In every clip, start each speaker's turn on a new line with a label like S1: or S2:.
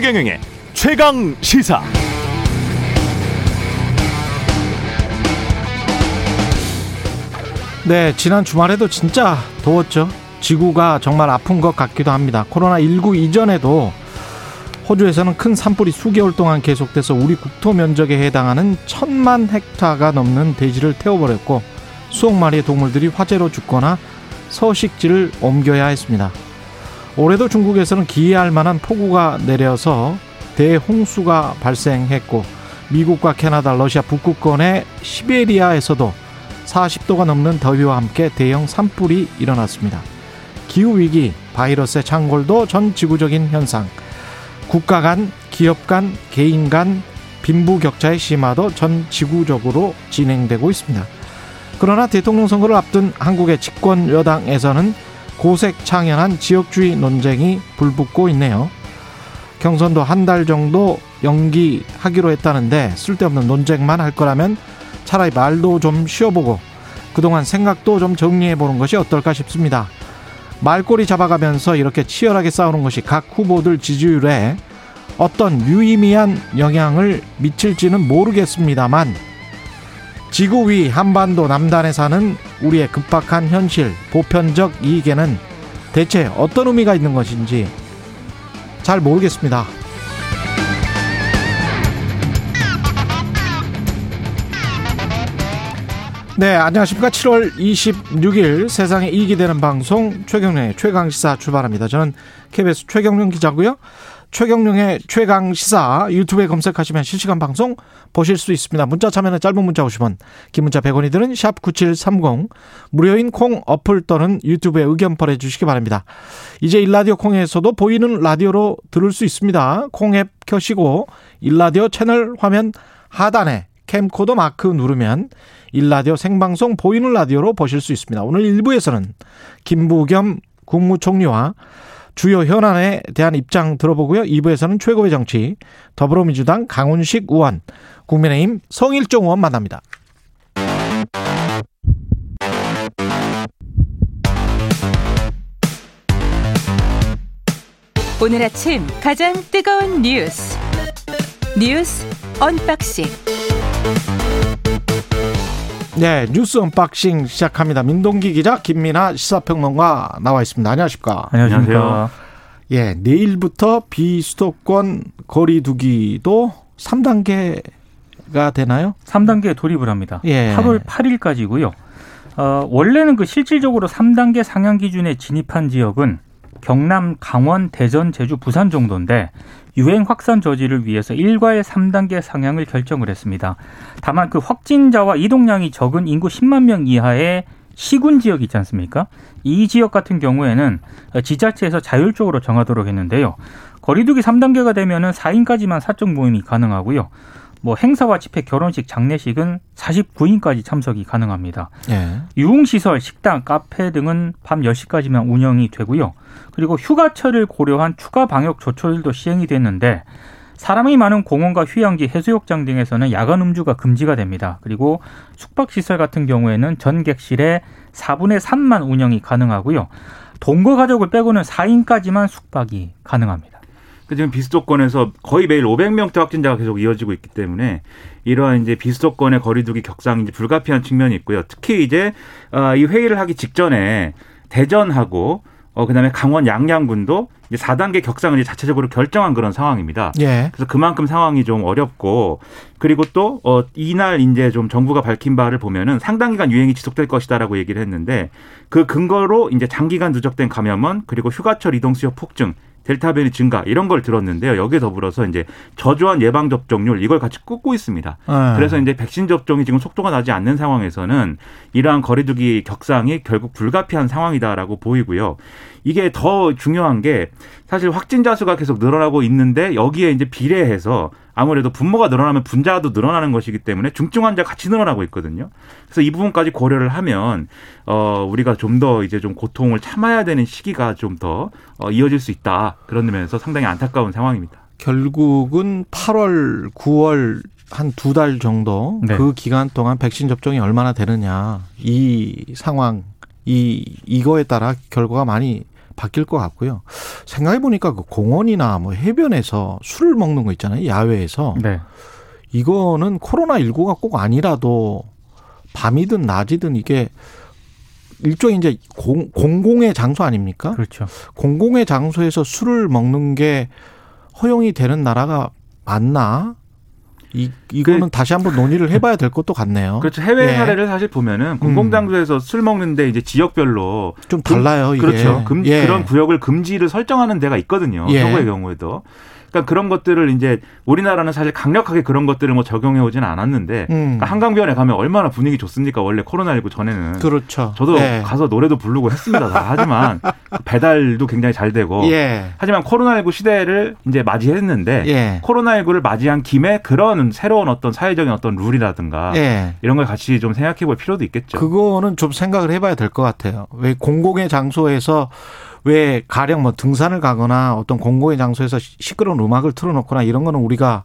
S1: 최경영의 최강 시사.
S2: 네, 지난 주말에도 진짜 더웠죠. 지구가 정말 아픈 것 같기도 합니다. 코로나19 이전에도 호주에서는 큰 산불이 수개월 동안 계속돼서 우리 국토 면적에 해당하는 천만 헥타가 넘는 대지를 태워버렸고 수억 마리의 동물들이 화재로 죽거나 서식지를 옮겨야 했습니다. 올해도 중국에서는 기이할 만한 폭우가 내려서 대홍수가 발생했고 미국과 캐나다, 러시아 북극권의 시베리아에서도 40도가 넘는 더위와 함께 대형 산불이 일어났습니다. 기후 위기, 바이러스의 창궐도 전 지구적인 현상, 국가 간, 기업 간, 개인 간 빈부 격차의 심화도 전 지구적으로 진행되고 있습니다. 그러나 대통령 선거를 앞둔 한국의 집권 여당에서는 고색 창연한 지역주의 논쟁이 불붙고 있네요. 경선도 한 달 정도 연기하기로 했다는데 쓸데없는 논쟁만 할 거라면 차라리 말도 좀 쉬어보고 그동안 생각도 좀 정리해보는 것이 어떨까 싶습니다. 말꼬리 잡아가면서 이렇게 치열하게 싸우는 것이 각 후보들 지지율에 어떤 유의미한 영향을 미칠지는 모르겠습니다만 지구 위 한반도 남단에 사는 우리의 급박한 현실, 보편적 이익에는 대체 어떤 의미가 있는 것인지 잘 모르겠습니다. 네, 안녕하십니까. 7월 26일 세상에 이익이 되는 방송 최경련의 최강시사 출발합니다. 저는 KBS 최경련 기자고요. 최경룡의 최강 시사 유튜브에 검색하시면 실시간 방송 보실 수 있습니다. 문자 참여는 짧은 문자 50원, 긴 문자 100원이 드는 샵 9730 무료인 콩 어플 또는 유튜브에 의견 보내 주시기 바랍니다. 이제 일라디오 콩에서도 보이는 라디오로 들을 수 있습니다. 콩 앱 켜시고 일라디오 채널 화면 하단에 캠코더 마크 누르면 일라디오 생방송 보이는 라디오로 보실 수 있습니다. 오늘 1부에서는 김부겸 국무총리와 주요 현안에 대한 입장 들어보고요. 2부에서는 최고의 정치 더불어민주당 강훈식 의원, 국민의힘 성일종 의원 만납니다.
S3: 오늘 아침 가장 뜨거운 뉴스 뉴스 unboxing
S2: 네, 뉴스 unboxing 시작합니다. 민동기 기자, 김민아 시사평론가 나와 있습니다. 안녕하십니까?
S4: 안녕하세요.
S2: 예, 내일부터 비수도권 거리두기도 3단계가 되나요?
S4: 3단계 돌입을 합니다.
S2: 예.
S4: 8월 8일까지고요. 어, 원래는 그 실질적으로 3단계 상향 기준에 진입한 지역은 경남, 강원, 대전, 제주, 부산 정도인데 유행 확산 저지를 위해서 일괄 3단계 상향을 결정을 했습니다. 다만 그 확진자와 이동량이 적은 인구 10만 명 이하의 시군 지역 있지 않습니까? 이 지역 같은 경우에는 지자체에서 자율적으로 정하도록 했는데요. 거리두기 3단계가 되면은 4인까지만 사적 모임이 가능하고요. 뭐 행사와 집회, 결혼식, 장례식은 49인까지 참석이 가능합니다.
S2: 예.
S4: 유흥시설, 식당, 카페 등은 밤 10시까지만 운영이 되고요. 그리고 휴가철을 고려한 추가 방역 조처들도 시행이 됐는데 사람이 많은 공원과 휴양지, 해수욕장 등에서는 야간 음주가 금지가 됩니다. 그리고 숙박시설 같은 경우에는 전 객실에 4분의 3만 운영이 가능하고요. 동거 가족을 빼고는 4인까지만 숙박이 가능합니다.
S5: 그 지금 비수도권에서 거의 매일 500명대 확진자가 계속 이어지고 있기 때문에 이러한 이제 비수도권의 거리두기 격상이 이제 불가피한 측면이 있고요. 특히 이제 어, 이 회의를 하기 직전에 대전하고 어 그다음에 강원 양양군도 이제 4단계 격상을 이제 자체적으로 결정한 그런 상황입니다.
S2: 예.
S5: 그래서 그만큼 상황이 좀 어렵고 그리고 또 어, 이날 이제 좀 정부가 밝힌 바를 보면은 상당 기간 유행이 지속될 것이다라고 얘기를 했는데 그 근거로 이제 장기간 누적된 감염원 그리고 휴가철 이동 수요 폭증 델타 변이 증가 이런 걸 들었는데요. 여기에 더불어서 이제 저조한 예방 접종률 이걸 같이 꽂고 있습니다.
S2: 예.
S5: 그래서 이제 백신 접종이 지금 속도가 나지 않는 상황에서는 이러한 거리두기 격상이 결국 불가피한 상황이다라고 보이고요. 이게 더 중요한 게 사실 확진자 수가 계속 늘어나고 있는데 여기에 이제 비례해서 아무래도 분모가 늘어나면 분자도 늘어나는 것이기 때문에 중증 환자 같이 늘어나고 있거든요. 그래서 이 부분까지 고려를 하면 어 우리가 좀 더 이제 좀 고통을 참아야 되는 시기가 좀더 어, 이어질 수 있다. 그런 면에서 상당히 안타까운 상황입니다.
S2: 결국은 8월, 9월 한 두 달 정도
S4: 네.
S2: 그 기간 동안 백신 접종이 얼마나 되느냐 이 상황 이 이거에 따라 결과가 많이 바뀔 것 같고요. 생각해 보니까 그 공원이나 뭐 해변에서 술을 먹는 거 있잖아요. 야외에서.
S4: 네.
S2: 이거는 코로나 19가 꼭 아니라도 밤이든 낮이든 이게 일종의 이제 공, 공공의 장소 아닙니까?
S4: 그렇죠.
S2: 공공의 장소에서 술을 먹는 게 허용이 되는 나라가 맞나? 이 이거는
S5: 그-
S2: 다시 한번 논의를 해봐야 될 것도 같네요.
S5: 그렇죠. 해외
S2: 예. 음.
S5: 사례를 사실 보면은 공공장소에서 술 먹는데 이제 지역별로
S2: 좀 달라요. 이게
S5: 그렇죠. 금,
S2: 예.
S5: 그런 구역을 금지를 설정하는 데가 있거든요.
S2: 예.
S5: 서구의 경우에도. 그러니까 그런 것들을 이제 우리나라는 사실 강력하게 그런 것들을 뭐 적용해 오지는 않았는데
S2: 음.
S5: 그러니까 한강변에 가면 얼마나 분위기 좋습니까? 원래 코로나19 전에는.
S2: 그렇죠.
S5: 저도
S2: 예.
S5: 가서 노래도 부르고 했습니다. 다. 하지만 배달도 굉장히 잘 되고.
S2: 예.
S5: 하지만 코로나19 시대를 이제 맞이했는데
S2: 예.
S5: 코로나19를 맞이한 김에 그런 새로운 어떤 사회적인 어떤 룰이라든가
S2: 예.
S5: 이런 걸 같이 좀 생각해 볼 필요도 있겠죠.
S2: 그거는 좀 생각을 해봐야 될 것 같아요. 왜 공공의 장소에서 왜 가령 뭐 등산을 가거나 어떤 공공의 장소에서 시- 시끄러운 음악을 틀어놓거나 이런 거는 우리가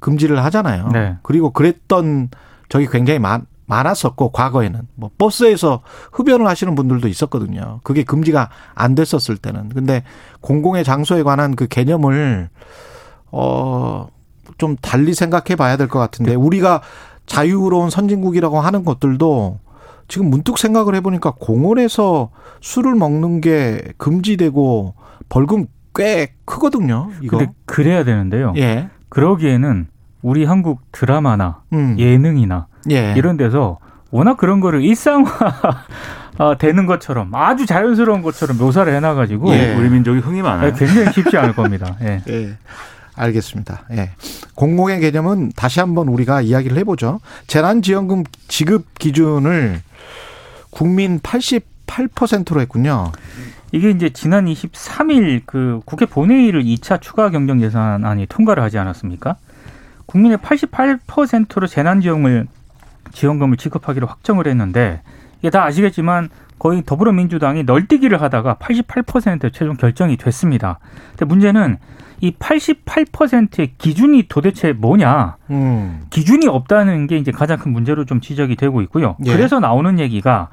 S2: 금지를 하잖아요.
S4: 네.
S2: 그리고 그랬던 적이 굉장히 많, 많았었고 과거에는 뭐 버스에서 흡연을 하시는 분들도 있었거든요. 그게 금지가 안 됐었을 때는. 근데 공공의 장소에 관한 그 개념을 어 좀 달리 생각해 봐야 될 것 같은데 우리가 자유로운 선진국이라고 하는 것들도 지금 문득 생각을 해보니까 공원에서 술을 먹는 게 금지되고 벌금 꽤 크거든요. 이거.
S4: 근데 그래야 되는데요.
S2: 예.
S4: 그러기에는 우리 한국 드라마나
S2: 음.
S4: 예능이나
S2: 예.
S4: 이런 데서 워낙 그런 거를 일상화 아, 되는 것처럼 아주 자연스러운 것처럼 묘사를 해놔가지고
S2: 예.
S5: 우리 민족이 흥이 많아요.
S4: 네, 굉장히 쉽지 않을 겁니다. 예.
S2: 예. 알겠습니다. 예. 공공의 개념은 다시 한번 우리가 이야기를 해보죠. 재난지원금 지급 기준을 국민 88%로 했군요.
S4: 이게 이제 지난 23일 그 국회 본회의를 2차 추가 경정 예산안이 통과를 하지 않았습니까? 국민의 88%로 재난지원을 지원금을 지급하기로 확정을 했는데 이게 다 아시겠지만 거의 더불어민주당이 널뛰기를 하다가 88% 최종 결정이 됐습니다. 근데 문제는 이 88%의 기준이 도대체 뭐냐?
S2: 음.
S4: 기준이 없다는 게 이제 가장 큰 문제로 좀 지적이 되고 있고요.
S2: 예.
S4: 그래서 나오는 얘기가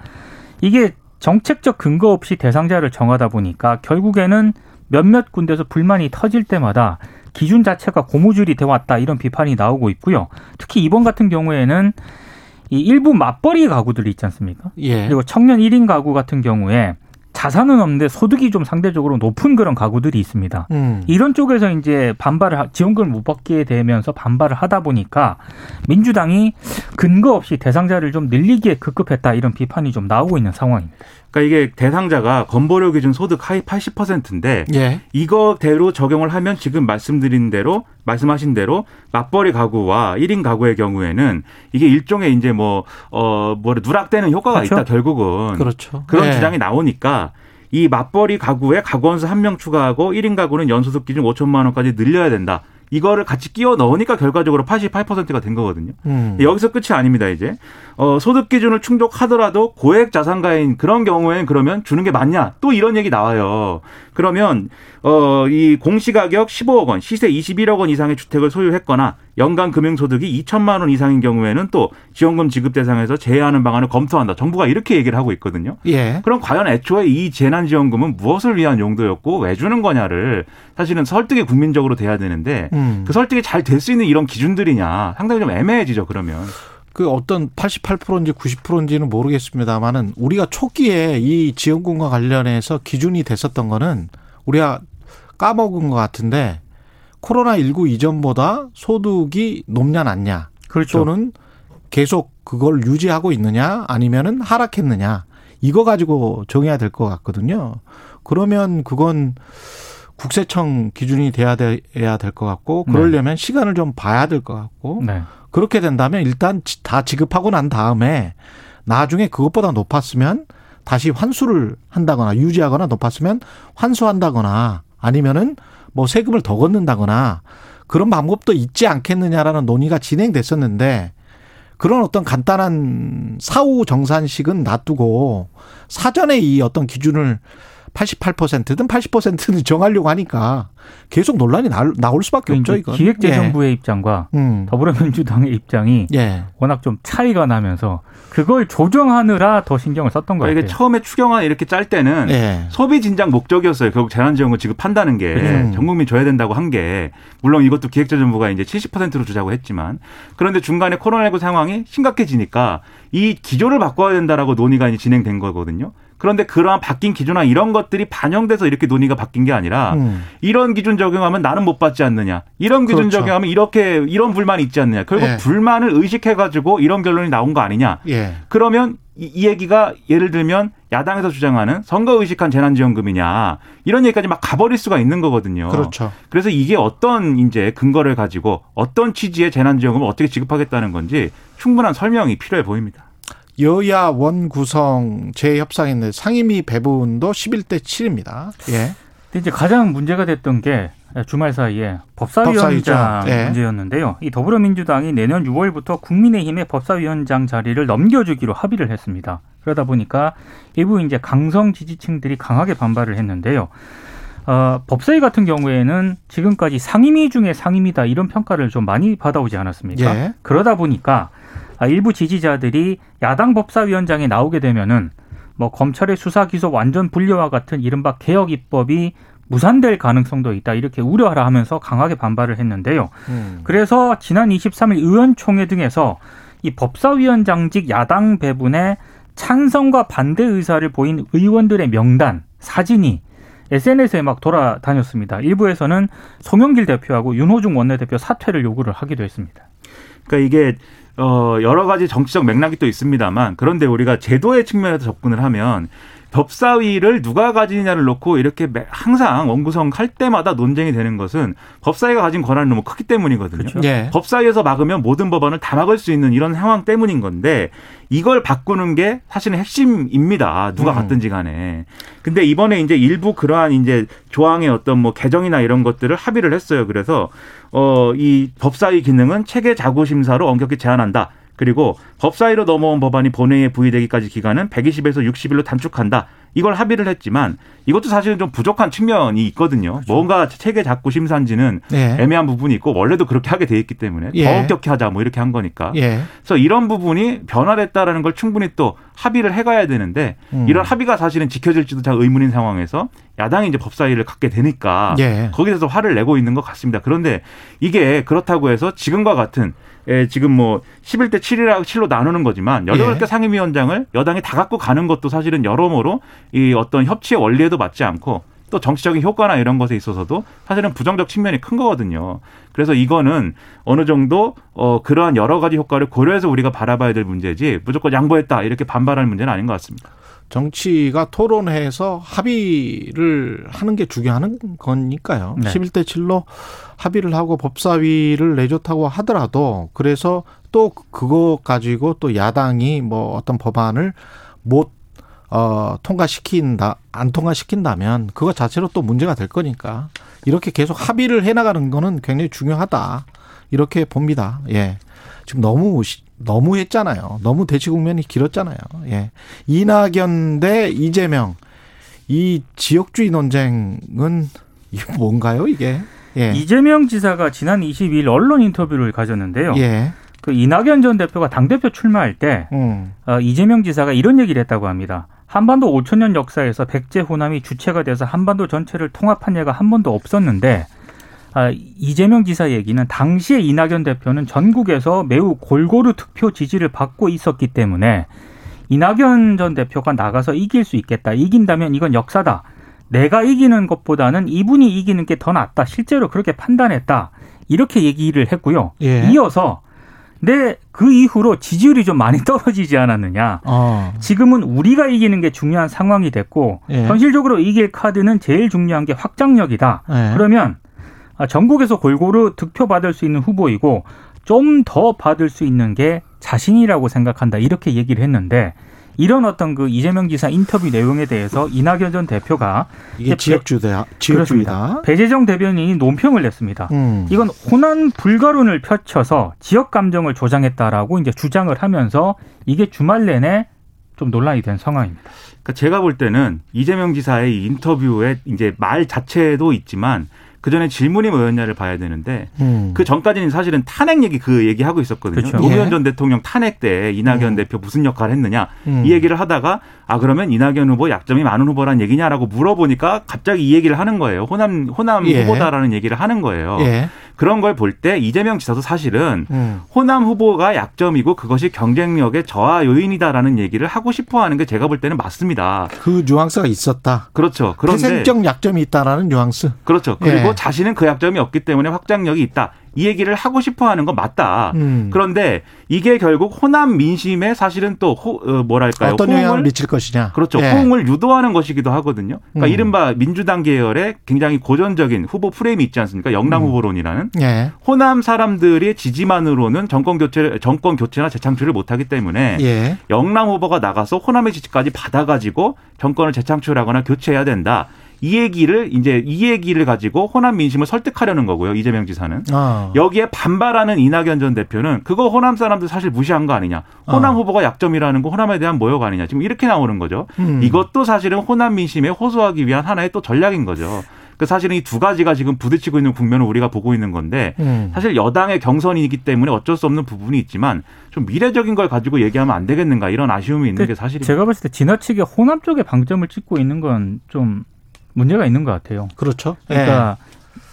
S4: 이게 정책적 근거 없이 대상자를 정하다 보니까 결국에는 몇몇 군데서 불만이 터질 때마다 기준 자체가 고무줄이 돼 왔다 이런 비판이 나오고 있고요. 특히 이번 같은 경우에는 이 일부 맞벌이 가구들이 있지 않습니까?
S2: 예.
S4: 그리고 청년 1인 가구 같은 경우에 자산은 없는데 소득이 좀 상대적으로 높은 그런 가구들이 있습니다.
S2: 음.
S4: 이런 쪽에서 이제 반발을 하- 지원금을 못 받게 되면서 반발을 하다 보니까 민주당이 근거 없이 대상자를 좀 늘리기에 급급했다 이런 비판이 좀 나오고 있는 상황입니다.
S5: 그러니까 이게 대상자가 건보료 기준 소득 하위 80%인데
S2: 예.
S5: 이거대로 적용을 하면 지금 말씀드린 대로 말씀하신 대로 맞벌이 가구와 1인 가구의 경우에는 이게 일종의 이제 뭐 어 뭐래 누락되는 효과가
S4: 그렇죠.
S5: 있다 결국은
S2: 그렇죠.
S5: 그런
S2: 예.
S5: 주장이 나오니까 이 맞벌이 가구에 가구원수 한 명 추가하고 1인 가구는 연소득 기준 5천만 원까지 늘려야 된다. 이거를 같이 끼워 넣으니까 결과적으로 88%가 된 거거든요.
S2: 음.
S5: 여기서 끝이 아닙니다, 이제. 어, 소득 기준을 충족하더라도 고액 자산가인 그런 경우에는 그러면 주는 게 맞냐? 또 이런 얘기 나와요. 그러면, 어, 이 공시가격 15억 원, 시세 21억 원 이상의 주택을 소유했거나 연간 금융소득이 2천만 원 이상인 경우에는 또 지원금 지급 대상에서 제외하는 방안을 검토한다. 정부가 이렇게 얘기를 하고 있거든요.
S2: 예.
S5: 그럼 과연 애초에 이 재난지원금은 무엇을 위한 용도였고 왜 주는 거냐를 사실은 설득이 국민적으로 돼야 되는데
S2: 음.
S5: 그 설득이 잘 될 수 있는 이런 기준들이냐 상당히 좀 애매해지죠 그러면
S2: 그 어떤 88%인지 90%인지는 모르겠습니다만은 우리가 초기에 이 지원금과 관련해서 기준이 됐었던 거는 우리가 까먹은 것 같은데 코로나 19 이전보다 소득이 높냐 낮냐
S4: 그렇죠.
S2: 또는 계속 그걸 유지하고 있느냐 아니면은 하락했느냐 이거 가지고 정해야 될 것 같거든요. 그러면 그건 국세청 기준이 돼야 돼야 될 것 같고 그러려면 시간을 좀 봐야 될 것 같고
S4: 네.
S2: 그렇게 된다면 일단 지- 다 지급하고 난 다음에 나중에 그것보다 높았으면 다시 환수를 한다거나 유지하거나 높았으면 환수한다거나 아니면은 뭐 세금을 더 걷는다거나 그런 방법도 있지 않겠느냐라는 논의가 진행됐었는데 그런 어떤 간단한 사후 정산식은 놔두고 사전에 이 어떤 기준을 88%든 80%는 정하려고 하니까 계속 논란이 나, 올 수밖에
S4: 그
S2: 없죠, 이거.
S4: 기획재정부의 예. 입장과 음. 더불어민주당의 입장이 예. 워낙 좀 차이가 나면서 그걸 조정하느라 더 신경을 썼던 거예요.
S5: 이게 처음에 추경안 이렇게 짤 때는 예. 소비 진작 목적이었어요. 결국 재난지원금 지급한다는 게 음. 전 국민 줘야 된다고 한 게 물론 이것도 기획재정부가 이제 70%로 주자고 했지만 그런데 중간에 코로나19 상황이 심각해지니까 이 기조를 바꿔야 된다라고 논의가 이제 진행된 거거든요. 그런데 그러한 바뀐 기준화 이런 것들이 반영돼서 이렇게 논의가 바뀐 게 아니라 음. 이런 기준 적용하면 나는 못 받지 않느냐. 이런 기준 그렇죠. 적용하면 이렇게 이런 불만이 있지 않느냐. 결국 예. 불만을 의식해 가지고 이런 결론이 나온 거 아니냐. 예. 그러면 이, 이, 얘기가 예를 들면 야당에서 주장하는 선거 의식한 재난지원금이냐 이런 얘기까지 막 가버릴 수가 있는 거거든요.
S2: 그렇죠.
S5: 그래서 이게 어떤 이제 근거를 가지고 어떤 취지의 재난지원금을 어떻게 지급하겠다는 건지 충분한 설명이 필요해 보입니다.
S2: 여야 원 구성 재협상인데 상임위 배분도 11대 7입니다. 예.
S4: 근데 이제 가장 문제가 됐던 게 주말 사이에 법사위원장 예. 문제였는데요. 이 더불어민주당이 내년 6월부터 국민의힘의 법사위원장 자리를 넘겨주기로 합의를 했습니다. 그러다 보니까 일부 이제 강성 지지층들이 강하게 반발을 했는데요. 어, 법사위 같은 경우에는 지금까지 상임위 중에 상임위다 이런 평가를 좀 많이 받아오지 않았습니까? 예. 그러다 보니까 아, 일부 지지자들이 야당 법사위원장에 나오게 되면은 뭐 검찰의 수사 기소 완전 분리와 같은 이른바 개혁 입법이 무산될 가능성도 있다 이렇게 우려하라 하면서 강하게 반발을 했는데요. 음. 그래서 지난 23일 의원총회 등에서 이 법사위원장직 야당 배분에 찬성과 반대 의사를 보인 의원들의 명단 사진이 SNS에 막 돌아다녔습니다. 일부에서는 송영길 대표하고 윤호중 원내대표 사퇴를 요구를 하기도 했습니다.
S5: 그러니까 이게 어, 여러 가지 정치적 맥락이 또 있습니다만 그런데 우리가 제도의 측면에서 접근을 하면 법사위를 누가 가지느냐를 놓고 이렇게 항상 원구성 할 때마다 논쟁이 되는 것은 법사위가 가진 권한이 너무 크기 때문이거든요. 그렇죠. 네. 법사위에서 막으면 모든 법안을 다 막을 수 있는 이런 상황 때문인 건데 이걸 바꾸는 게 사실은 핵심입니다. 누가 음. 갔든지 간에. 근데 이번에 이제 일부 그러한 이제 조항의 어떤 뭐 개정이나 이런 것들을 합의를 했어요. 그래서 어 이 법사위 기능은 체계 자구 심사로 엄격히 제한한다. 그리고 법사위로 넘어온 법안이 본회의에 부의되기까지 기간은 120에서 60일로 단축한다. 이걸 합의를 했지만 이것도 사실은 좀 부족한 측면이 있거든요. 그렇죠. 뭔가 체계 잡고 심사인지는 예. 애매한 부분이 있고 원래도 그렇게 하게 돼 있기 때문에 예. 더 엄격히 하자 뭐 이렇게 한 거니까. 예. 그래서 이런 부분이 변화됐다라는 걸 충분히 또 합의를 해가야 되는데 음. 이런 합의가 사실은 지켜질지도 잘 의문인 상황에서 야당이 이제 법사위를 갖게 되니까 예. 거기서 화를 내고 있는 것 같습니다. 그런데 이게 그렇다고 해서 지금과 같은 예, 지금 뭐 11대 7이라 7로 나누는 거지만 여덟 개 예. 상임위원장을 여당이 다 갖고 가는 것도 사실은 여러모로 이 어떤 협치의 원리에도 맞지 않고 또 정치적인 효과나 이런 것에 있어서도 사실은 부정적 측면이 큰 거거든요. 그래서 이거는 어느 정도 어 그러한 여러 가지 효과를 고려해서 우리가 바라봐야 될 문제지 무조건 양보했다 이렇게 반발할 문제는 아닌 것 같습니다.
S2: 정치가 토론해서 합의를 하는 게 중요한 거니까요. 네. 11대 7로 합의를 하고 법사위를 내줬다고 하더라도 그래서 또 그거 가지고 또 야당이 뭐 어떤 법안을 못 어, 통과시킨다, 안 통과시킨다면 그거 자체로 또 문제가 될 거니까 이렇게 계속 합의를 해 나가는 거는 굉장히 중요하다. 이렇게 봅니다. 예. 지금 너무 너무 했잖아요. 너무 대치 국면이 길었잖아요. 예. 이낙연 대 이재명 이 지역주의 논쟁은 이게 뭔가요, 이게?
S4: 예. 이재명 지사가 지난 22일 언론 인터뷰를 가졌는데요. 예. 그 이낙연 전 대표가 당대표 출마할 때 음. 어, 이재명 지사가 이런 얘기를 했다고 합니다. 한반도 5천 년 역사에서 백제 호남이 주체가 돼서 한반도 전체를 통합한 예가 한 번도 없었는데 아, 이재명 지사 얘기는 당시에 이낙연 대표는 전국에서 매우 골고루 투표 지지를 받고 있었기 때문에 이낙연 전 대표가 나가서 이길 수 있겠다. 이긴다면 이건 역사다. 내가 이기는 것보다는 이분이 이기는 게 더 낫다. 실제로 그렇게 판단했다. 이렇게 얘기를 했고요. 예. 이어서 내그 이후로 지지율이 좀 많이 떨어지지 않았느냐. 어. 지금은 우리가 이기는 게 중요한 상황이 됐고 예. 현실적으로 이길 카드는 제일 중요한 게 확장력이다. 예. 그러면 아, 전국에서 골고루 득표받을 수 있는 후보이고 좀 더 받을 수 있는 게 자신이라고 생각한다. 이렇게 얘기를 했는데 이런 어떤 그 이재명 지사 인터뷰 내용에 대해서 이낙연 전 대표가
S2: 이게 지역주다 지역주의다.
S4: 배재정 대변인이 논평을 냈습니다. 음. 이건 호남 불가론을 펼쳐서 지역 감정을 조장했다라고 이제 주장을 하면서 이게 주말 내내 좀 논란이 된 상황입니다.
S5: 그러니까 제가 볼 때는 이재명 지사의 인터뷰의 이제 말 자체도 있지만 그 전에 질문이 뭐였냐를 봐야 되는데
S2: 음.
S5: 그 전까지는 사실은 탄핵 얘기 그 얘기 하고 있었거든요.
S4: 그렇죠.
S5: 노무현
S2: 예.
S5: 전 대통령 탄핵 때 이낙연
S2: 음.
S5: 대표 무슨 역할을 했느냐
S2: 음.
S5: 이 얘기를 하다가 아 그러면 이낙연 후보 약점이 많은 후보란 얘기냐라고 물어보니까 갑자기 이 얘기를 하는 거예요. 호남 호남
S2: 예.
S5: 후보다라는 얘기를 하는 거예요.
S2: 예.
S5: 그런 걸 볼 때 이재명 지사도 사실은
S2: 음.
S5: 호남 후보가 약점이고 그것이 경쟁력의 저하 요인이다라는 얘기를 하고 싶어 하는 게 제가 볼 때는 맞습니다.
S2: 그 뉘앙스가 있었다.
S5: 그렇죠. 그런데
S2: 태생적 약점이 있다라는 뉘앙스.
S5: 그렇죠. 그리고
S2: 예.
S5: 자신은 그 약점이 없기 때문에 확장력이 있다. 이 얘기를 하고 싶어 하는 건 맞다.
S2: 음.
S5: 그런데 이게 결국 호남 민심에 사실은 또 호, 어, 뭐랄까요?
S2: 어떤 영향을 미칠 것이냐.
S5: 그렇죠.
S2: 예.
S5: 호응을 유도하는 것이기도 하거든요. 그러니까
S2: 음.
S5: 이른바 민주당 계열의 굉장히 고전적인 후보 프레임이 있지 않습니까? 영남
S2: 음.
S5: 후보론이라는
S2: 예.
S5: 호남 사람들의 지지만으로는 정권 교체 정권 교체나 재창출을 못 하기 때문에
S2: 예.
S5: 영남 후보가 나가서 호남의 지지까지 받아 가지고 정권을 재창출하거나 교체해야 된다. 이 얘기를 이제 이 얘기를 가지고 호남 민심을 설득하려는 거고요. 이재명 지사는.
S2: 어.
S5: 여기에 반발하는 이낙연 전 대표는 그거 호남 사람들 사실 무시한 거 아니냐. 호남
S2: 어.
S5: 후보가 약점이라는 거 호남에 대한 모욕 아니냐. 지금 이렇게 나오는 거죠.
S2: 음.
S5: 이것도 사실은 호남 민심에 호소하기 위한 하나의 또 전략인 거죠. 그 사실은 이 두 가지가 지금 부딪히고 있는 국면을 우리가 보고 있는 건데
S2: 음.
S5: 사실 여당의 경선이기 때문에 어쩔 수 없는 부분이 있지만 좀 미래적인 걸 가지고 얘기하면 안 되겠는가 이런 아쉬움이 있는 게 사실입니다.
S4: 제가 봤을 때 지나치게 호남 쪽에 방점을 찍고 있는 건 좀 문제가 있는 것 같아요.
S2: 그렇죠.
S4: 그러니까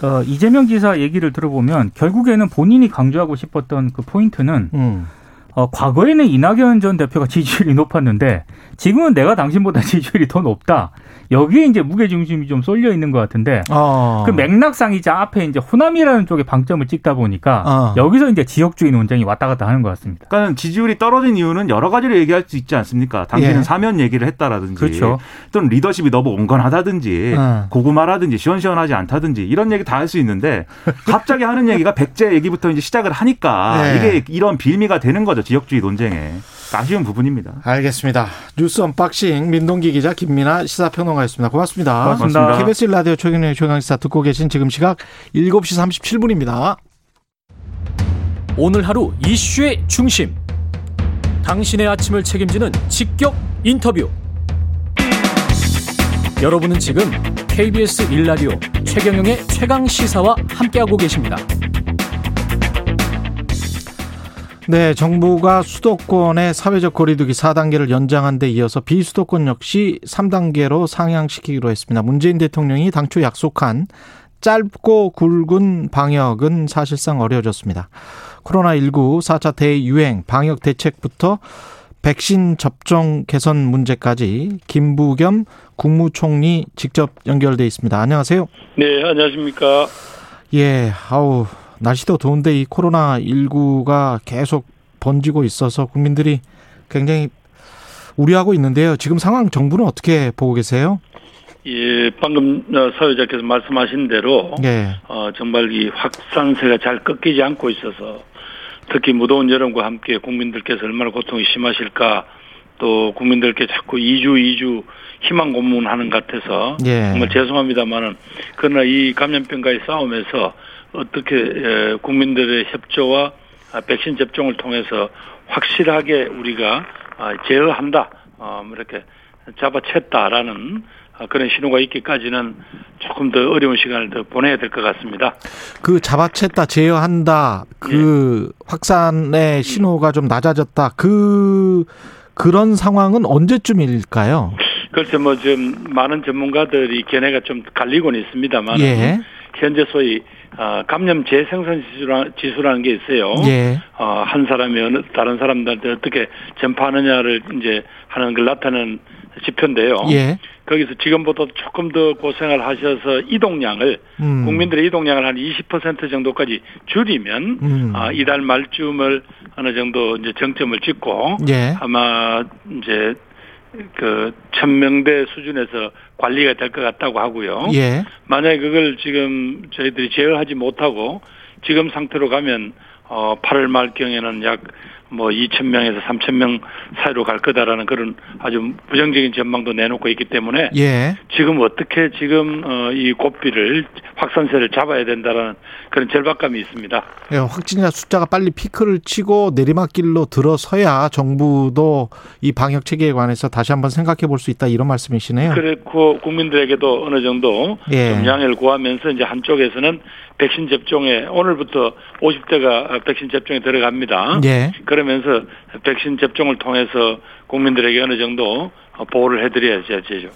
S4: 어, 이재명 지사 얘기를 들어보면 결국에는 본인이 강조하고 싶었던 그 포인트는
S2: 예. 음.
S4: 어, 과거에는 이낙연 전 대표가 지지율이 높았는데 지금은 내가 당신보다 지지율이 더 높다. 여기에 이제 무게 중심이 좀 쏠려 있는 것 같은데
S2: 어.
S4: 그 맥락상 이제 앞에 이제 호남이라는 쪽에 방점을 찍다 보니까
S2: 어.
S4: 여기서 이제 지역주의 논쟁이 왔다 갔다 하는 것 같습니다.
S5: 그러니까 지지율이 떨어진 이유는 여러 가지로 얘기할 수 있지 않습니까? 당신은
S2: 예.
S5: 사면 얘기를 했다라든지
S4: 그렇죠.
S5: 또는 리더십이 너무 온건하다든지
S2: 어.
S5: 고구마라든지 시원시원하지 않다든지 이런 얘기 다 할 수 있는데 갑자기 하는 얘기가 백제 얘기부터 이제 시작을 하니까
S2: 네.
S5: 이게 이런 빌미가 되는 거죠. 지역주의 논쟁에. 아쉬운 부분입니다.
S2: 알겠습니다. 뉴스 unboxing 민동기 기자 김민아 시사평론가였습니다. 고맙습니다.
S4: 고맙습니다.
S2: KBS 라디오 최경영의 최강시사 듣고 계신 지금 시각 7시 37분입니다.
S6: 오늘 하루 이슈의 중심. 당신의 아침을 책임지는 직격 인터뷰. 여러분은 지금 KBS 1라디오 최경영의 최강 시사와 함께하고 계십니다.
S2: 네, 정부가 수도권의 사회적 거리두기 4단계를 연장한 데 이어서 비수도권 역시 3단계로 상향시키기로 했습니다. 문재인 대통령이 당초 약속한 짧고 굵은 방역은 사실상 어려워졌습니다. 코로나19 4차 대유행 방역 대책부터 백신 접종 개선 문제까지 김부겸 국무총리 직접 연결돼 있습니다. 안녕하세요.
S7: 네, 안녕하십니까.
S2: 예, 아우, 날씨도 더운데 이 코로나 19가 계속 번지고 있어서 국민들이 굉장히 우려하고 있는데요. 지금 상황 정부는 어떻게 보고 계세요?
S7: 예, 방금 어, 사회자께서 말씀하신 대로
S2: 예.
S7: 어, 정말 이 확산세가 잘 꺾이지 않고 있어서 특히 무더운 여름과 함께 국민들께서 얼마나 고통이 심하실까 또 국민들께 자꾸 2주 2주 희망 고문하는 것 같아서
S2: 예.
S7: 정말 죄송합니다만은 그러나 이 감염병과의 싸움에서 어떻게 에, 국민들의 협조와 아, 백신 접종을 통해서 확실하게 우리가 아, 제어한다 어, 뭐 이렇게 잡아챘다라는 아, 그런 신호가 있기까지는 조금 더 어려운 시간을 더 보내야 될 것 같습니다.
S2: 그 잡아챘다, 제어한다, 그 확산의 신호가 좀 낮아졌다. 그, 그런 상황은 언제쯤일까요?
S7: 글쎄 뭐 지금 많은 전문가들이 견해가 좀 갈리고는 있습니다만
S2: 예.
S7: 현재 소위 어, 감염 재생산 지수라, 지수라는 게 있어요.
S2: 예.
S7: 어, 한 사람이 어느 다른 사람들한테 어떻게 전파하느냐를 이제 하는 걸 나타내는 지표인데요.
S2: 예.
S7: 거기서 지금보다 조금 더 고생을 하셔서 이동량을
S2: 음.
S7: 국민들의 이동량을 한 20% 정도까지 줄이면
S2: 음.
S7: 아, 이달 말쯤을 어느 정도 이제 정점을 찍고
S2: 예.
S7: 아마 이제 그 천명대 수준에서 관리가 될 것 같다고 하고요.
S2: 예.
S7: 만약에 그걸 지금 저희들이 제어하지 못하고 지금 상태로 가면 어 8월 말경에는 약 뭐 2천 명에서 3천 명 사이로 갈 거다라는 그런 아주 부정적인 전망도 내놓고 있기 때문에
S2: 예.
S7: 지금 어떻게 지금 어, 이 고비를 확산세를 잡아야 된다라는 그런 절박감이 있습니다.
S2: 예, 확진자 숫자가 빨리 피크를 치고 내리막길로 들어서야 정부도 이 방역 체계에 관해서 다시 한번 생각해 볼 수 있다 이런 말씀이시네요.
S7: 그렇고 국민들에게도 어느 정도
S2: 예.
S7: 좀 양해를 구하면서 이제 한쪽에서는 백신 접종에 오늘부터 50대가 백신 접종에 들어갑니다.
S2: 예.
S7: 그러면서 백신 접종을 통해서 국민들에게 어느 정도 보호를 해드려야죠. 예.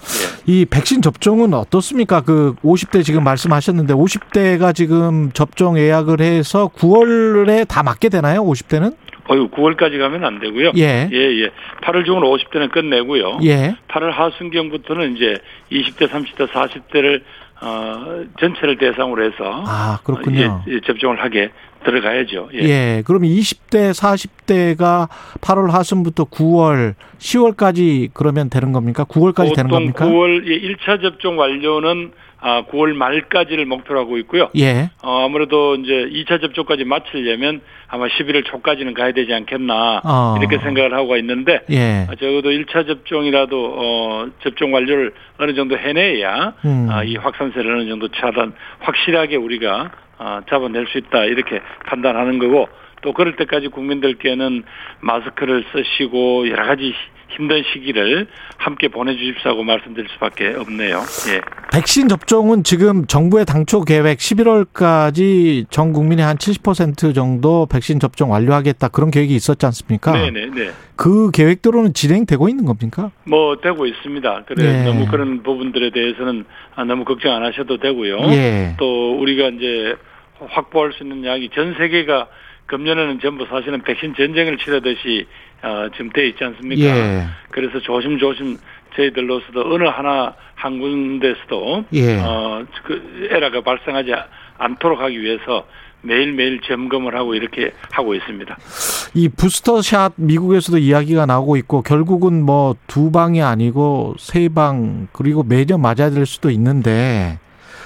S2: 이 백신 접종은 어떻습니까? 그 50대 지금 말씀하셨는데 50대가 지금 접종 예약을 해서 9월에 다 맞게 되나요? 50대는?
S7: 어유 9월까지 가면 안 되고요.
S2: 예.
S7: 예, 예. 8월 중으로 50대는 끝내고요.
S2: 예.
S7: 8월 하순경부터는 이제 20대, 30대, 40대를 어, 전체를 대상으로 해서
S2: 아, 그렇군요.
S7: 예, 예, 접종을 하게 들어가야죠. 예.
S2: 예. 그럼 20대, 40대가 8월 하순부터 9월, 10월까지 그러면 되는 겁니까? 9월까지 되는 겁니까?
S7: 9월 예, 1차 접종 완료는 아, 9월 말까지를 목표로 하고 있고요.
S2: 예.
S7: 어, 아무래도 이제 2차 접종까지 마치려면 아마 11월 초까지는 가야 되지 않겠나
S2: 어.
S7: 이렇게 생각을 하고 있는데
S2: 예.
S7: 아, 적어도 1차 접종이라도 어, 접종 완료를 어느 정도 해내야
S2: 음.
S7: 아, 이 확산세를 어느 정도 차단 확실하게 우리가 아, 잡아낼 수 있다 이렇게 판단하는 거고 또 그럴 때까지 국민들께는 마스크를 쓰시고 여러 가지 힘든 시기를 함께 보내주십사고 말씀드릴 수밖에 없네요. 예.
S2: 백신 접종은 지금 정부의 당초 계획 11월까지 전 국민의 한 70% 정도 백신 접종 완료하겠다 그런 계획이 있었지 않습니까?
S7: 네네네.
S2: 그 계획대로는 진행되고 있는 겁니까?
S7: 뭐 되고 있습니다. 그래
S2: 예.
S7: 너무 그런 부분들에 대해서는 아, 너무 걱정 안 하셔도 되고요.
S2: 예.
S7: 또 우리가 이제 확보할 수 있는 약이 전 세계가 금년에는 전부 사실은 백신 전쟁을 치르듯이 어, 지금 돼 있지 않습니까?
S2: 예.
S7: 그래서 조심조심 저희들로서도 어느 하나 한 군데서도
S2: 예.
S7: 어, 그 에러가 발생하지 않도록 하기 위해서 매일매일 점검을 하고 이렇게 하고 있습니다.
S2: 이 부스터샷 미국에서도 이야기가 나오고 있고 결국은 뭐 두 방이 아니고 세 방 그리고 매년 맞아야 될 수도 있는데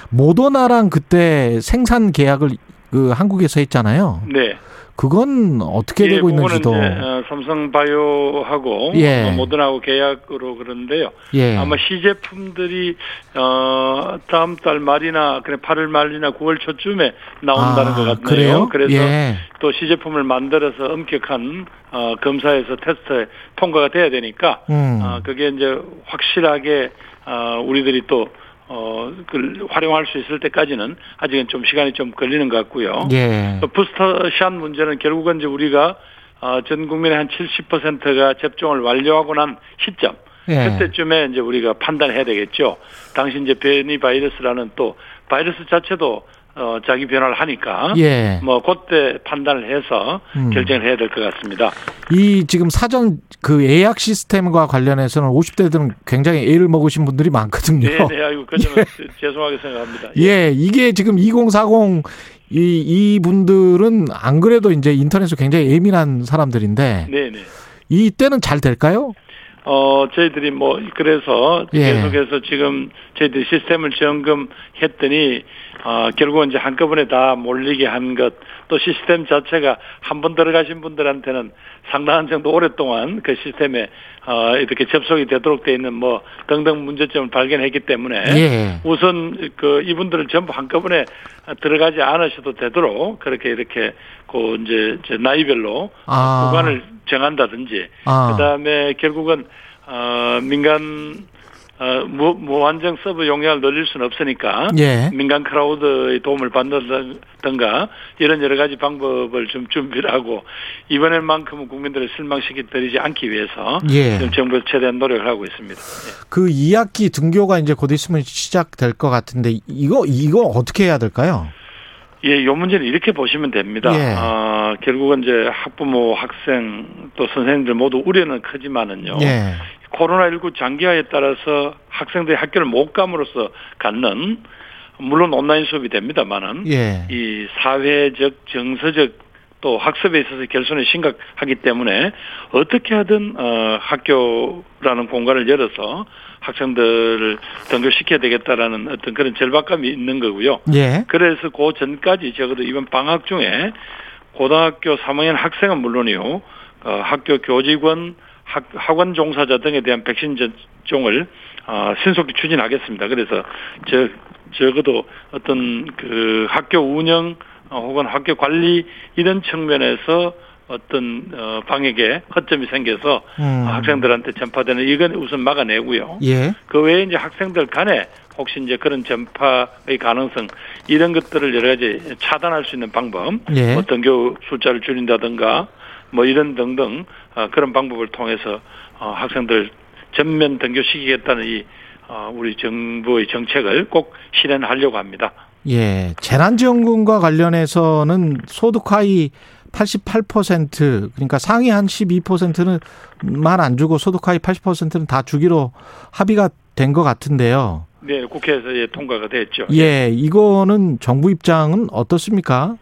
S2: 모더나랑 그때 생산 계약을 그 한국에서 했잖아요.
S7: 네.
S2: 그건 어떻게 되고
S7: 그거는
S2: 있는지도
S7: 이제, 어, 삼성바이오하고
S2: 예.
S7: 어, 모더나하고 계약으로 그러는데요.
S2: 예.
S7: 아마 시제품들이 어 다음 달 말이나 그래 8월 말이나 9월 초쯤에 나온다는
S2: 아,
S7: 것 같네요.
S2: 그래요?
S7: 그래서
S2: 예.
S7: 또 시제품을 만들어서 엄격한 어 검사에서 테스트에 통과가 돼야 되니까
S2: 음.
S7: 어 그게 이제 확실하게 어 우리들이 또 어, 그 활용할 수 있을 때까지는 아직은 좀 시간이 좀 걸리는 것 같고요.
S2: 예.
S7: 또 부스터샷 문제는 결국은 이제 우리가 어, 전 국민의 한 70%가 접종을 완료하고 난 시점
S2: 예.
S7: 그때쯤에 이제 우리가 판단해야 되겠죠. 당시 이제 변이 바이러스라는 또 바이러스 자체도 어, 자기 변화를 하니까
S2: 예.
S7: 뭐 그때 판단을 해서
S2: 음.
S7: 결정을 해야 될 것 같습니다.
S2: 이 지금 사전 그 예약 시스템과 관련해서는 50대들은 굉장히 애를 먹으신 분들이 많거든요.
S7: 네, 네, 아이고 그 점은 죄송하게 생각합니다.
S2: 예, 이게 지금 2040 이, 이 분들은 안 그래도 이제 인터넷에 굉장히 예민한 사람들인데
S7: 네, 네.
S2: 이때는 잘 될까요?
S7: 어, 저희들이 뭐, 그래서
S2: 예.
S7: 계속해서 지금 저희들이 시스템을 점검했더니, 어, 결국은 이제 한꺼번에 다 몰리게 한 것, 또 시스템 자체가 한 번 들어가신 분들한테는 상당한 정도 오랫동안 그 시스템에, 어, 이렇게 접속이 되도록 돼 있는 뭐 등등 문제점을 발견했기 때문에
S2: 예.
S7: 우선 그 이분들을 전부 한꺼번에 들어가지 않으셔도 되도록 그렇게 이렇게 그 이제 저 나이별로
S2: 아.
S7: 구간을 정한다든지
S2: 아.
S7: 그다음에 결국은 어 민간 어 무, 무한정 서버 용량을 늘릴 수는 없으니까
S2: 예.
S7: 민간 크라우드의 도움을 받는다든가 이런 여러 가지 방법을 좀 준비를 하고 이번엔만큼은 국민들을 실망시키지 않기 위해서
S2: 예.
S7: 정부에서 최대한 노력을 하고 있습니다. 예.
S2: 그 2학기 등교가 이제 곧 있으면 시작될 것 같은데 이거 이거 어떻게 해야 될까요?
S7: 예, 요 문제는 이렇게 보시면 됩니다.
S2: 예.
S7: 아, 결국은 이제 학부모, 학생, 또 선생님들 모두 우려는 크지만은요.
S2: 예.
S7: 코로나19 장기화에 따라서 학생들이 학교를 못 감으로써 갖는 물론 온라인 수업이 됩니다만은
S2: 예.
S7: 이 사회적, 정서적 또 학습에 있어서 결손이 심각하기 때문에 어떻게 하든 어 학교라는 공간을 열어서 학생들을 등교시켜야 되겠다라는 어떤 그런 절박감이 있는 거고요.
S2: 예.
S7: 그래서 그 전까지 적어도 이번 방학 중에 고등학교 3학년 학생은 물론이요. 어, 학교 교직원, 학, 학원 종사자 등에 대한 백신 접종을 어, 신속히 추진하겠습니다. 그래서 저 적어도 어떤 그 학교 운영 어, 혹은 학교 관리 이런 측면에서 어떤 어, 방역에 허점이 생겨서
S2: 음.
S7: 학생들한테 전파되는 이건 우선 막아내고요.
S2: 예.
S7: 그 외에 이제 학생들 간에 혹시 이제 그런 전파의 가능성 이런 것들을 여러 가지 차단할 수 있는 방법,
S2: 예.
S7: 뭐 등교 숫자를 줄인다든가 뭐 이런 등등 어, 그런 방법을 통해서 어, 학생들 전면 등교시키겠다는 이 어, 우리 정부의 정책을 꼭 실현하려고 합니다.
S2: 예. 재난지원금과 관련해서는 소득 하위 88% 그러니까 상위 한 12%는 만안 주고 소득 하위 80%는 다 주기로 합의가 된 것 같은데요.
S7: 네, 국회에서 예, 통과가 됐죠.
S2: 예, 이거는 정부 입장은 어떻습니까?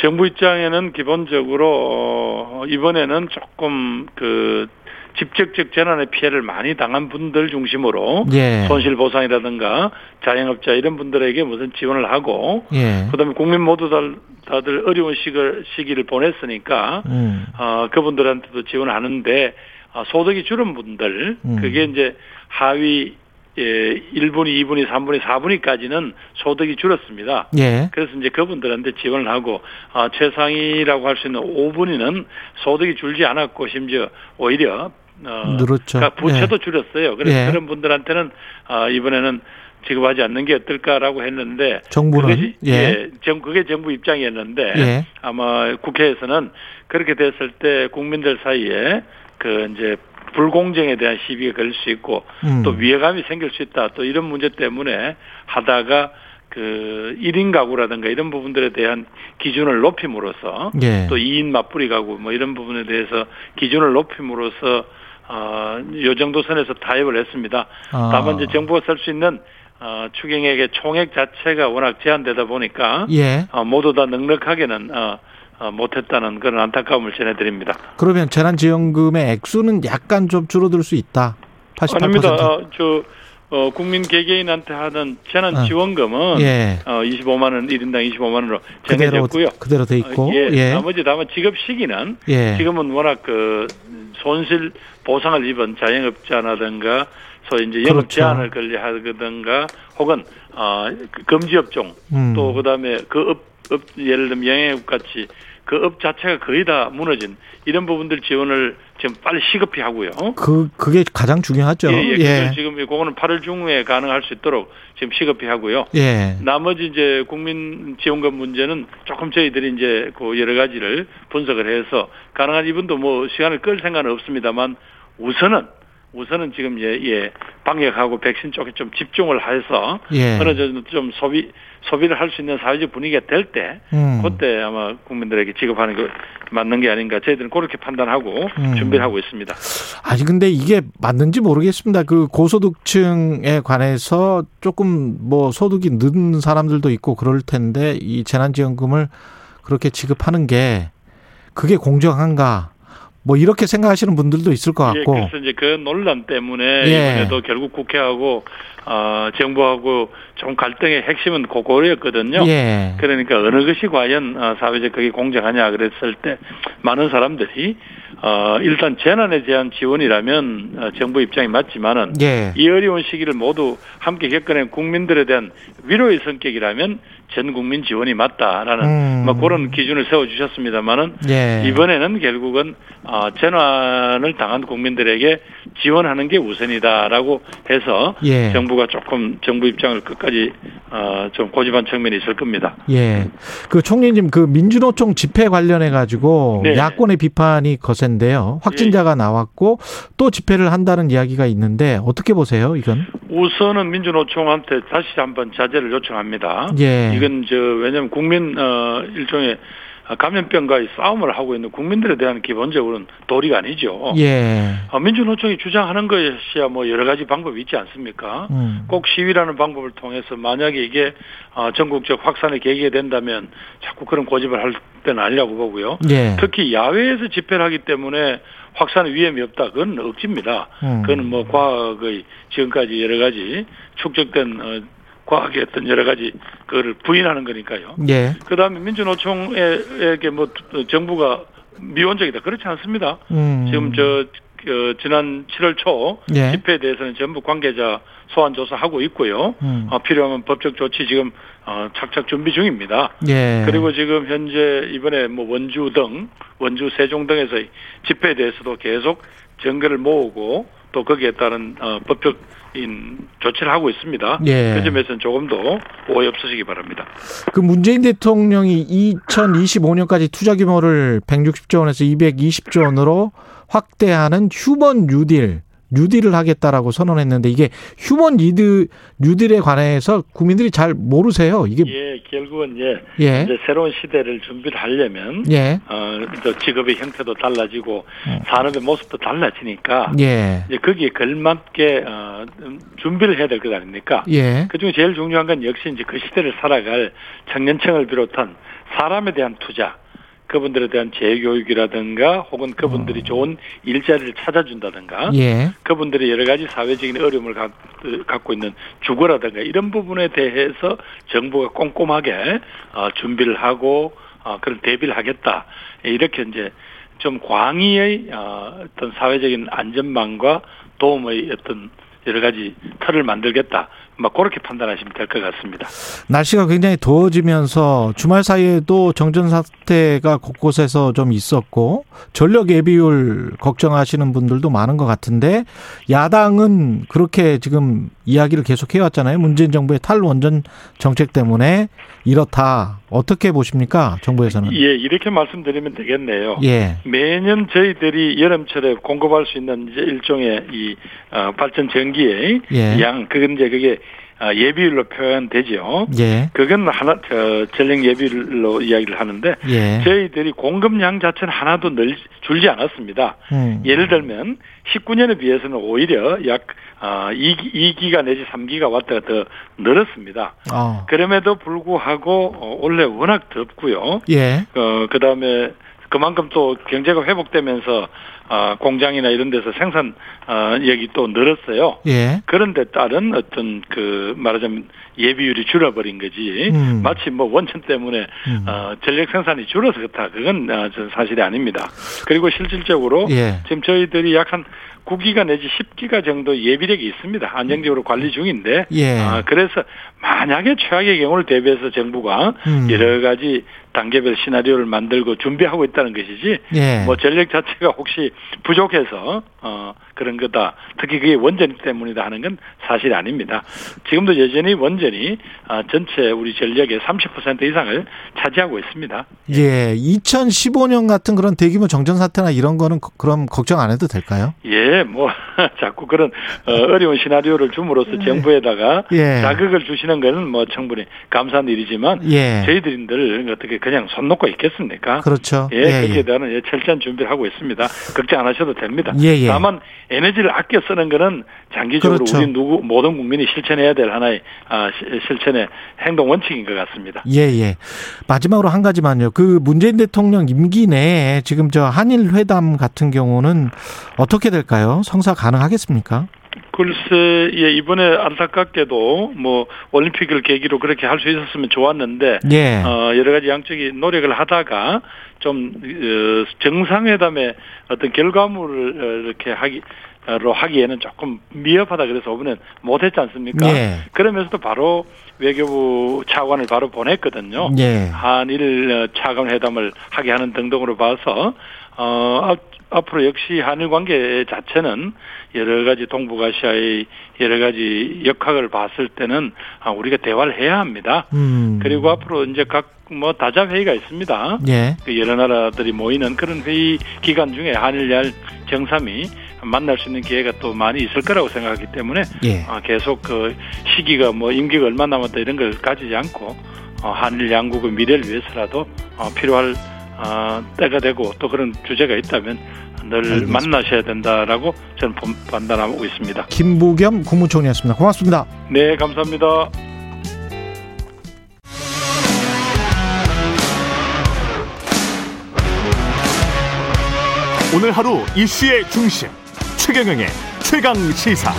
S7: 정부 입장에는 기본적으로 어, 이번에는 조금 그 직접적 재난의 피해를 많이 당한 분들 중심으로
S2: 예.
S7: 손실 보상이라든가 자영업자 이런 분들에게 무슨 지원을 하고
S2: 예.
S7: 그다음에 국민 모두 다들, 다들 어려운 시기를, 시기를 보냈으니까
S2: 음.
S7: 어, 그분들한테도 지원을 하는데 어, 소득이 줄은 분들
S2: 음.
S7: 그게 이제 하위 예, 1분위, 2분위, 3분위, 4분위까지는 소득이 줄었습니다.
S2: 예.
S7: 그래서 이제 그분들한테 지원을 하고 아, 최상위라고 할 수 있는 5분위는 소득이 줄지 않았고 심지어 오히려 어,
S2: 늘었죠.
S7: 그러니까 부채도 줄였어요. 그래서
S2: 예.
S7: 그런 분들한테는 아, 이번에는 지급하지 않는 게 어떨까라고 했는데
S2: 정부는
S7: 그것이,
S2: 예.
S7: 예, 정 그게 정부 입장이었는데
S2: 예.
S7: 아마 국회에서는 그렇게 됐을 때 국민들 사이에 그 이제 불공정에 대한 시비가 걸릴 수 있고
S2: 음.
S7: 또 위해감이 생길 수 있다. 또 이런 문제 때문에 하다가 그 1인 가구라든가 이런 부분들에 대한 기준을 높임으로써
S2: 예.
S7: 또 2인 맞불이 가구 뭐 이런 부분에 대해서 기준을 높임으로써 어, 요 정도 선에서 타협을 했습니다.
S2: 아.
S7: 다만 이제 정부가 쓸 수 있는 어, 추경액의 총액 자체가 워낙 제한되다 보니까
S2: 예.
S7: 어, 모두 다 넉넉하게는 어, 어, 못했다는 그런 안타까움을 전해드립니다.
S2: 그러면 재난지원금의 액수는 약간 좀 줄어들 수 있다. 88%.
S7: 아닙니다. 어, 저 어, 국민 개개인한테 하는 재난
S2: 어.
S7: 지원금은
S2: 예.
S7: 어, 25만 원 1인당 25만 원으로
S2: 그대로
S7: 정해졌고요.
S2: 그대로 돼 있고.
S7: 어, 예,
S2: 예.
S7: 나머지 다만 지급 시기는
S2: 예.
S7: 지금은 워낙 그 손실 보상을 입은 자영업자라든가 소위 이제 영업
S2: 그렇죠.
S7: 제한을 걸려 하든가 혹은 어, 그 금지 업종
S2: 음.
S7: 또 그다음에 그 업 업, 예를 들면 여행업 같이 그 업 자체가 거의 다 무너진 이런 부분들 지원을 지금 빨리 시급히 하고요.
S2: 그 그게 가장 중요하죠.
S7: 예, 예.
S2: 예.
S7: 지금 그거는 8월 중후에 가능할 수 있도록 지금 시급히 하고요.
S2: 예.
S7: 나머지 이제 국민 지원금 문제는 조금 저희들이 이제 그 여러 가지를 분석을 해서 가능한 이 부분도 뭐 시간을 끌 생각은 없습니다만 우선은 우선은 지금 예, 예 방역하고 백신 쪽에 좀 집중을 해서
S2: 예.
S7: 어느 정도 좀 소비 소비를 할 수 있는 사회적 분위기가 될 때
S2: 음.
S7: 그때 아마 국민들에게 지급하는 게 맞는 게 아닌가 저희들은 그렇게 판단하고
S2: 음.
S7: 준비를 하고 있습니다.
S2: 아니 근데 이게 맞는지 모르겠습니다. 그 고소득층에 관해서 조금 뭐 소득이 늦은 사람들도 있고 그럴 텐데 이 재난지원금을 그렇게 지급하는 게 그게 공정한가? 뭐 이렇게 생각하시는 분들도 있을 것
S7: 예,
S2: 같고.
S7: 그래서 이제 그 논란 때문에
S2: 예.
S7: 이번에도 결국 국회하고 어, 정부하고 좀 갈등의 핵심은 그거였거든요.
S2: 예.
S7: 그러니까 어느 것이 과연 어, 사회적 그게 공정하냐 그랬을 때 많은 사람들이 어, 일단 재난에 대한 지원이라면 어, 정부 입장이 맞지만은
S2: 예.
S7: 이 어려운 시기를 모두 함께 겪어낸 국민들에 대한 위로의 성격이라면 전 국민 지원이 맞다라는
S2: 음.
S7: 뭐 그런 기준을 세워 주셨습니다만은
S2: 예.
S7: 이번에는 결국은 어, 재난을 당한 국민들에게 지원하는 게 우선이다라고 해서
S2: 예.
S7: 정부가 조금 정부 입장을 끝까지 어, 좀 고집한 측면이 있을 겁니다.
S2: 예. 그 총리님 그 민주노총 집회 관련해 가지고
S7: 네.
S2: 야권의 비판이 거센데요. 확진자가 나왔고 또 집회를 한다는 이야기가 있는데 어떻게 보세요? 이건?
S7: 우선은 민주노총한테 다시 한번 자제를 요청합니다.
S2: 예.
S7: 이건 저 왜냐하면 국민 어, 일종의 감염병과의 싸움을 하고 있는 국민들에 대한 기본적으로는 도리가 아니죠.
S2: 예.
S7: 어, 민주노총이 주장하는 것이야 뭐 여러 가지 방법이 있지 않습니까?
S2: 음.
S7: 꼭 시위라는 방법을 통해서 만약에 이게 어, 전국적 확산의 계기가 된다면 자꾸 그런 고집을 할 때는 아니라고 보고요.
S2: 예.
S7: 특히 야외에서 집회를 하기 때문에 확산의 위험이 없다. 그건 억지입니다.
S2: 음.
S7: 그건 뭐 과학의 지금까지 여러 가지 축적된 어, 과학의 어떤 여러 가지 그거를 부인하는 거니까요.
S2: 예.
S7: 그다음에 민주노총에게 뭐 정부가 미온적이다 그렇지 않습니다.
S2: 음.
S7: 지금 저 그, 지난 7월 초
S2: 예.
S7: 집회에 대해서는 전부 관계자 소환 조사하고 있고요.
S2: 음.
S7: 어, 필요하면 법적 조치 지금 어, 착착 준비 중입니다.
S2: 예.
S7: 그리고 지금 현재 이번에 뭐 원주 등 원주 세종 등에서 집회에 대해서도 계속 증거를 모으고 또 거기에 따른 어, 법적인 조치를 하고 있습니다.
S2: 예.
S7: 그 점에서는 조금 더 오해 없으시기 바랍니다.
S2: 그 문재인 대통령이 2025년까지 투자 규모를 160조 원에서 220조 원으로 확대하는 human 뉴딜, 뉴딜을 하겠다라고 선언했는데 이게 human 리드 뉴딜에 관해서 국민들이 잘 모르세요. 이게
S7: 예, 결국은 예,
S2: 예.
S7: 이제 새로운 시대를 준비를 하려면
S2: 예.
S7: 어, 또 직업의 형태도 달라지고
S2: 음.
S7: 산업의 모습도 달라지니까
S2: 예.
S7: 이제 거기에 걸맞게 어, 음, 준비를 해야 될 것 아닙니까?
S2: 예.
S7: 그중에 제일 중요한 건 역시 이제 그 시대를 살아갈 청년층을 비롯한 사람에 대한 투자, 그분들에 대한 재교육이라든가 혹은 그분들이 좋은 일자리를 찾아준다든가
S2: 어. 예.
S7: 그분들이 여러 가지 사회적인 어려움을 가- 갖고 있는 주거라든가 이런 부분에 대해서 정부가 꼼꼼하게 어, 준비를 하고 어, 그런 대비를 하겠다 이렇게 이제 좀 광의의 어, 어떤 사회적인 안전망과 도움의 어떤 여러 가지 틀을 만들겠다. 막 그렇게 판단하시면 될 것 같습니다.
S2: 날씨가 굉장히 더워지면서 주말 사이에도 정전 사태가 곳곳에서 좀 있었고 전력 예비율 걱정하시는 분들도 많은 것 같은데 야당은 그렇게 지금 이야기를 계속 해왔잖아요. 문재인 정부의 탈원전 정책 때문에 이렇다. 어떻게 보십니까? 정부에서는?
S7: 예, 이렇게 말씀드리면 되겠네요.
S2: 예.
S7: 매년 저희들이 여름철에 공급할 수 있는 이제 일종의 이 어, 발전 전기의
S2: 예.
S7: 양 그건 이제 그게 어, 예비율로 표현되죠.
S2: 예.
S7: 그건 하나 저 전력 예비율로 이야기를 하는데
S2: 예.
S7: 저희들이 공급량 자체는 하나도 늘 줄지 않았습니다.
S2: 음.
S7: 예를 들면 19년에 비해서는 오히려 약 어, 2기, 2기가 내지 3기가 왔다가 더 늘었습니다.
S2: 어.
S7: 그럼에도 불구하고 어, 원래 워낙 덥고요.
S2: 예.
S7: 어, 그 다음에 그만큼 또 경제가 회복되면서 어, 공장이나 이런 데서 생산 어, 여기 또 늘었어요.
S2: 예.
S7: 그런데 따른 어떤 그 말하자면 예비율이 줄어버린 거지
S2: 음.
S7: 마치 뭐 원천 때문에
S2: 음.
S7: 어, 전력 생산이 줄어서 그렇다 그건 어, 저 사실이 아닙니다. 그리고 실질적으로
S2: 예.
S7: 지금 저희들이 약 한 9기가 내지 10기가 정도 예비력이 있습니다. 안정적으로 관리 중인데
S2: 예.
S7: 아, 그래서 만약에 최악의 경우를 대비해서 정부가
S2: 음.
S7: 여러 가지 단계별 시나리오를 만들고 준비하고 있다는 것이지
S2: 예.
S7: 뭐 전력 자체가 혹시 부족해서 어 그런 거다. 특히 그게 원전 때문이다 하는 건 사실이 아닙니다. 지금도 여전히 원전이 아, 전체 우리 전력의 30% 이상을 차지하고 있습니다.
S2: 예. 2015년 같은 그런 대규모 정전 사태나 이런 거는 그- 그럼 걱정 안 해도 될까요?
S7: 예, 뭐 자꾸 그런 어, 어려운 시나리오를 줌으로써 정부에다가
S2: 예.
S7: 자극을 주시는 것은 뭐 충분히 감사한 일이지만
S2: 예.
S7: 저희들인들 어떻게 그냥 손 놓고 있겠습니까?
S2: 그렇죠.
S7: 예,
S2: 예,
S7: 거기에
S2: 예.
S7: 대한 예, 철저한 준비를 하고 있습니다. 걱정 안 하셔도 됩니다.
S2: 예, 예.
S7: 다만 에너지를 아껴 쓰는 거는 장기적으로
S2: 그렇죠.
S7: 우리 누구 모든 국민이 실천해야 될 하나의 아, 시- 실천의 행동 원칙인 것 같습니다.
S2: 예, 예. 마지막으로 한 가지만요. 그 문재인 대통령 임기 내에 지금 저 한일 회담 같은 경우는 어떻게 될까요? 성사 가능하겠습니까?
S7: 글쎄, 예, 이번에 안타깝게도 뭐 올림픽을 계기로 그렇게 할 수 있었으면 좋았는데
S2: 예.
S7: 어, 여러 가지 양쪽이 노력을 하다가 좀 어, 정상회담의 어떤 결과물을 어, 이렇게 하기 로 하기에는 조금 미흡하다 그래서 이번엔 못했지 않습니까?
S2: 예.
S7: 그러면서도 바로 외교부 차관을 바로 보냈거든요.
S2: 예.
S7: 한일 어, 차관 회담을 하게 하는 등등으로 봐서 어 앞- 앞으로 역시 한일 관계 자체는 여러 가지 동북아시아의 여러 가지 역학을 봤을 때는 아, 우리가 대화를 해야 합니다.
S2: 음.
S7: 그리고 앞으로 이제 각 뭐 다자 회의가 있습니다.
S2: 예.
S7: 그 여러 나라들이 모이는 그런 회의 기간 중에 한일야일 정상이 만날 수 있는 기회가 또 많이 있을 거라고 생각하기 때문에
S2: 예.
S7: 아, 계속 그 시기가 뭐 임기가 얼마 남았다 이런 걸 가지지 않고 어, 한일 양국의 미래를 위해서라도 어, 필요할 어, 때가 되고 또 그런 주제가 있다면 늘
S2: 알겠습니다.
S7: 만나셔야 된다라고 저는 본- 판단하고 있습니다.
S2: 김부겸 국무총리였습니다. 고맙습니다.
S7: 네, 감사합니다.
S1: 오늘 하루 이슈의 중심 최경영의 최강 시사.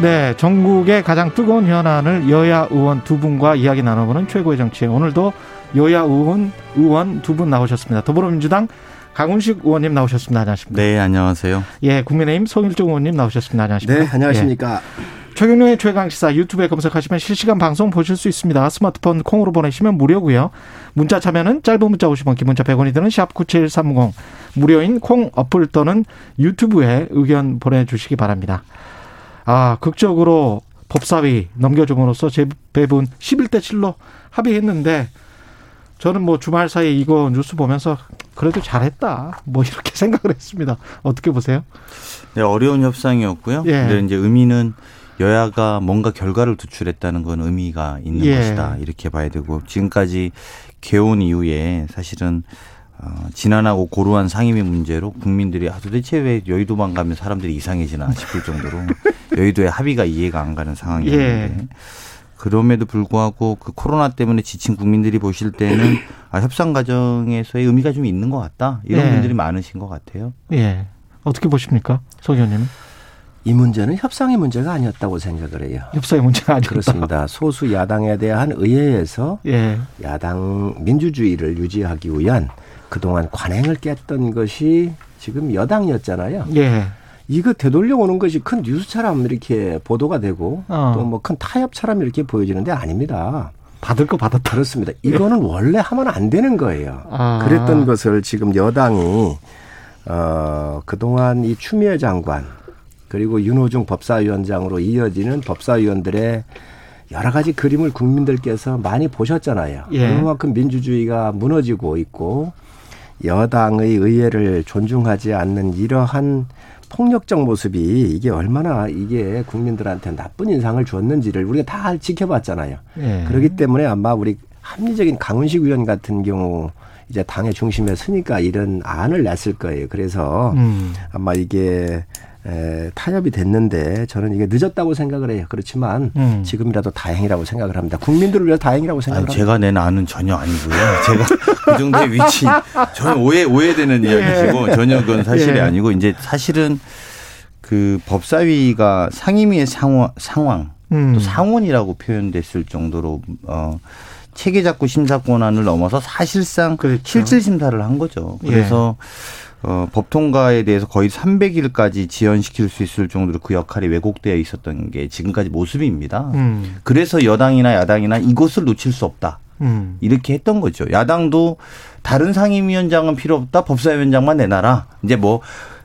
S2: 네, 전국의 가장 뜨거운 현안을 여야 의원 두 분과 이야기 나눠보는 최고의 정치. 오늘도 여야 의원 의원 두 분 나오셨습니다. 더불어민주당 강훈식 의원님 나오셨습니다. 안녕하십니까?
S8: 네, 안녕하세요.
S2: 예, 국민의힘 송일종 의원님 나오셨습니다. 안녕하십니까?
S9: 네, 안녕하십니까?
S2: 예. 최경련의 최강시사 유튜브에 검색하시면 실시간 방송 보실 수 있습니다. 스마트폰 콩으로 보내시면 무료고요. 문자 참여는 짧은 문자 50원, 긴 문자 100원이 드는 샵 9730 무료인 콩 어플 또는 유튜브에 의견 보내주시기 바랍니다. 아, 극적으로 법사위 넘겨줌으로써 재배분 11대 7로 합의했는데 저는 뭐 주말 사이에 이거 뉴스 보면서 그래도 잘했다. 뭐 이렇게 생각을 했습니다. 어떻게 보세요?
S8: 네, 어려운 협상이었고요.
S2: 예.
S8: 근데 이제 의미는 여야가 뭔가 결과를 도출했다는 건 의미가 있는
S2: 예.
S8: 것이다. 이렇게 봐야 되고 지금까지 개원 이후에 사실은 어, 지난하고 고루한 상임위 문제로 국민들이 아, 도대체 왜 여의도만 가면 사람들이 이상해지나 싶을 정도로 여의도의 합의가 이해가 안 가는 상황이었는데
S2: 예.
S8: 그럼에도 불구하고 그 코로나 때문에 지친 국민들이 보실 때는 아, 협상 과정에서의 의미가 좀 있는 것 같다. 이런
S2: 예.
S8: 분들이 많으신 것 같아요.
S2: 예. 어떻게 보십니까? 송 의원님은?
S9: 이 문제는 협상의 문제가 아니었다고 생각을 해요.
S2: 협상의 문제가 아니었다.
S9: 그렇습니다. 소수 야당에 대한 의회에서
S2: 예.
S9: 야당 민주주의를 유지하기 위한 그동안 관행을 깼던 것이 지금 여당이었잖아요.
S2: 예.
S9: 이거 되돌려오는 것이 큰 뉴스처럼 이렇게 보도가 되고
S2: 어.
S9: 또뭐 큰 타협처럼 이렇게 보여지는데 아닙니다.
S2: 받을 거 받았다.
S9: 그렇습니다. 이거는 원래 하면 안 되는 거예요.
S2: 아.
S9: 그랬던 것을 지금 여당이 어 그동안 이 추미애 장관 그리고 윤호중 법사위원장으로 이어지는 법사위원들의 여러 가지 그림을 국민들께서 많이 보셨잖아요.
S2: 예.
S9: 그만큼 민주주의가 무너지고 있고 여당의 의회를 존중하지 않는 이러한 폭력적 모습이 이게 얼마나 이게 국민들한테 나쁜 인상을 줬는지를 우리가 다 지켜봤잖아요.
S2: 예.
S9: 그렇기 때문에 아마 우리 합리적인 강훈식 의원 같은 경우 이제 당의 중심에 서니까 이런 안을 냈을 거예요. 그래서
S2: 음.
S9: 아마 이게 에, 타협이 됐는데 저는 이게 늦었다고 생각을 해요. 그렇지만
S2: 음.
S9: 지금이라도 다행이라고 생각을 합니다. 국민들을 위해서 다행이라고 생각을 합니다.
S8: 제가 낸 안은 전혀 아니고요. 제가 그 정도의 위치 전혀 오해 오해되는 이야기시고 전혀 그건 사실이
S2: 예.
S8: 아니고 이제 사실은 그 법사위가 상임위의 상황, 상황
S2: 음.
S8: 또 상원이라고 표현됐을 정도로 어 체계 잡고 심사 권한을 넘어서 사실상
S2: 그렇죠.
S8: 실질 심사를 한 거죠.
S2: 예.
S8: 그래서 어, 법 통과에 대해서 거의 300일까지 지연시킬 수 있을 정도로 그 역할이 왜곡되어 있었던 게 지금까지 모습입니다.
S2: 음.
S8: 그래서 여당이나 야당이나 이것을 놓칠 수 없다.
S2: 음.
S8: 이렇게 했던 거죠. 야당도 다른 상임위원장은 필요 없다. 법사위원장만 내놔라. 이제 뭐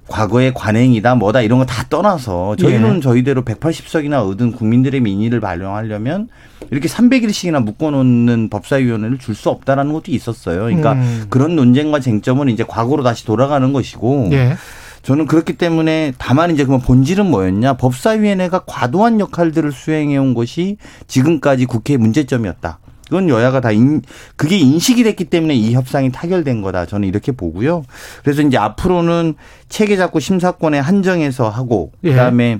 S8: 과거의 관행이다 뭐다 이런 거 다 떠나서 저희는
S2: 예.
S8: 저희대로 180석이나 얻은 국민들의 민의를 반영하려면 이렇게 300일씩이나 묶어놓는 법사위원회를 줄 수 없다라는 것도 있었어요. 그러니까
S2: 음.
S8: 그런 논쟁과 쟁점은 이제 과거로 다시 돌아가는 것이고
S2: 예.
S8: 저는 그렇기 때문에 다만 이제 그럼 본질은 뭐였냐 법사위원회가 과도한 역할들을 수행해 온 것이 지금까지 국회의 문제점이었다. 그건 여야가 다 인, 그게 인식이 됐기 때문에 이 협상이 타결된 거다. 저는 이렇게 보고요. 그래서 이제 앞으로는 체계 잡고 심사권에 한정해서 하고
S2: 예.
S8: 그다음에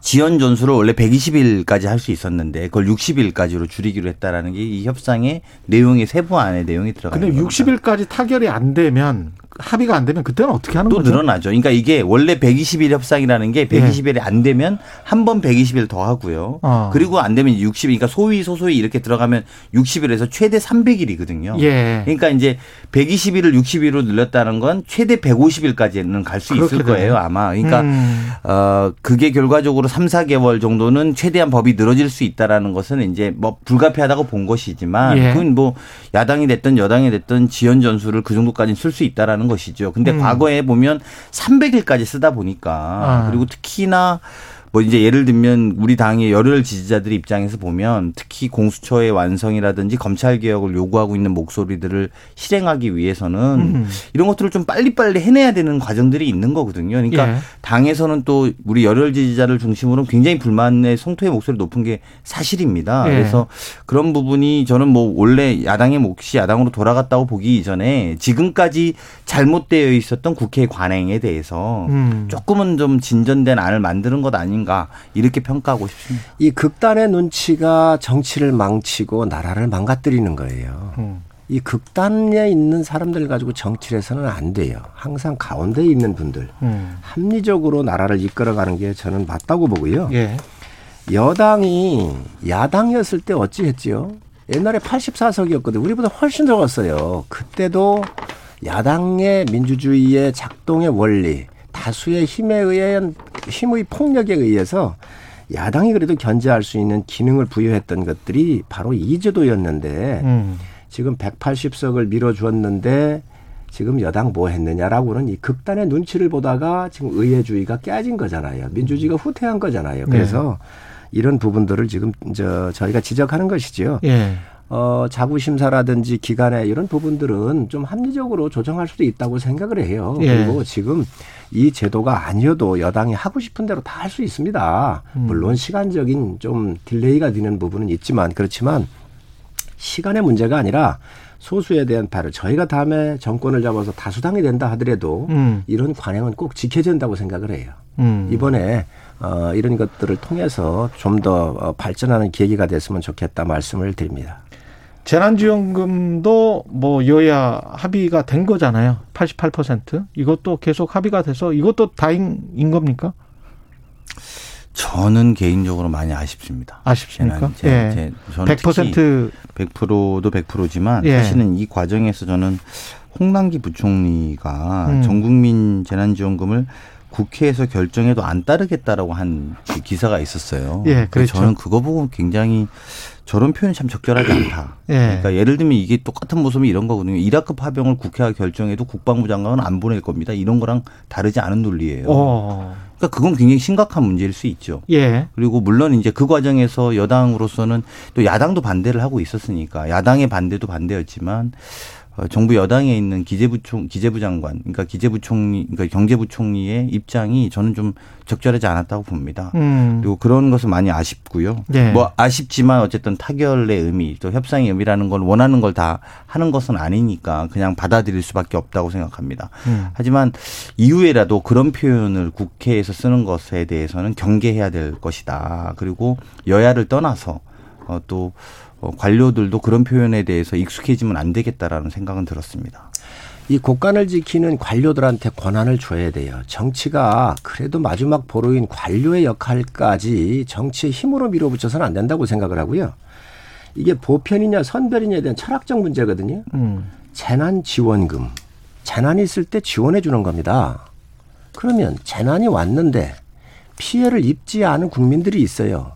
S8: 지연 전수를 원래 120일까지 할 수 있었는데 그걸 60일까지로 줄이기로 했다라는 게 이 협상의 내용의 세부 안에 내용이 들어가는
S2: 근데
S8: 겁니다.
S2: 60일까지 타결이 안 되면 합의가 안 되면 그때는 어떻게 하는
S8: 또
S2: 거죠?
S8: 늘어나죠. 그러니까 이게 원래 120일 협상이라는 게 120일이 안 되면 한 번 120일 더 하고요.
S2: 어.
S8: 그리고 안 되면 60일, 그러니까 소위 소소히 이렇게 들어가면 60일에서 최대 300일이거든요.
S2: 예.
S8: 그러니까 이제 120일을 60일로 늘렸다는 건 최대 150일까지는 갈 수 있을 거예요. 아마. 그러니까
S2: 음.
S8: 어, 그게 결과적으로 3, 4개월 정도는 최대한 법이 늘어질 수 있다라는 것은 이제 뭐 불가피하다고 본 것이지만
S2: 예.
S8: 그건 뭐 야당이 됐든 여당이 됐든 지연 전술을 그 정도까지는 쓸 수 있다라는 것이죠. 근데
S2: 음.
S8: 과거에 보면 300일까지 쓰다 보니까
S2: 아.
S8: 그리고 특히나 뭐 이제 예를 들면 우리 당의 열혈 지지자들 입장에서 보면 특히 공수처의 완성이라든지 검찰 개혁을 요구하고 있는 목소리들을 실행하기 위해서는
S2: 음.
S8: 이런 것들을 좀 빨리빨리 해내야 되는 과정들이 있는 거거든요. 그러니까
S2: 예.
S8: 당에서는 또 우리 열혈 지지자를 중심으로 굉장히 불만의 성토의 목소리 높은 게 사실입니다.
S2: 예.
S8: 그래서 그런 부분이 저는 뭐 원래 야당의 몫이 야당으로 돌아갔다고 보기 이전에 지금까지 잘못되어 있었던 국회 관행에 대해서
S2: 음.
S8: 조금은 좀 진전된 안을 만드는 것 아닌가 이렇게 평가하고 싶습니다.
S9: 이 극단의 눈치가 정치를 망치고 나라를 망가뜨리는 거예요.
S2: 음.
S9: 이 극단에 있는 사람들 가지고 정치를 해서는 안 돼요. 항상 가운데에 있는 분들
S2: 음.
S9: 합리적으로 나라를 이끌어가는 게 저는 맞다고 보고요.
S2: 예.
S9: 여당이 야당이었을 때 어찌했지요? 옛날에 84석이었거든요. 우리보다 훨씬 적었어요. 그때도 야당의 민주주의의 작동의 원리, 다수의 힘에 의한 힘의 폭력에 의해서 야당이 그래도 견제할 수 있는 기능을 부여했던 것들이 바로 이 제도였는데
S2: 음.
S9: 지금 180석을 밀어주었는데 지금 여당 뭐 했느냐라고는 이 극단의 눈치를 보다가 지금 의회주의가 깨진 거잖아요. 민주주의가 후퇴한 거잖아요. 그래서 이런 부분들을 지금 저 저희가 지적하는 것이지요.
S2: 예.
S9: 어, 자구심사라든지 기간에 이런 부분들은 좀 합리적으로 조정할 수도 있다고 생각을 해요.
S2: 예.
S9: 그리고 지금 이 제도가 아니어도 여당이 하고 싶은 대로 다 할 수 있습니다.
S2: 음.
S9: 물론 시간적인 좀 delay가 되는 부분은 있지만 그렇지만 시간의 문제가 아니라 소수에 대한 발을 저희가 다음에 정권을 잡아서 다수당이 된다 하더라도
S2: 음.
S9: 이런 관행은 꼭 지켜야 된다고 생각을 해요.
S2: 음.
S9: 이번에 어, 이런 것들을 통해서 좀더 어, 발전하는 계기가 됐으면 좋겠다 말씀을 드립니다.
S2: 재난지원금도 뭐 여야 합의가 된 거잖아요. 88% 이것도 계속 합의가 돼서 이것도 다행인 겁니까?
S8: 저는 개인적으로 많이 아쉽습니다.
S2: 아쉽습니까?
S8: 제,
S2: 예.
S8: 제, 저는
S2: 100%
S8: 100%도 100%지만
S2: 예.
S8: 사실은 이 과정에서 저는 홍남기 부총리가
S2: 음.
S8: 전국민 재난지원금을 국회에서 결정해도 안 따르겠다라고 한그 기사가 있었어요.
S2: 예, 그렇죠.
S8: 저는 그거 보고 굉장히 저런 표현이 참 적절하지 않다.
S2: 예.
S8: 그러니까 예를 들면 이게 똑같은 모습이 이런 거거든요. 이라크 파병을 국회가 결정해도 국방부 장관은 안 보낼 겁니다. 이런 거랑 다르지 않은 논리예요.
S2: 어.
S8: 그러니까 그건 굉장히 심각한 문제일 수 있죠.
S2: 예.
S8: 그리고 물론 이제 그 과정에서 여당으로서는 또 야당도 반대를 하고 있었으니까 야당의 반대도 반대였지만 어, 정부 여당에 있는 기재부총 기재부 장관 그러니까 기재부총리 그러니까 경제부총리의 입장이 저는 좀 적절하지 않았다고 봅니다.
S2: 음.
S8: 그리고 그런 것은 많이 아쉽고요.
S2: 예.
S8: 뭐 아쉽지만 어쨌든 타결의 의미 또 협상의 의미라는 걸 원하는 걸 다 하는 것은 아니니까 그냥 받아들일 수밖에 없다고 생각합니다.
S2: 음.
S8: 하지만 이후에라도 그런 표현을 국회에서 쓰는 것에 대해서는 경계해야 될 것이다. 그리고 여야를 떠나서 어, 또 어, 관료들도 그런 표현에 대해서 익숙해지면 안 되겠다라는 생각은 들었습니다.
S9: 이 국간을 지키는 관료들한테 권한을 줘야 돼요. 정치가 그래도 마지막 보루인 관료의 역할까지 정치의 힘으로 밀어붙여서는 안 된다고 생각을 하고요. 이게 보편이냐 선별이냐에 대한 철학적 문제거든요.
S2: 음.
S9: 재난 지원금. 재난이 있을 때 지원해 주는 겁니다. 그러면 재난이 왔는데 피해를 입지 않은 국민들이 있어요.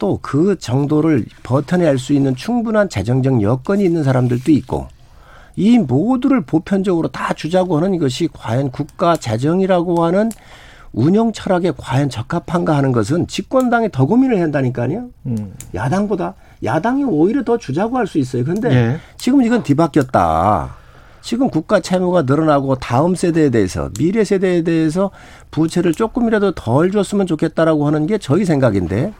S9: 또 그 정도를 버텨낼 수 있는 충분한 재정적 여건이 있는 사람들도 있고 이 모두를 보편적으로 다 주자고 하는 것이 과연 국가 재정이라고 하는 운영 철학에 과연 적합한가 하는 것은 집권당이 더 고민을 한다니까요.
S2: 음.
S9: 야당보다 야당이 오히려 더 주자고 할 수 있어요. 근데
S2: 예.
S9: 지금 이건 뒤바뀌었다. 지금 국가 채무가 늘어나고 다음 세대에 대해서 미래 세대에 대해서 부채를 조금이라도 덜 줬으면 좋겠다라고 하는 게 저희 생각인데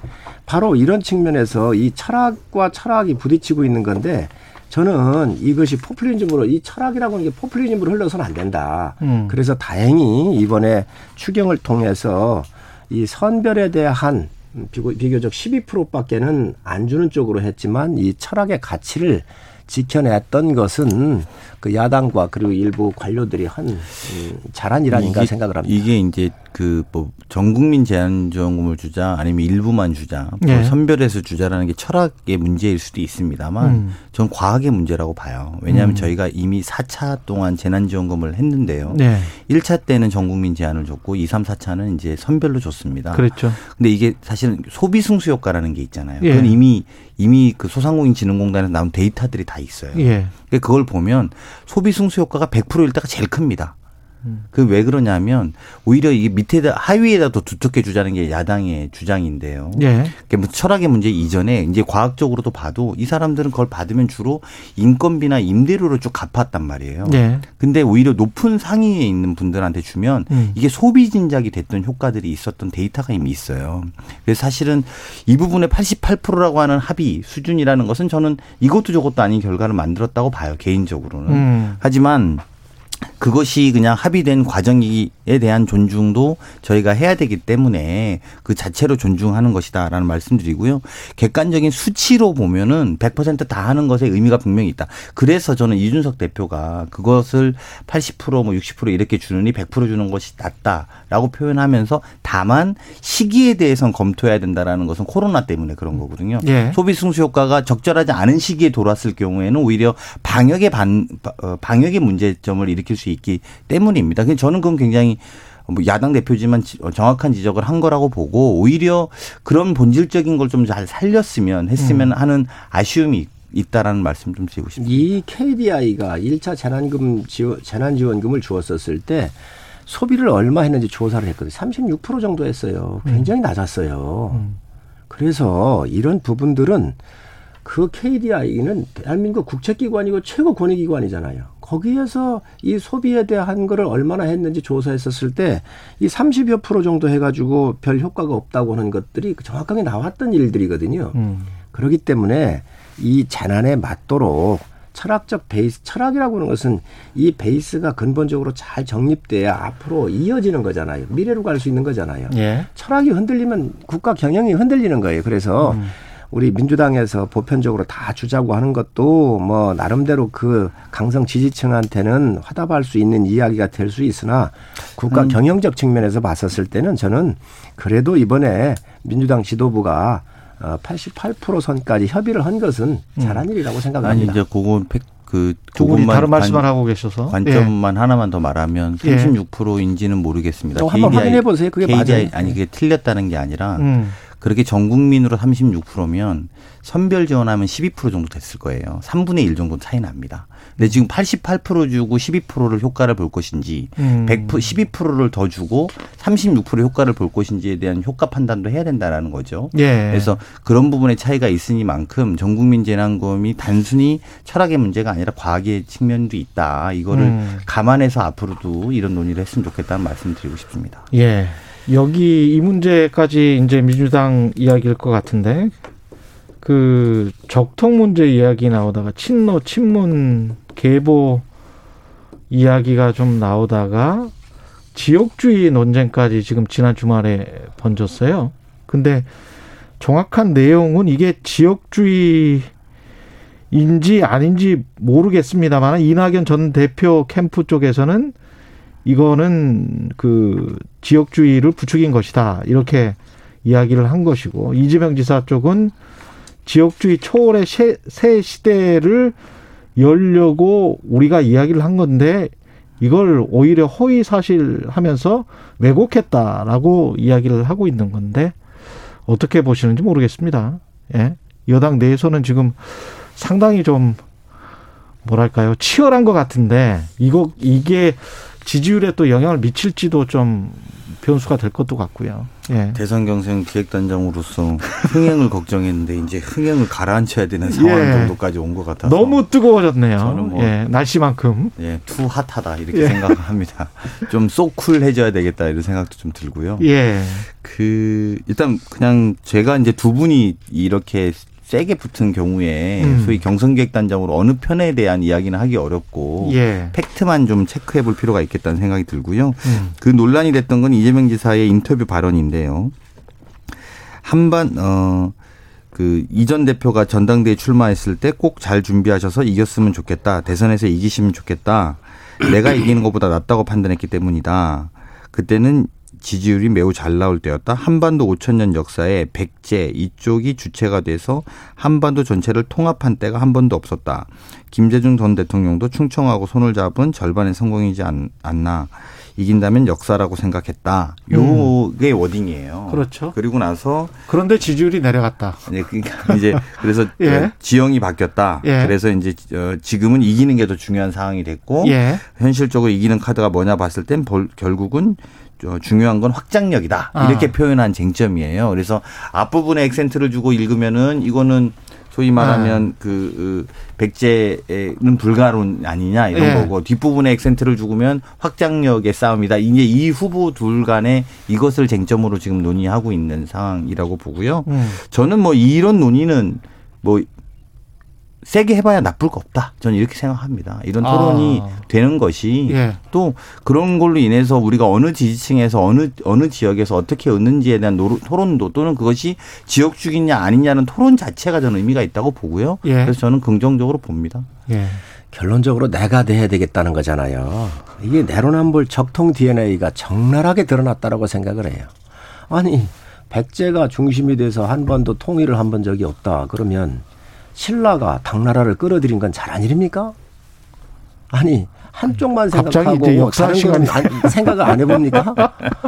S9: 바로 이런 측면에서 이 철학과 철학이 부딪히고 있는 건데 저는 이것이 포퓰리즘으로 이 철학이라고 하는 게 포퓰리즘으로 흘러서는 안 된다.
S2: 음.
S9: 그래서 다행히 이번에 추경을 통해서 이 선별에 대한 비교- 비교적 12%밖에는 안 주는 쪽으로 했지만 이 철학의 가치를 지켜냈던 것은 그 야당과 그리고 일부 관료들이 한 음, 잘한 일 아닌가
S8: 이게-
S9: 생각을 합니다.
S8: 이게 이제 그 뭐 전국민 제한지원금을 주자 아니면 일부만 주자 뭐
S2: 예.
S8: 선별해서 주자라는 게 철학의 문제일 수도 있습니다만
S2: 음.
S8: 전 과학의 문제라고 봐요. 왜냐하면
S2: 음.
S8: 저희가 이미 4차 동안 재난지원금을 했는데요.
S2: 네.
S8: 1차 때는 전국민 제한을 줬고 2, 3, 4차는 이제 선별로 줬습니다.
S2: 그렇죠.
S8: 근데 이게 사실은 소비 승수 효과라는 게 있잖아요.
S2: 예.
S8: 그건 이미 이미 그 소상공인 진흥공단에서 나온 데이터들이 다 있어요.
S2: 예.
S8: 그걸 보면 소비 승수 효과가 100%일 때가 제일 큽니다.
S2: 음.
S8: 그왜 그러냐면 오히려 이게 밑에다 하위에다 더 두텁게 주자는 게 야당의 주장인데요.
S2: 예.
S8: 그게 뭐 철학의 문제 이전에 이제 과학적으로도 봐도 이 사람들은 그걸 받으면 주로 인건비나 임대료로 쭉 갚았단 말이에요.
S2: 예.
S8: 근데 오히려 높은 상위에 있는 분들한테 주면
S2: 음.
S8: 이게 소비 진작이 됐던 효과들이 있었던 데이터가 이미 있어요. 그래서 사실은 이 부분의 88%라고 하는 합의 수준이라는 것은 저는 이것도 저것도 아닌 결과를 만들었다고 봐요. 개인적으로는.
S2: 음.
S8: 하지만 그것이 그냥 합의된 과정에 대한 존중도 저희가 해야 되기 때문에 그 자체로 존중하는 것이다라는 말씀드리고요. 객관적인 수치로 보면은 100%다 하는 것에 의미가 분명히 있다. 그래서 저는 이준석 대표가 그것을 80%뭐 60% 이렇게 주느니 100% 주는 것이 낫다라고 표현하면서 다만 시기에 대해서는 검토해야 된다라는 것은 코로나 때문에 그런 거거든요.
S2: 예.
S8: 소비 승수 효과가 적절하지 않은 시기에 돌았을 경우에는 오히려 방역의 반 어, 방역의 문제점을 일으킬 수 있기 때문입니다. 저는 그건 굉장히 뭐 야당 대표지만 정확한 지적을 한 거라고 보고 오히려 그런 본질적인 걸 좀 잘 살렸으면 했으면 하는 아쉬움이 있- 있다라는 말씀 좀 드리고 싶습니다.
S9: 이 KDI가 1차 재난금 지원, 재난지원금을 주었었을 때 소비를 얼마 했는지 조사를 했거든요. 36% 정도 했어요. 굉장히 낮았어요. 그래서 이런 부분들은 그 KDI는 대한민국 국책기관이고 최고 권위기관이잖아요. 거기에서 이 소비에 대한 거를 얼마나 했는지 조사했었을 때 이 30여 프로 정도 해가지고 별 효과가 없다고 하는 것들이 정확하게 나왔던 일들이거든요.
S2: 음.
S9: 그렇기 때문에 이 재난에 맞도록 철학적 베이스, 철학이라고 하는 것은 이 베이스가 근본적으로 잘 정립돼야 앞으로 이어지는 거잖아요. 미래로 갈 수 있는 거잖아요.
S2: 예.
S9: 철학이 흔들리면 국가 경영이 흔들리는 거예요. 그래서 우리 민주당에서 보편적으로 다 주자고 하는 것도 뭐 나름대로 그 강성 지지층한테는 화답할 수 있는 이야기가 될 수 있으나 국가 경영적 측면에서 봤었을 때는 저는 그래도 이번에 민주당 지도부가 어, 88% 선까지 협의를 한 것은 잘한 일이라고
S8: 아니
S9: 생각합니다.
S8: 이제 그건 팩-
S2: 그두 분이
S8: 그것만
S2: 다른 말씀을
S8: 관-
S2: 하고 계셔서 예.
S8: 관점만 하나만 더 말하면
S2: 예.
S8: 36%인지는 모르겠습니다.
S9: 또 한번 확인해 보세요. 그게
S8: KDI
S9: 맞아요.
S8: 아니 그게 틀렸다는 게 아니라
S2: 음.
S8: 그렇게 전 국민으로 36%면 선별 지원하면 12% 정도 됐을 거예요. 3분의 1 정도 차이 납니다. 근데 지금 88% 주고 12%를 효과를 볼 것인지
S2: 음.
S8: 100% 12%를 더 주고 36% 효과를 볼 것인지에 대한 효과 판단도 해야 된다라는 거죠.
S2: 예.
S8: 그래서 그런 부분에 차이가 있으니만큼 전 국민 재난금이 단순히 철학의 문제가 아니라 과학의 측면도 있다. 이거를
S2: 음.
S8: 감안해서 앞으로도 이런 논의를 했으면 좋겠다는 말씀 드리고 싶습니다.
S2: 예. 여기 이 문제까지 이제 민주당 이야기일 것 같은데 그 적통 문제 이야기 나오다가 친노 친문 계보 이야기가 좀 나오다가 지역주의 논쟁까지 지금 지난 주말에 번졌어요. 근데 정확한 내용은 이게 지역주의인지 아닌지 모르겠습니다만 이낙연 전 대표 캠프 쪽에서는 이거는 그 지역주의를 부추긴 것이다. 이렇게 이야기를 한 것이고 이재명 지사 쪽은 지역주의 초월의 새, 새 시대를 열려고 우리가 이야기를 한 건데 이걸 오히려 허위 사실 하면서 왜곡했다라고 이야기를 하고 있는 건데 어떻게 보시는지 모르겠습니다. 예. 여당 내에서는 지금 상당히 좀 뭐랄까요 치열한 것 같은데 이거 이게 지지율에 또 영향을 미칠지도 좀 변수가 될 것도 같고요. 예.
S8: 대선 경선 기획단장으로서 흥행을 걱정했는데 이제 흥행을 가라앉혀야 되는 상황
S2: 예.
S8: 정도까지 온 것 같아서
S2: 너무 뜨거워졌네요.
S8: 저는 뭐-
S2: 예, 날씨만큼.
S8: 예, 투 핫하다 이렇게
S2: 예.
S8: 생각합니다. 좀 so cool해져야 되겠다 이런 생각도 좀 들고요.
S2: 예.
S8: 그 일단 그냥 제가 이제 두 분이 이렇게 세게 붙은 경우에
S2: 음.
S8: 소위 경선기획단장으로 어느 편에 대한 이야기는 하기 어렵고
S2: 예.
S8: 팩트만 좀 체크해 볼 필요가 있겠다는 생각이 들고요.
S2: 음.
S8: 그 논란이 됐던 건 이재명 지사의 인터뷰 발언인데요. 한반 어. 그 이전 대표가 전당대회 출마했을 때 꼭 잘 준비하셔서 이겼으면 좋겠다. 대선에서 이기시면 좋겠다. 내가 이기는 것보다 낫다고 판단했기 때문이다. 그때는 지지율이 매우 잘 나올 때였다. 한반도 5천 년 역사에 백제 이쪽이 주체가 돼서 한반도 전체를 통합한 때가 한 번도 없었다. 김대중 전 대통령도 충청하고 손을 잡은 절반의 성공이지 않, 않나. 이긴다면 역사라고 생각했다. 요게 워딩이에요.
S2: 그렇죠.
S8: 그리고 나서
S2: 그런데 지지율이 내려갔다.
S8: 네, 그러니까 이제 그래서
S2: 예.
S8: 어, 지형이 바뀌었다.
S2: 예.
S8: 그래서 이제 어, 지금은 이기는 게 더 중요한 상황이 됐고
S2: 예.
S8: 현실적으로 이기는 카드가 뭐냐 봤을 땐 벌- 결국은 어, 중요한 건 확장력이다.
S2: 아.
S8: 이렇게 표현한 쟁점이에요. 그래서 앞부분에 액센트를 주고 읽으면은 이거는 소위 말하면 그 어, 백제는 불가론 아니냐 이런
S2: 예.
S8: 거고 뒷부분에 액센트를 주면 확장력의 싸움이다. 이제 이 후보 둘 간에 이것을 쟁점으로 지금 논의하고 있는 상황이라고 보고요.
S2: 음.
S8: 저는 뭐 이런 논의는 뭐 세게 해봐야 나쁠 거 없다. 저는 이렇게 생각합니다. 이런 토론이
S2: 아.
S8: 되는 것이
S2: 예.
S8: 또 그런 걸로 인해서 우리가 어느 지지층에서 어느 어느 지역에서 어떻게 얻는지에 대한 노- 토론도 또는 그것이 지역주기냐 아니냐는 토론 자체가 저는 의미가 있다고 보고요.
S2: 예.
S8: 그래서 저는 긍정적으로 봅니다.
S2: 예.
S9: 결론적으로 내가 돼야 되겠다는 거잖아요. 이게 내로남불 적통 DNA가 적나라하게 드러났다라고 생각을 해요. 아니 백제가 중심이 돼서 한 번도 통일을 한 번 적이 없다. 그러면 신라가 당나라를 끌어들인 건 잘한 일입니까? 아니 한쪽만 생각하고
S2: 역사
S9: 안- 생각을 안 해봅니까?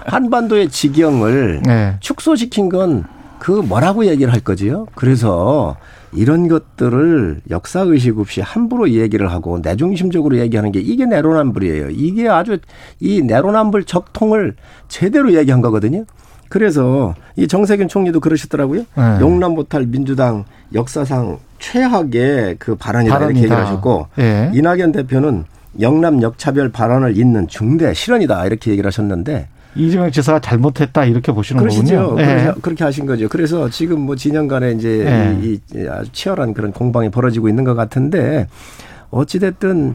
S9: 한반도의 지경을
S2: 네.
S9: 축소시킨 건 그 뭐라고 얘기를 할 거지요? 그래서 이런 것들을 역사 의식 없이 함부로 얘기를 하고 내중심적으로 얘기하는 게 이게 내로남불이에요. 이게 아주 이 내로남불 적통을 제대로 얘기한 거거든요. 그래서 이 정세균 총리도 그러시더라고요.
S2: 네.
S9: 용남 못할 민주당 역사상 최악의 그 발언이다 이렇게
S2: 발언이다.
S9: 얘기를 하셨고
S2: 예.
S9: 이낙연 대표는 영남 역차별 발언을 잇는 중대 실언이다 이렇게 얘기를 하셨는데
S2: 이재명 지사가 잘못했다 이렇게 보시는
S9: 그러시죠.
S2: 거군요. 예.
S9: 그렇게, 그렇게 하신 거죠. 그래서 지금 뭐 진영 간에 이제
S2: 예.
S9: 이, 이 아주 치열한 그런 공방이 벌어지고 있는 것 같은데 어찌 됐든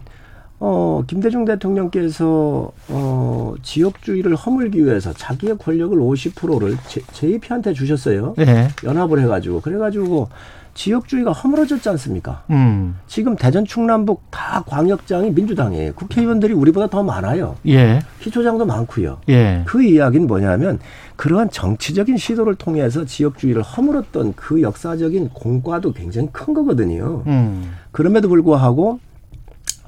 S9: 어, 김대중 대통령께서 어, 지역주의를 허물기 위해서 자기의 권력을 50%를 제, JP한테 주셨어요.
S2: 예.
S9: 연합을 해가지고. 그래가지고 지역주의가 허물어졌지 않습니까?
S2: 음.
S9: 지금 대전 충남북 다 광역장이 민주당이에요. 국회의원들이 우리보다 더 많아요.
S2: 예.
S9: 희초장도 많고요.
S2: 예.
S9: 그 이야기는 뭐냐면 그러한 정치적인 시도를 통해서 지역주의를 허물었던 그 역사적인 공과도 굉장히 큰 거거든요.
S2: 음.
S9: 그럼에도 불구하고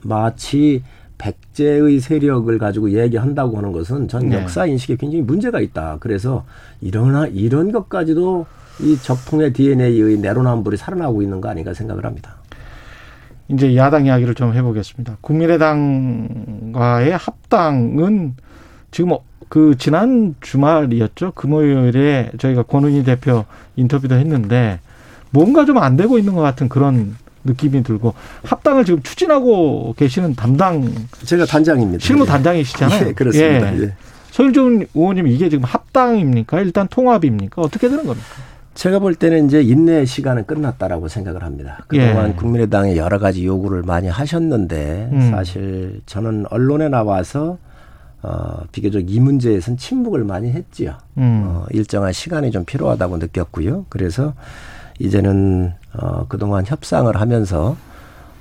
S9: 마치 백제의 세력을 가지고 얘기한다고 하는 것은 전
S2: 네.
S9: 역사 인식에 굉장히 문제가 있다. 그래서 이러나 이런 것까지도 이 적통의 DNA의 내로남불이 살아나고 있는 거 아닌가 생각을 합니다.
S2: 이제 야당 이야기를 좀 해보겠습니다. 국민의당과의 합당은 지금 그 지난 주말이었죠. 금요일에 저희가 권은희 대표 인터뷰도 했는데 뭔가 좀 안 되고 있는 것 같은 그런 느낌이 들고 합당을 지금 추진하고 계시는 담당
S9: 제가 단장입니다.
S2: 실무
S9: 예.
S2: 단장이시잖아요.
S9: 예, 그렇습니다.
S2: 예.
S9: 예.
S2: 서일종 의원님 이게 지금 합당입니까? 일단 통합입니까? 어떻게 되는 겁니까?
S9: 제가 볼 때는 이제 인내의 시간은 끝났다라고 생각을 합니다. 그동안
S2: 예.
S9: 국민의당에 여러 가지 요구를 많이 하셨는데
S2: 음.
S9: 사실 저는 언론에 나와서 어, 비교적 이 문제에선 침묵을 많이 했지요.
S2: 음.
S9: 어, 일정한 시간이 좀 필요하다고 느꼈고요. 그래서 이제는 어, 그동안 협상을 하면서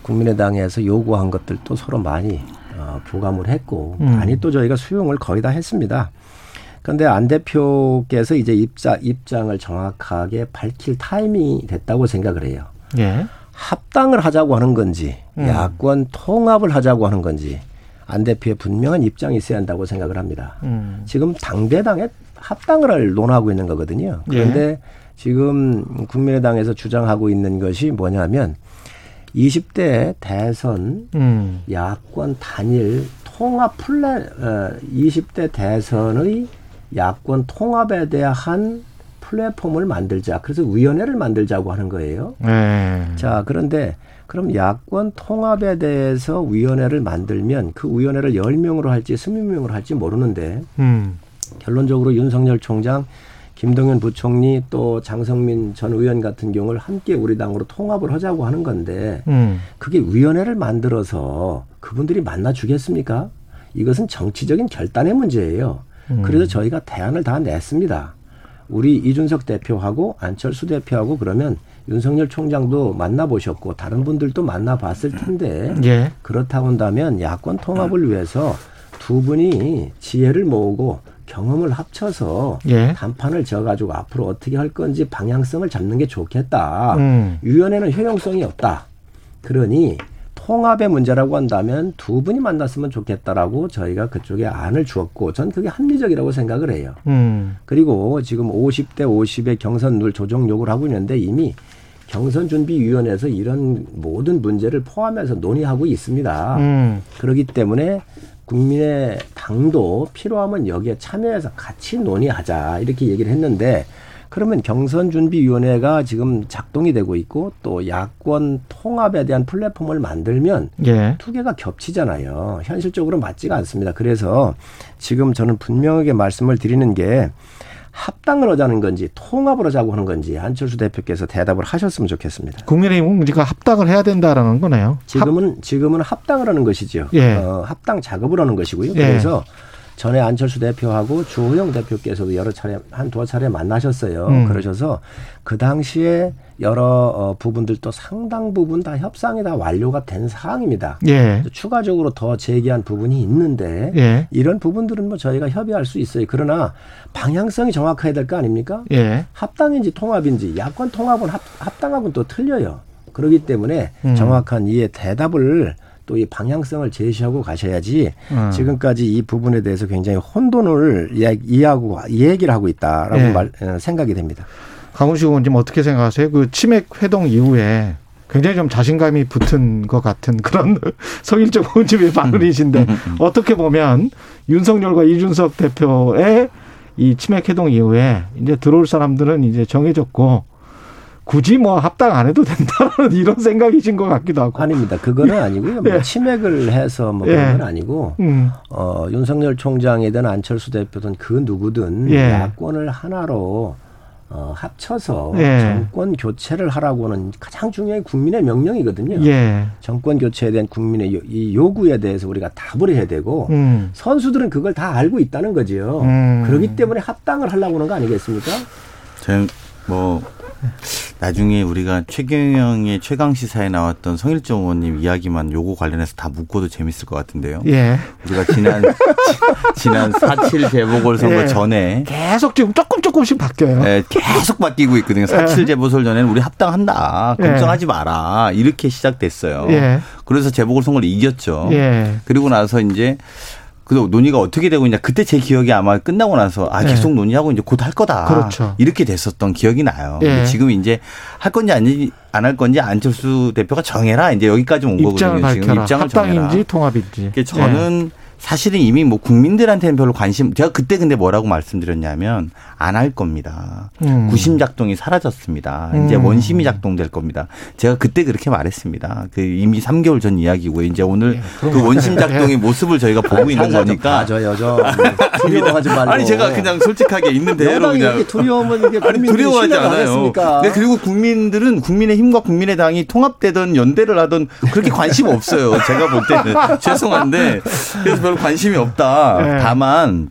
S9: 국민의당에서 요구한 것들도 서로 많이 어, 교감을 했고
S2: 음.
S9: 많이 또 저희가 수용을 거의 다 했습니다. 그런데 안 대표께서 이제 입자, 입장을 정확하게 밝힐 타이밍이 됐다고 생각을 해요.
S2: 예.
S9: 합당을 하자고 하는 건지
S2: 음.
S9: 야권 통합을 하자고 하는 건지 안 대표의 분명한 입장이 있어야 한다고 생각을 합니다.
S2: 음.
S9: 지금 당대당에 합당을 논하고 있는 거거든요.
S2: 예.
S9: 그런데 지금 국민의당에서 주장하고 있는 것이 뭐냐면 20대 대선
S2: 음.
S9: 야권 단일 통합 플랜 어, 20대 대선의 야권 통합에 대한 플랫폼을 만들자. 그래서 위원회를 만들자고 하는 거예요.
S2: 예.
S9: 자, 그런데 그럼 야권 통합에 대해서 위원회를 만들면 그 위원회를 10명으로 할지 20명으로 할지 모르는데
S2: 음.
S9: 결론적으로 윤석열 총장, 김동연 부총리 또 장성민 전 의원 같은 경우를 함께 우리 당으로 통합을 하자고 하는 건데
S2: 음.
S9: 그게 위원회를 만들어서 그분들이 만나 주겠습니까? 이것은 정치적인 결단의 문제예요.
S2: 음.
S9: 그래서 저희가 대안을 다 냈습니다. 우리 이준석 대표하고 안철수 대표하고 그러면 윤석열 총장도 만나보셨고 다른 분들도 만나봤을 텐데
S2: 예.
S9: 그렇다고 한다면 야권 통합을 위해서 두 분이 지혜를 모으고 경험을 합쳐서
S2: 예.
S9: 단판을 지어가지고 앞으로 어떻게 할 건지 방향성을 잡는 게 좋겠다.
S2: 음.
S9: 위원회는 효용성이 없다. 그러니 통합의 문제라고 한다면 두 분이 만났으면 좋겠다라고 저희가 그쪽에 안을 주었고 전 그게 합리적이라고 생각을 해요.
S2: 음.
S9: 그리고 지금 50대 50의 경선 룰 조정 요구를 하고 있는데 이미 경선 준비 위원회에서 이런 모든 문제를 포함해서 논의하고 있습니다.
S2: 음.
S9: 그렇기 때문에 국민의 당도 필요하면 여기에 참여해서 같이 논의하자 이렇게 얘기를 했는데 그러면 경선준비위원회가 지금 작동이 되고 있고 또 야권 통합에 대한 플랫폼을 만들면
S2: 예.
S9: 두 개가 겹치잖아요. 현실적으로 맞지가 않습니다. 그래서 지금 저는 분명하게 말씀을 드리는 게 합당을 하자는 건지 통합을 하자고 하는 건지 안철수 대표께서 대답을 하셨으면 좋겠습니다.
S2: 국민의힘은 우리가 합당을 해야 된다라는 거네요.
S9: 지금은 지금은 합당을 하는 것이죠.
S2: 예.
S9: 어, 합당 작업을 하는 것이고요.
S2: 예.
S9: 그래서 전에 안철수 대표하고 주호영 대표께서도 여러 차례 한 두어 차례 만나셨어요.
S2: 음.
S9: 그러셔서 그 당시에 여러 어, 부분들도 상당 부분 다 협상이 다 완료가 된 사항입니다.
S2: 예.
S9: 추가적으로 더 제기한 부분이 있는데
S2: 예.
S9: 이런 부분들은 뭐 저희가 협의할 수 있어요. 그러나 방향성이 정확해야 될 거 아닙니까?
S2: 예.
S9: 합당인지 통합인지 야권 통합은 합, 합당하고는 또 틀려요. 그렇기 때문에
S2: 음.
S9: 정확한 이의 대답을 또 이 방향성을 제시하고 가셔야지
S2: 음.
S9: 지금까지 이 부분에 대해서 굉장히 혼돈을 이야- 이해하고 얘기를 하고 있다라고
S2: 예.
S9: 말, 어, 생각이 됩니다.
S2: 강훈식 의원님 어떻게 생각하세요? 그 치맥 회동 이후에 굉장히 좀 자신감이 붙은 것 같은 그런 성일적 의원님의 발언이신데 어떻게 보면 윤석열과 이준석 대표의 이 치맥 회동 이후에 이제 들어올 사람들은 이제 정해졌고 굳이 뭐 합당 안 해도 된다는 이런 생각이신 것 같기도 하고.
S9: 아닙니다. 그거는 아니고요. 뭐
S2: 예.
S9: 치맥을 해서 뭐
S2: 예.
S9: 그런 건 아니고
S2: 음.
S9: 어, 윤석열 총장이든 안철수 대표든 그 누구든
S2: 예.
S9: 야권을 하나로 어, 합쳐서
S2: 예.
S9: 정권 교체를 하라고는 가장 중요한 국민의 명령이거든요.
S2: 예.
S9: 정권 교체에 대한 국민의 요, 이 요구에 대해서 우리가 답을 해야 되고
S2: 음.
S9: 선수들은 그걸 다 알고 있다는 거죠.
S2: 음.
S9: 그렇기 때문에 합당을 하려고 하는 거 아니겠습니까?
S8: 저는 뭐 나중에 우리가 최경영의 최강 시사에 나왔던 성일정 의원님 이야기만 요거 관련해서 다 묻고도 재밌을 것 같은데요.
S2: 예.
S8: 우리가 지난 지난 4.7 재보궐선거
S2: 예.
S8: 전에
S2: 계속 지금 조금 조금씩 바뀌어요.
S8: 예, 계속 바뀌고 있거든요. 4.7 재보궐 전에는 우리 합당한다.
S2: 예.
S8: 걱정하지 마라. 이렇게 시작됐어요.
S2: 예.
S8: 그래서 재보궐선거를 이겼죠.
S2: 예.
S8: 그리고 나서 이제 그 논의가 어떻게 되고 있냐. 그때 제 기억이 아마 끝나고 나서 아
S2: 예.
S8: 계속 논의하고 이제 곧 할 거다.
S2: 그렇죠.
S8: 이렇게 됐었던 기억이 나요.
S2: 예.
S8: 지금 이제 할 건지 아니 안 할 건지 안철수 대표가 정해라. 이제 여기까지 온
S2: 입장을
S8: 거거든요. 지금
S2: 밝혀라.
S8: 입장을
S2: 합당인지
S8: 정해라.
S2: 통합인지.
S8: 그러니까 저는 사실은 이미 뭐 국민들한테는 별로 관심 제가 그때 근데 뭐라고 말씀드렸냐면 안 할 겁니다.
S2: 음.
S8: 구심 작동이 사라졌습니다. 이제
S2: 음.
S8: 원심이 작동될 겁니다. 제가 그때 그렇게 말했습니다. 그 이미 3개월 전 이야기고요. 이제 오늘 그 원심 작동의 모습을 저희가 보고 있는 거니까.
S9: 봐줘요, 좀. 두려워하지 말고.
S8: 아니 제가 그냥 솔직하게 있는 대로 그냥
S9: 이렇게 두려우면 이게
S8: 아니 두려워하지 않아요. 네, 그리고 국민들은 국민의 힘과 국민의 당이 통합되든 연대를 하든 그렇게 관심 없어요. 제가 볼 때는 죄송한데 그래서 별로 관심이 없다.
S2: 네.
S8: 다만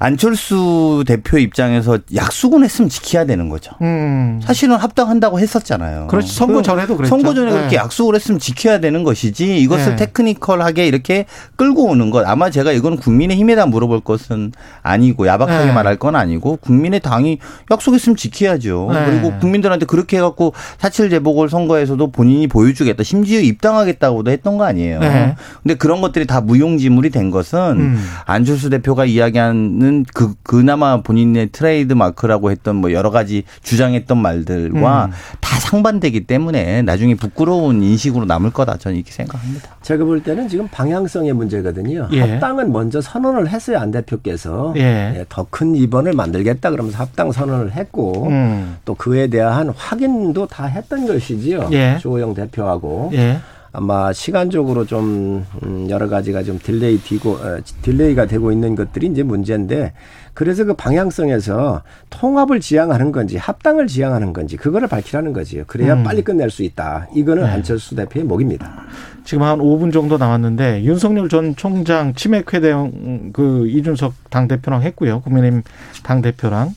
S8: 안철수 대표 입장에서 약속은 했으면 지켜야 되는 거죠.
S2: 음.
S8: 사실은 합당한다고 했었잖아요.
S2: 그렇지. 선거 전에도 그랬죠.
S8: 선거 전에
S2: 네.
S8: 그렇게 약속을 했으면 지켜야 되는 것이지 이것을
S2: 네.
S8: 테크니컬하게 이렇게 끌고 오는 것 아마 제가 이건 국민의힘에다 물어볼 것은 아니고 야박하게
S2: 네.
S8: 말할 건 아니고 국민의 당이 약속했으면 지켜야죠.
S2: 네.
S8: 그리고 국민들한테 그렇게 해갖고 사칠 재보궐 선거에서도 본인이 보여주겠다 심지어 입당하겠다고도 했던 거 아니에요.
S2: 네.
S8: 근데 그런 것들이 다 무용지물이 된 것은
S2: 음.
S8: 안철수 대표가 이야기하는 그 그나마 본인의 트레이드 마크라고 했던 뭐 여러 가지 주장했던 말들과
S2: 음.
S8: 다 상반되기 때문에 나중에 부끄러운 인식으로 남을 거다 저는 이렇게 생각합니다.
S9: 제가 볼 때는 지금 방향성의 문제거든요.
S2: 예.
S9: 합당은 먼저 선언을 했어요 안 대표께서
S2: 예.
S9: 더 큰 2번을 만들겠다 그러면서 합당 선언을 했고
S2: 음.
S9: 또 그에 대한 확인도 다 했던 것이지요.
S2: 예.
S9: 주호영 대표하고
S2: 예.
S9: 아마 시간적으로 좀 음, 여러 가지가 좀 delay 되고 어, delay가 되고 있는 것들이 이제 문제인데 그래서 그 방향성에서 통합을 지향하는 건지 합당을 지향하는 건지 그거를 밝히라는 거지요. 그래야
S2: 음.
S9: 빨리 끝낼 수 있다. 이거는
S2: 네.
S9: 안철수 대표의 몫입니다.
S2: 지금 한 5분 정도 남았는데 윤석열 전 총장 치맥 회대형 그 이준석 당 대표랑 했고요. 국민의힘 당 대표랑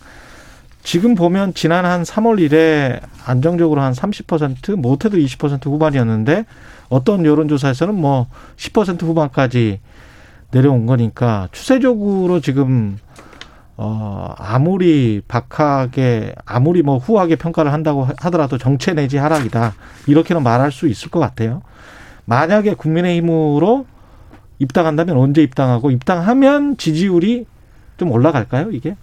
S2: 지금 보면 지난 한 3월 1에 안정적으로 한 30% 못해도 20% 후반이었는데 어떤 여론조사에서는 뭐 10% 후반까지 내려온 거니까 추세적으로 지금 어 아무리 박하게 아무리 뭐 후하게 평가를 한다고 하더라도 정체 내지 하락이다 이렇게는 말할 수 있을 것 같아요. 만약에 국민의힘으로 입당한다면 언제 입당하고 입당하면 지지율이 좀 올라갈까요? 이게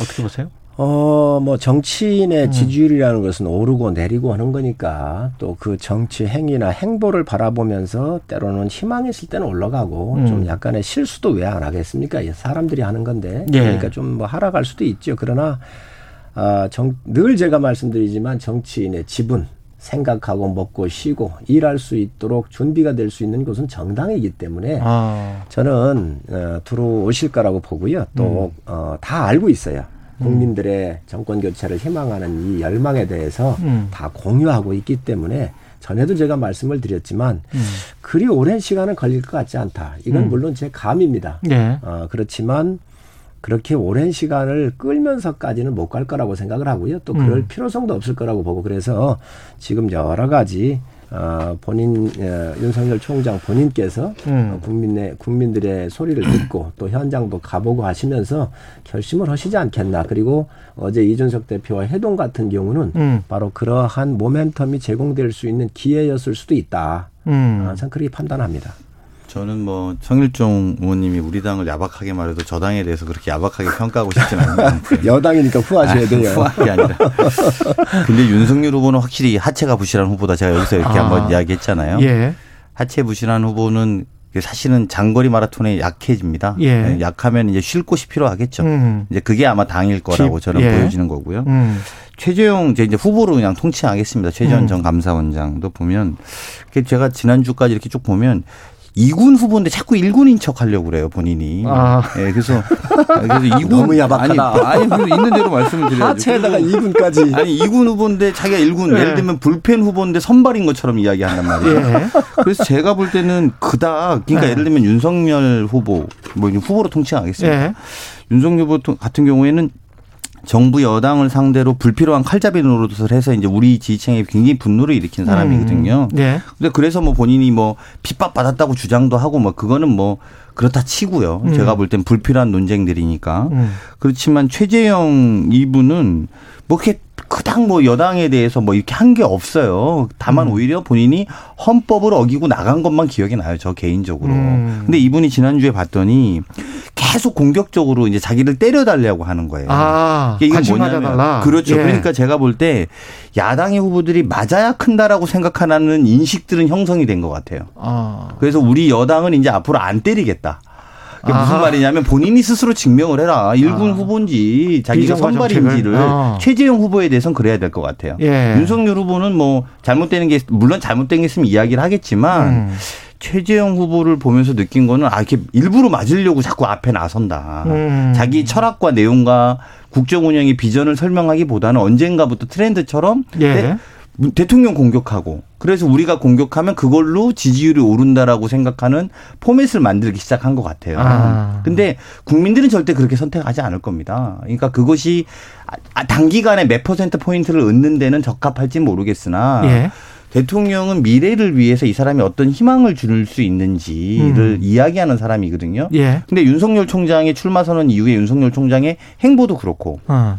S2: 어떻게 보세요?
S9: 어, 뭐, 정치인의
S2: 음.
S9: 지지율이라는 것은 오르고 내리고 하는 거니까 또 그 정치 행위나 행보를 바라보면서 때로는 희망이 있을 때는 올라가고
S2: 음.
S9: 좀 약간의 실수도 왜 안 하겠습니까? 이 사람들이 하는 건데.
S2: 예.
S9: 그러니까 좀 뭐 하락할 수도 있죠. 그러나, 아, 정, 늘 제가 말씀드리지만 정치인의 지분, 생각하고 먹고 쉬고 일할 수 있도록 준비가 될 수 있는 곳은 정당이기 때문에
S2: 아,
S9: 저는 어, 들어오실 거라고 보고요. 또
S2: 음.
S9: 어, 다 알고 있어요. 국민들의 정권 교체를 희망하는 이 열망에 대해서
S2: 음.
S9: 다 공유하고 있기 때문에 전에도 제가 말씀을 드렸지만
S2: 음.
S9: 그리 오랜 시간은 걸릴 것 같지 않다. 이건
S2: 음.
S9: 물론 제 감입니다.
S2: 예.
S9: 어, 그렇지만 그렇게 오랜 시간을 끌면서까지는 못 갈 거라고 생각을 하고요. 또 그럴
S2: 음.
S9: 필요성도 없을 거라고 보고 그래서 지금 여러 가지 어, 본인 어, 윤석열 총장 본인께서
S2: 음.
S9: 어, 국민의 국민들의 소리를 듣고 또 현장도 가보고 하시면서 결심을 하시지 않겠나. 그리고 어제 이준석 대표와 회동 같은 경우는
S2: 음.
S9: 바로 그러한 모멘텀이 제공될 수 있는 기회였을 수도 있다.
S2: 음.
S9: 아, 저는 그렇게 판단합니다.
S8: 저는 뭐 성일종 의원님이 우리 당을 야박하게 말해도 저 당에 대해서 그렇게 야박하게 평가하고 싶지는 않아요.
S9: 여당이니까 후하셔야 돼요.
S8: 후한 게 아니라. 근데 윤석열 후보는 확실히 하체가 부실한 후보다 제가 여기서 이렇게
S2: 아.
S8: 한번 이야기했잖아요.
S2: 예.
S8: 하체 부실한 후보는 사실은 장거리 마라톤에 약해집니다.
S2: 예.
S8: 네, 약하면 이제 쉴 곳이 필요하겠죠.
S2: 음.
S8: 이제 그게 아마 당일 거라고
S2: 집,
S8: 저는
S2: 예.
S8: 보여지는 거고요.
S2: 음.
S8: 최재형 이제 후보로 그냥 통치하겠습니다. 최재형
S2: 음.
S8: 전 감사원장도 보면 그 제가 지난주까지 이렇게 쭉 보면 2군 후보인데 자꾸 1군인 척 하려고 그래요, 본인이.
S2: 아.
S8: 예, 그래서 그래서 2군
S9: 너무 야박하다.
S8: 아니, 아니 그래서 있는 대로 말씀을 드려야죠.
S9: 하체에다가
S8: 그리고
S9: 2군까지.
S8: 아니 2군 후보인데 자기가 1군
S2: 예.
S8: 예를 들면 불펜 후보인데 선발인 것처럼 이야기한단 말이에요.
S2: 예.
S8: 그래서 제가 볼 때는 그다 그러니까
S2: 예.
S8: 예를 들면 윤석열 후보 뭐 후보로 통치하겠습니다.
S2: 예.
S8: 윤석열 후보 같은 경우에는 정부 여당을 상대로 불필요한 칼잡이 노릇을 해서 이제 우리 지지층에 굉장히 분노를 일으킨 사람이거든요.
S2: 음. 예.
S8: 근데 그래서 뭐 본인이 뭐 핍박 받았다고 주장도 하고 뭐 그거는 뭐 그렇다 치고요.
S2: 음.
S8: 제가 볼 땐 불필요한 논쟁들이니까.
S2: 음.
S8: 그렇지만 최재형 이분은 뭐 이렇게 그닥 뭐 여당에 대해서 뭐 이렇게 한 게 없어요. 다만
S2: 음.
S8: 오히려 본인이 헌법을 어기고 나간 것만 기억이 나요. 저 개인적으로.
S2: 음.
S8: 근데 이분이 지난주에 봤더니 계속 공격적으로 이제 자기를 때려달라고 하는 거예요.
S2: 아,
S8: 이게 뭐냐면. 그렇죠.
S2: 예.
S8: 그러니까 제가 볼 때 야당의 후보들이 맞아야 큰다라고 생각하는 인식들은 형성이 된 것 같아요.
S2: 아.
S8: 그래서 우리 여당은 이제 앞으로 안 때리겠다. 무슨. 말이냐면 본인이 스스로 증명을 해라. 일군
S2: 아.
S8: 후보인지 자기가 선발인지를.
S2: 어.
S8: 최재형 후보에 대해서는 그래야 될 것 같아요.
S2: 예.
S8: 윤석열 후보는 뭐 잘못되는 게 물론 잘못된 게 있으면 이야기를 하겠지만
S2: 음.
S8: 최재형 후보를 보면서 느낀 거는 아 이렇게 일부러 맞으려고 자꾸 앞에 나선다.
S2: 음.
S8: 자기 철학과 내용과 국정 운영의 비전을 설명하기보다는 언젠가부터 트렌드처럼
S2: 예.
S8: 대- 대통령 공격하고 그래서 우리가 공격하면 그걸로 지지율이 오른다라고 생각하는 포맷을 만들기 시작한 것 같아요.
S2: 아.
S8: 근데 국민들은 절대 그렇게 선택하지 않을 겁니다. 그러니까 그것이 아, 단기간에 몇 퍼센트 포인트를 얻는 데는 적합할지 모르겠으나
S2: 예.
S8: 대통령은 미래를 위해서 이 사람이 어떤 희망을 줄 수 있는지를
S2: 음.
S8: 이야기하는 사람이거든요.
S2: 예.
S8: 근데 윤석열 총장의 출마 선언 이후에 윤석열 총장의 행보도 그렇고
S2: 어.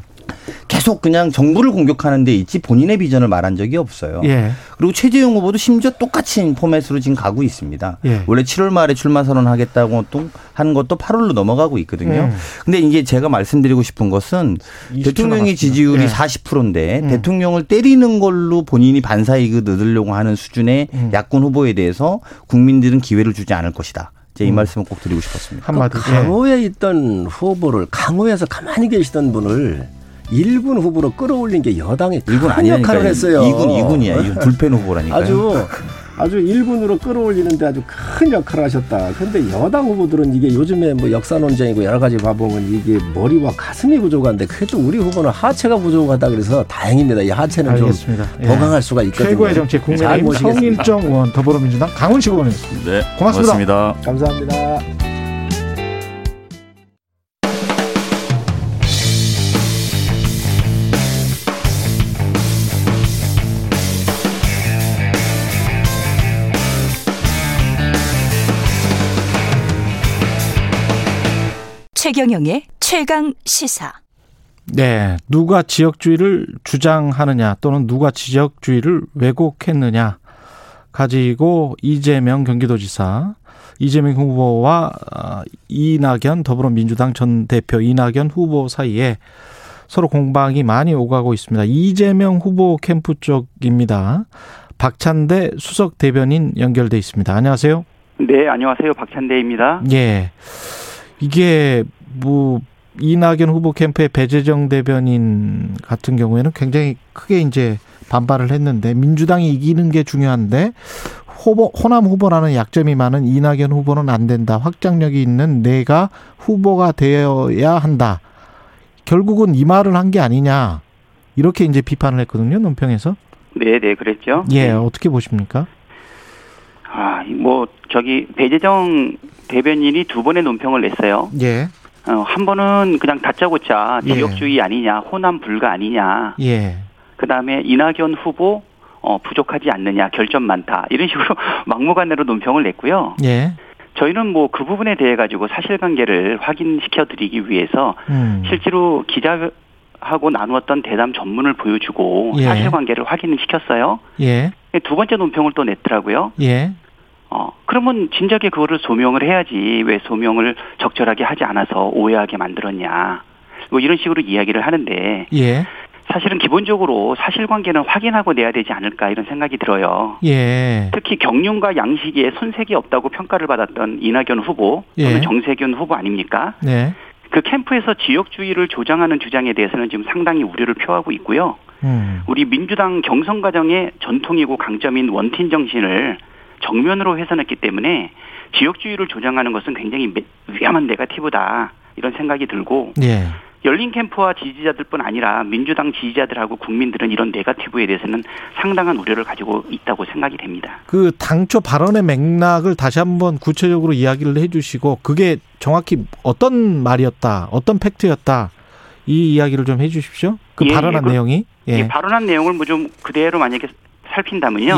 S8: 계속 그냥 정부를 공격하는 데 있지 본인의 비전을 말한 적이 없어요.
S2: 예.
S8: 그리고 최재형 후보도 심지어 똑같이 포맷으로 지금 가고 있습니다.
S2: 예.
S8: 원래 7월 말에 출마 선언하겠다고 또한 것도 8월로 넘어가고 있거든요.
S2: 음.
S8: 근데 이제 제가 말씀드리고 싶은 것은
S2: 20초
S8: 대통령의. 지지율이
S2: 예.
S8: 40%인데
S2: 음.
S8: 대통령을 때리는 걸로 본인이 반사이익을 얻으려고 하는 수준의
S2: 음.
S8: 야권 후보에 대해서 국민들은 기회를 주지 않을 것이다. 제이
S2: 음.
S8: 말씀을 꼭 드리고 싶었습니다.
S2: 한마디.
S9: 그
S2: 예.
S9: 강호에 있던 후보를 강호에서 가만히 계시던 분을 일군 후보로 끌어올린 게 여당이
S8: 일군
S9: 큰 역할을 했어요.
S8: 2군 2군이야. 이군 불펜 후보라니까요.
S9: 아주 아주 일군으로 끌어올리는데 아주 큰 역할을 하셨다. 그런데 여당 후보들은 이게 요즘에 뭐 역사 논쟁이고 여러 가지 봐보면 이게 머리와 가슴이 부족한데 그래도 우리 후보는 하체가 부족하다 그래서 다행입니다. 이 하체는
S2: 알겠습니다.
S9: 좀
S2: 예.
S9: 보강할 수가 있거든요.
S2: 최고의 정치
S9: 잘
S2: 국민의힘
S9: 모시겠습니다.
S2: 성일정 의원 더불어민주당 강훈식 의원이었습니다.
S5: 네,
S2: 고맙습니다.
S9: 감사합니다.
S3: 최경영의 최강 시사.
S2: 네, 누가 지역주의를 주장하느냐 또는 누가 지역주의를 왜곡했느냐 가지고 이재명 경기도지사, 이재명 후보와 아, 이낙연 더불어민주당 전 대표 이낙연 후보 사이에 서로 공방이 많이 오가고 있습니다. 이재명 후보 캠프 쪽입니다. 박찬대 수석 대변인 연결돼 있습니다. 안녕하세요.
S10: 네, 안녕하세요. 박찬대입니다.
S2: 예. 이게 뭐 이낙연 후보 캠프의 배재정 대변인 같은 경우에는 굉장히 크게 이제 반발을 했는데 민주당이 이기는 게 중요한데 후보 호남 후보라는 약점이 많은 이낙연 후보는 안 된다. 확장력이 있는 내가 후보가 되어야 한다. 결국은 이 말을 한 게 아니냐 이렇게 이제 비판을 했거든요 논평에서.
S10: 네, 네, 그랬죠.
S2: 예,
S10: 네.
S2: 어떻게 보십니까?
S10: 아, 뭐 저기 배재정 대변인이 두 번의 논평을 냈어요.
S2: 예,
S10: 어, 한 번은 그냥 다짜고짜
S2: 예.
S10: 지역주의 아니냐, 호남 불가 아니냐.
S2: 예,
S10: 그 다음에 이낙연 후보 어, 부족하지 않느냐, 결점 많다. 이런 식으로 막무가내로 논평을 냈고요.
S2: 예,
S10: 저희는 뭐 그 부분에 대해 가지고 사실관계를 확인시켜 드리기 위해서
S2: 음,
S10: 실제로 기자 하고 나누었던 대담 전문을 보여주고
S2: 예.
S10: 사실관계를 확인을 시켰어요.
S2: 예,
S10: 두 번째 논평을 또 냈더라고요.
S2: 예,
S10: 어, 그러면 진작에 그거를 소명을 해야지 왜 소명을 적절하게 하지 않아서 오해하게 만들었냐. 뭐 이런 식으로 이야기를 하는데
S2: 예,
S10: 사실은 기본적으로 사실관계는 확인하고 내야 되지 않을까 이런 생각이 들어요.
S2: 예,
S10: 특히 경륜과 양식에 손색이 없다고 평가를 받았던 이낙연 후보 또는
S2: 예.
S10: 정세균 후보 아닙니까?
S2: 네,
S10: 그 캠프에서 지역주의를 조장하는 주장에 대해서는 지금 상당히 우려를 표하고 있고요.
S2: 음,
S10: 우리 민주당 경선 과정의 전통이고 강점인 원팀 정신을 정면으로 훼손했기 때문에 지역주의를 조장하는 것은 굉장히 매- 위험한 네가티브다 이런 생각이 들고
S2: 예,
S10: 열린 캠프와 지지자들뿐 아니라 민주당 지지자들하고 국민들은 이런 네가티브에 대해서는 상당한 우려를 가지고 있다고 생각이 됩니다.
S2: 그 당초 발언의 맥락을 다시 한번 구체적으로 이야기를 해주시고 그게 정확히 어떤 말이었다, 어떤 팩트였다 이 이야기를 좀 해주십시오. 그
S10: 예,
S2: 발언한
S10: 예, 그-
S2: 내용이 예,
S10: 이 발언한 내용을 뭐 좀 그대로 만약에 살핀다면요.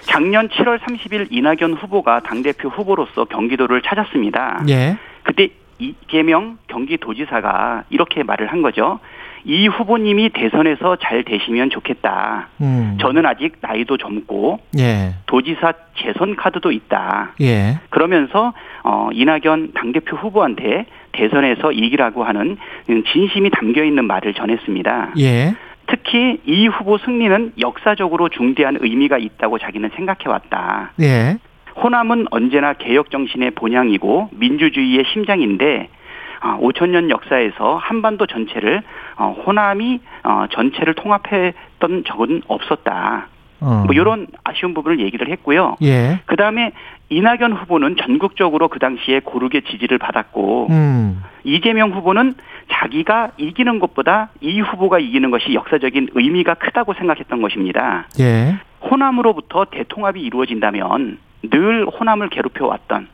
S2: 예,
S10: 작년 7월 30일 이낙연 후보가 당대표 후보로서 경기도를 찾았습니다.
S2: 예,
S10: 그때 이재명 경기도지사가 이렇게 말을 한 거죠. 이 후보님이 대선에서 잘 되시면 좋겠다.
S2: 음,
S10: 저는 아직 나이도 젊고
S2: 예,
S10: 도지사 재선 카드도 있다.
S2: 예,
S10: 그러면서 어 이낙연 당대표 후보한테 대선에서 이기라고 하는 진심이 담겨 있는 말을 전했습니다.
S2: 예,
S10: 특히 이 후보 승리는 역사적으로 중대한 의미가 있다고 자기는 생각해 왔다.
S2: 예,
S10: 호남은 언제나 개혁 정신의 본향이고 민주주의의 심장인데 5천 년 역사에서 한반도 전체를 어, 호남이 어, 전체를 통합했던 적은 없었다.
S2: 어,
S10: 뭐 이런 아쉬운 부분을 얘기를 했고요.
S2: 예,
S10: 그 다음에 이낙연 후보는 전국적으로 그 당시에 고르게 지지를 받았고
S2: 음,
S10: 이재명 후보는 자기가 이기는 것보다 이 후보가 이기는 것이 역사적인 의미가 크다고 생각했던 것입니다.
S2: 예,
S10: 호남으로부터 대통합이 이루어진다면 늘 호남을 괴롭혀 왔던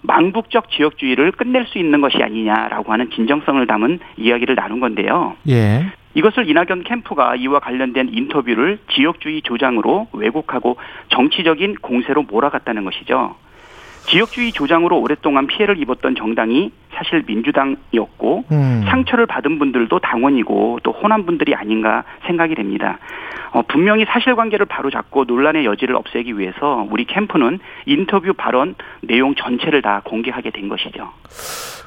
S10: 망국적 지역주의를 끝낼 수 있는 것이 아니냐라고 하는 진정성을 담은 이야기를 나눈 건데요.
S2: 예,
S10: 이것을 이낙연 캠프가 이와 관련된 인터뷰를 지역주의 조장으로 왜곡하고 정치적인 공세로 몰아갔다는 것이죠. 지역주의 조장으로 오랫동안 피해를 입었던 정당이 사실 민주당이었고
S2: 음,
S10: 상처를 받은 분들도 당원이고 또 호남 분들이 아닌가 생각이 됩니다. 어, 분명히 사실관계를 바로잡고 논란의 여지를 없애기 위해서 우리 캠프는 인터뷰 발언 내용 전체를 다 공개하게 된 것이죠.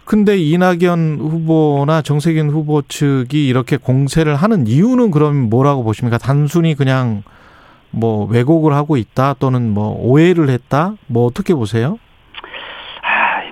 S2: 근데 이낙연 후보나 정세균 후보 측이 이렇게 공세를 하는 이유는 그럼 뭐라고 보십니까? 단순히 그냥 뭐 왜곡을 하고 있다 또는 뭐 오해를 했다 뭐 어떻게 보세요?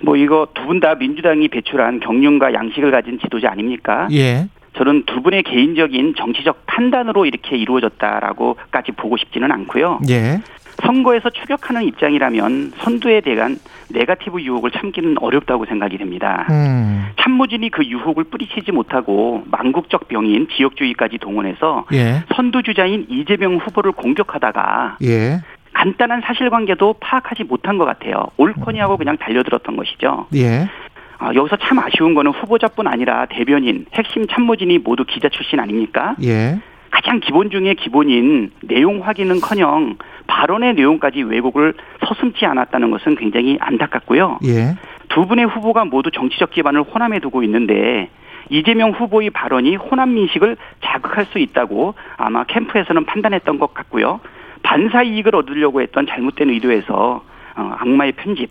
S10: 아, 뭐 이거 두 분 다 민주당이 배출한 경륜과 양식을 가진 지도자 아닙니까?
S2: 예,
S10: 저는 두 분의 개인적인 정치적 판단으로 이렇게 이루어졌다라고까지 보고 싶지는 않고요.
S2: 예,
S10: 선거에서 추격하는 입장이라면 선두에 대한 네가티브 유혹을 참기는 어렵다고 생각이 됩니다.
S2: 음,
S10: 참모진이 그 유혹을 뿌리치지 못하고 망국적 병인 지역주의까지 동원해서
S2: 예,
S10: 선두 주자인 이재명 후보를 공격하다가
S2: 예,
S10: 간단한 사실관계도 파악하지 못한 것 같아요. 옳거니 하고 그냥 달려들었던 것이죠.
S2: 예,
S10: 아, 여기서 참 아쉬운 거는 후보자뿐 아니라 대변인, 핵심 참모진이 모두 기자 출신 아닙니까?
S2: 예,
S10: 가장 기본 중에 기본인 내용 확인은커녕 발언의 내용까지 왜곡을 서슴지 않았다는 것은 굉장히 안타깝고요.
S2: 예,
S10: 두 분의 후보가 모두 정치적 기반을 호남에 두고 있는데 이재명 후보의 발언이 호남 민식을 자극할 수 있다고 아마 캠프에서는 판단했던 것 같고요. 반사 이익을 얻으려고 했던 잘못된 의도에서 어, 악마의 편집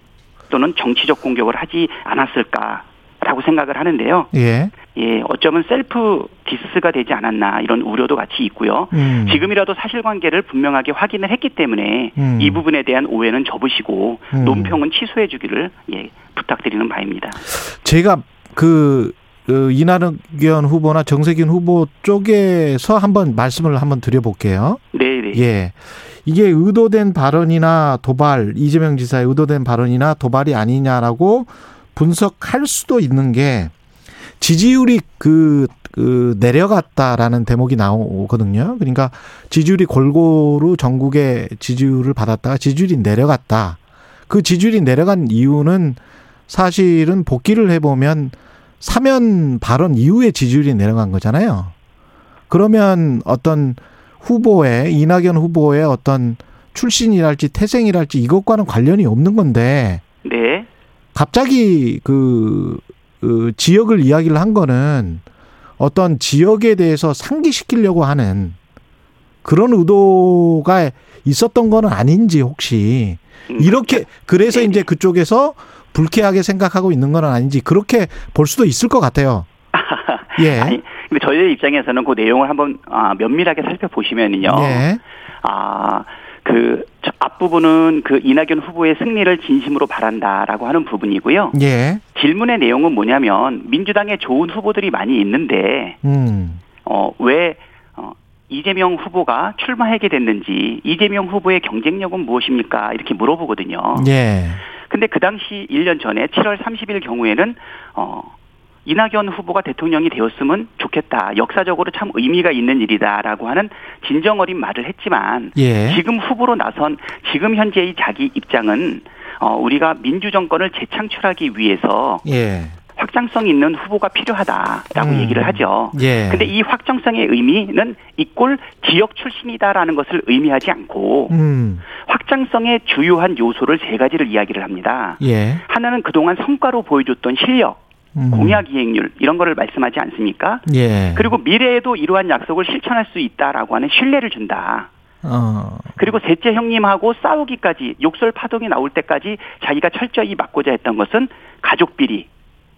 S10: 또는 정치적 공격을 하지 않았을까라고 생각을 하는데요.
S2: 예,
S10: 예, 어쩌면 셀프 디스가 되지 않았나 이런 우려도 같이 있고요.
S2: 음,
S10: 지금이라도 사실관계를 분명하게 확인을 했기 때문에
S2: 음.
S10: 이 부분에 대한 오해는 접으시고
S2: 음.
S10: 논평은 취소해 주기를 예, 부탁드리는 바입니다.
S2: 제가 그, 그 이낙연 후보나 정세균 후보 쪽에서 한번 말씀을 한번 드려볼게요.
S10: 네, 네.
S2: 예. 이게 의도된 발언이나 도발, 이재명 지사의 의도된 발언이나 도발이 아니냐라고 분석할 수도 있는 게 지지율이 그, 그 내려갔다라는 대목이 나오거든요. 그러니까 지지율이 골고루 전국의 지지율을 받았다가 지지율이 내려갔다. 그 지지율이 내려간 이유는 사실은 복귀를 해보면 사면 발언 이후에 지지율이 내려간 거잖아요. 그러면 어떤 후보의 이낙연 후보의 어떤 출신이랄지 태생이랄지 이것과는 관련이 없는 건데
S10: 네.
S2: 갑자기 그, 그 지역을 이야기를 한 거는 어떤 지역에 대해서 상기시키려고 하는 그런 의도가 있었던 거는 아닌지 혹시
S10: 음,
S2: 이렇게 그래서
S10: 네.
S2: 이제 그쪽에서 불쾌하게 생각하고 있는 건 아닌지 그렇게 볼 수도 있을 것 같아요. 예.
S10: 아니, 근데 저희 입장에서는 그 내용을 한번 아, 면밀하게 살펴보시면은요.
S2: 예.
S10: 아, 그저 앞부분은 그 이낙연 후보의 승리를 진심으로 바란다라고 하는 부분이고요.
S2: 예.
S10: 질문의 내용은 뭐냐면 민주당에 좋은 후보들이 많이 있는데
S2: 음.
S10: 어, 왜 어, 이재명 후보가 출마하게 됐는지 이재명 후보의 경쟁력은 무엇입니까? 이렇게 물어보거든요.
S2: 예.
S10: 근데 그 당시 1년 전에 7월 30일 경우에는 어 이낙연 후보가 대통령이 되었으면 좋겠다. 역사적으로 참 의미가 있는 일이다라고 하는 진정 어린 말을 했지만
S2: 예.
S10: 지금 후보로 나선 지금 현재의 자기 입장은 어 우리가 민주 정권을 재창출하기 위해서
S2: 예.
S10: 확장성 있는 후보가 필요하다라고
S2: 음.
S10: 얘기를 하죠.
S2: 예.
S10: 근데 이 확정성의 의미는 이꼴 지역 출신이다라는 것을 의미하지 않고
S2: 음.
S10: 확장성의 주요한 요소를 세 가지를 이야기를 합니다.
S2: 예.
S10: 하나는 그동안 성과로 보여줬던 실력,
S2: 음.
S10: 공약 이행률 이런 거를 말씀하지 않습니까?
S2: 예.
S10: 그리고 미래에도 이러한 약속을 실천할 수 있다라고 하는 신뢰를 준다.
S2: 어.
S10: 그리고 셋째 형님하고 싸우기까지 욕설 파동이 나올 때까지 자기가 철저히 막고자 했던 것은 가족 비리,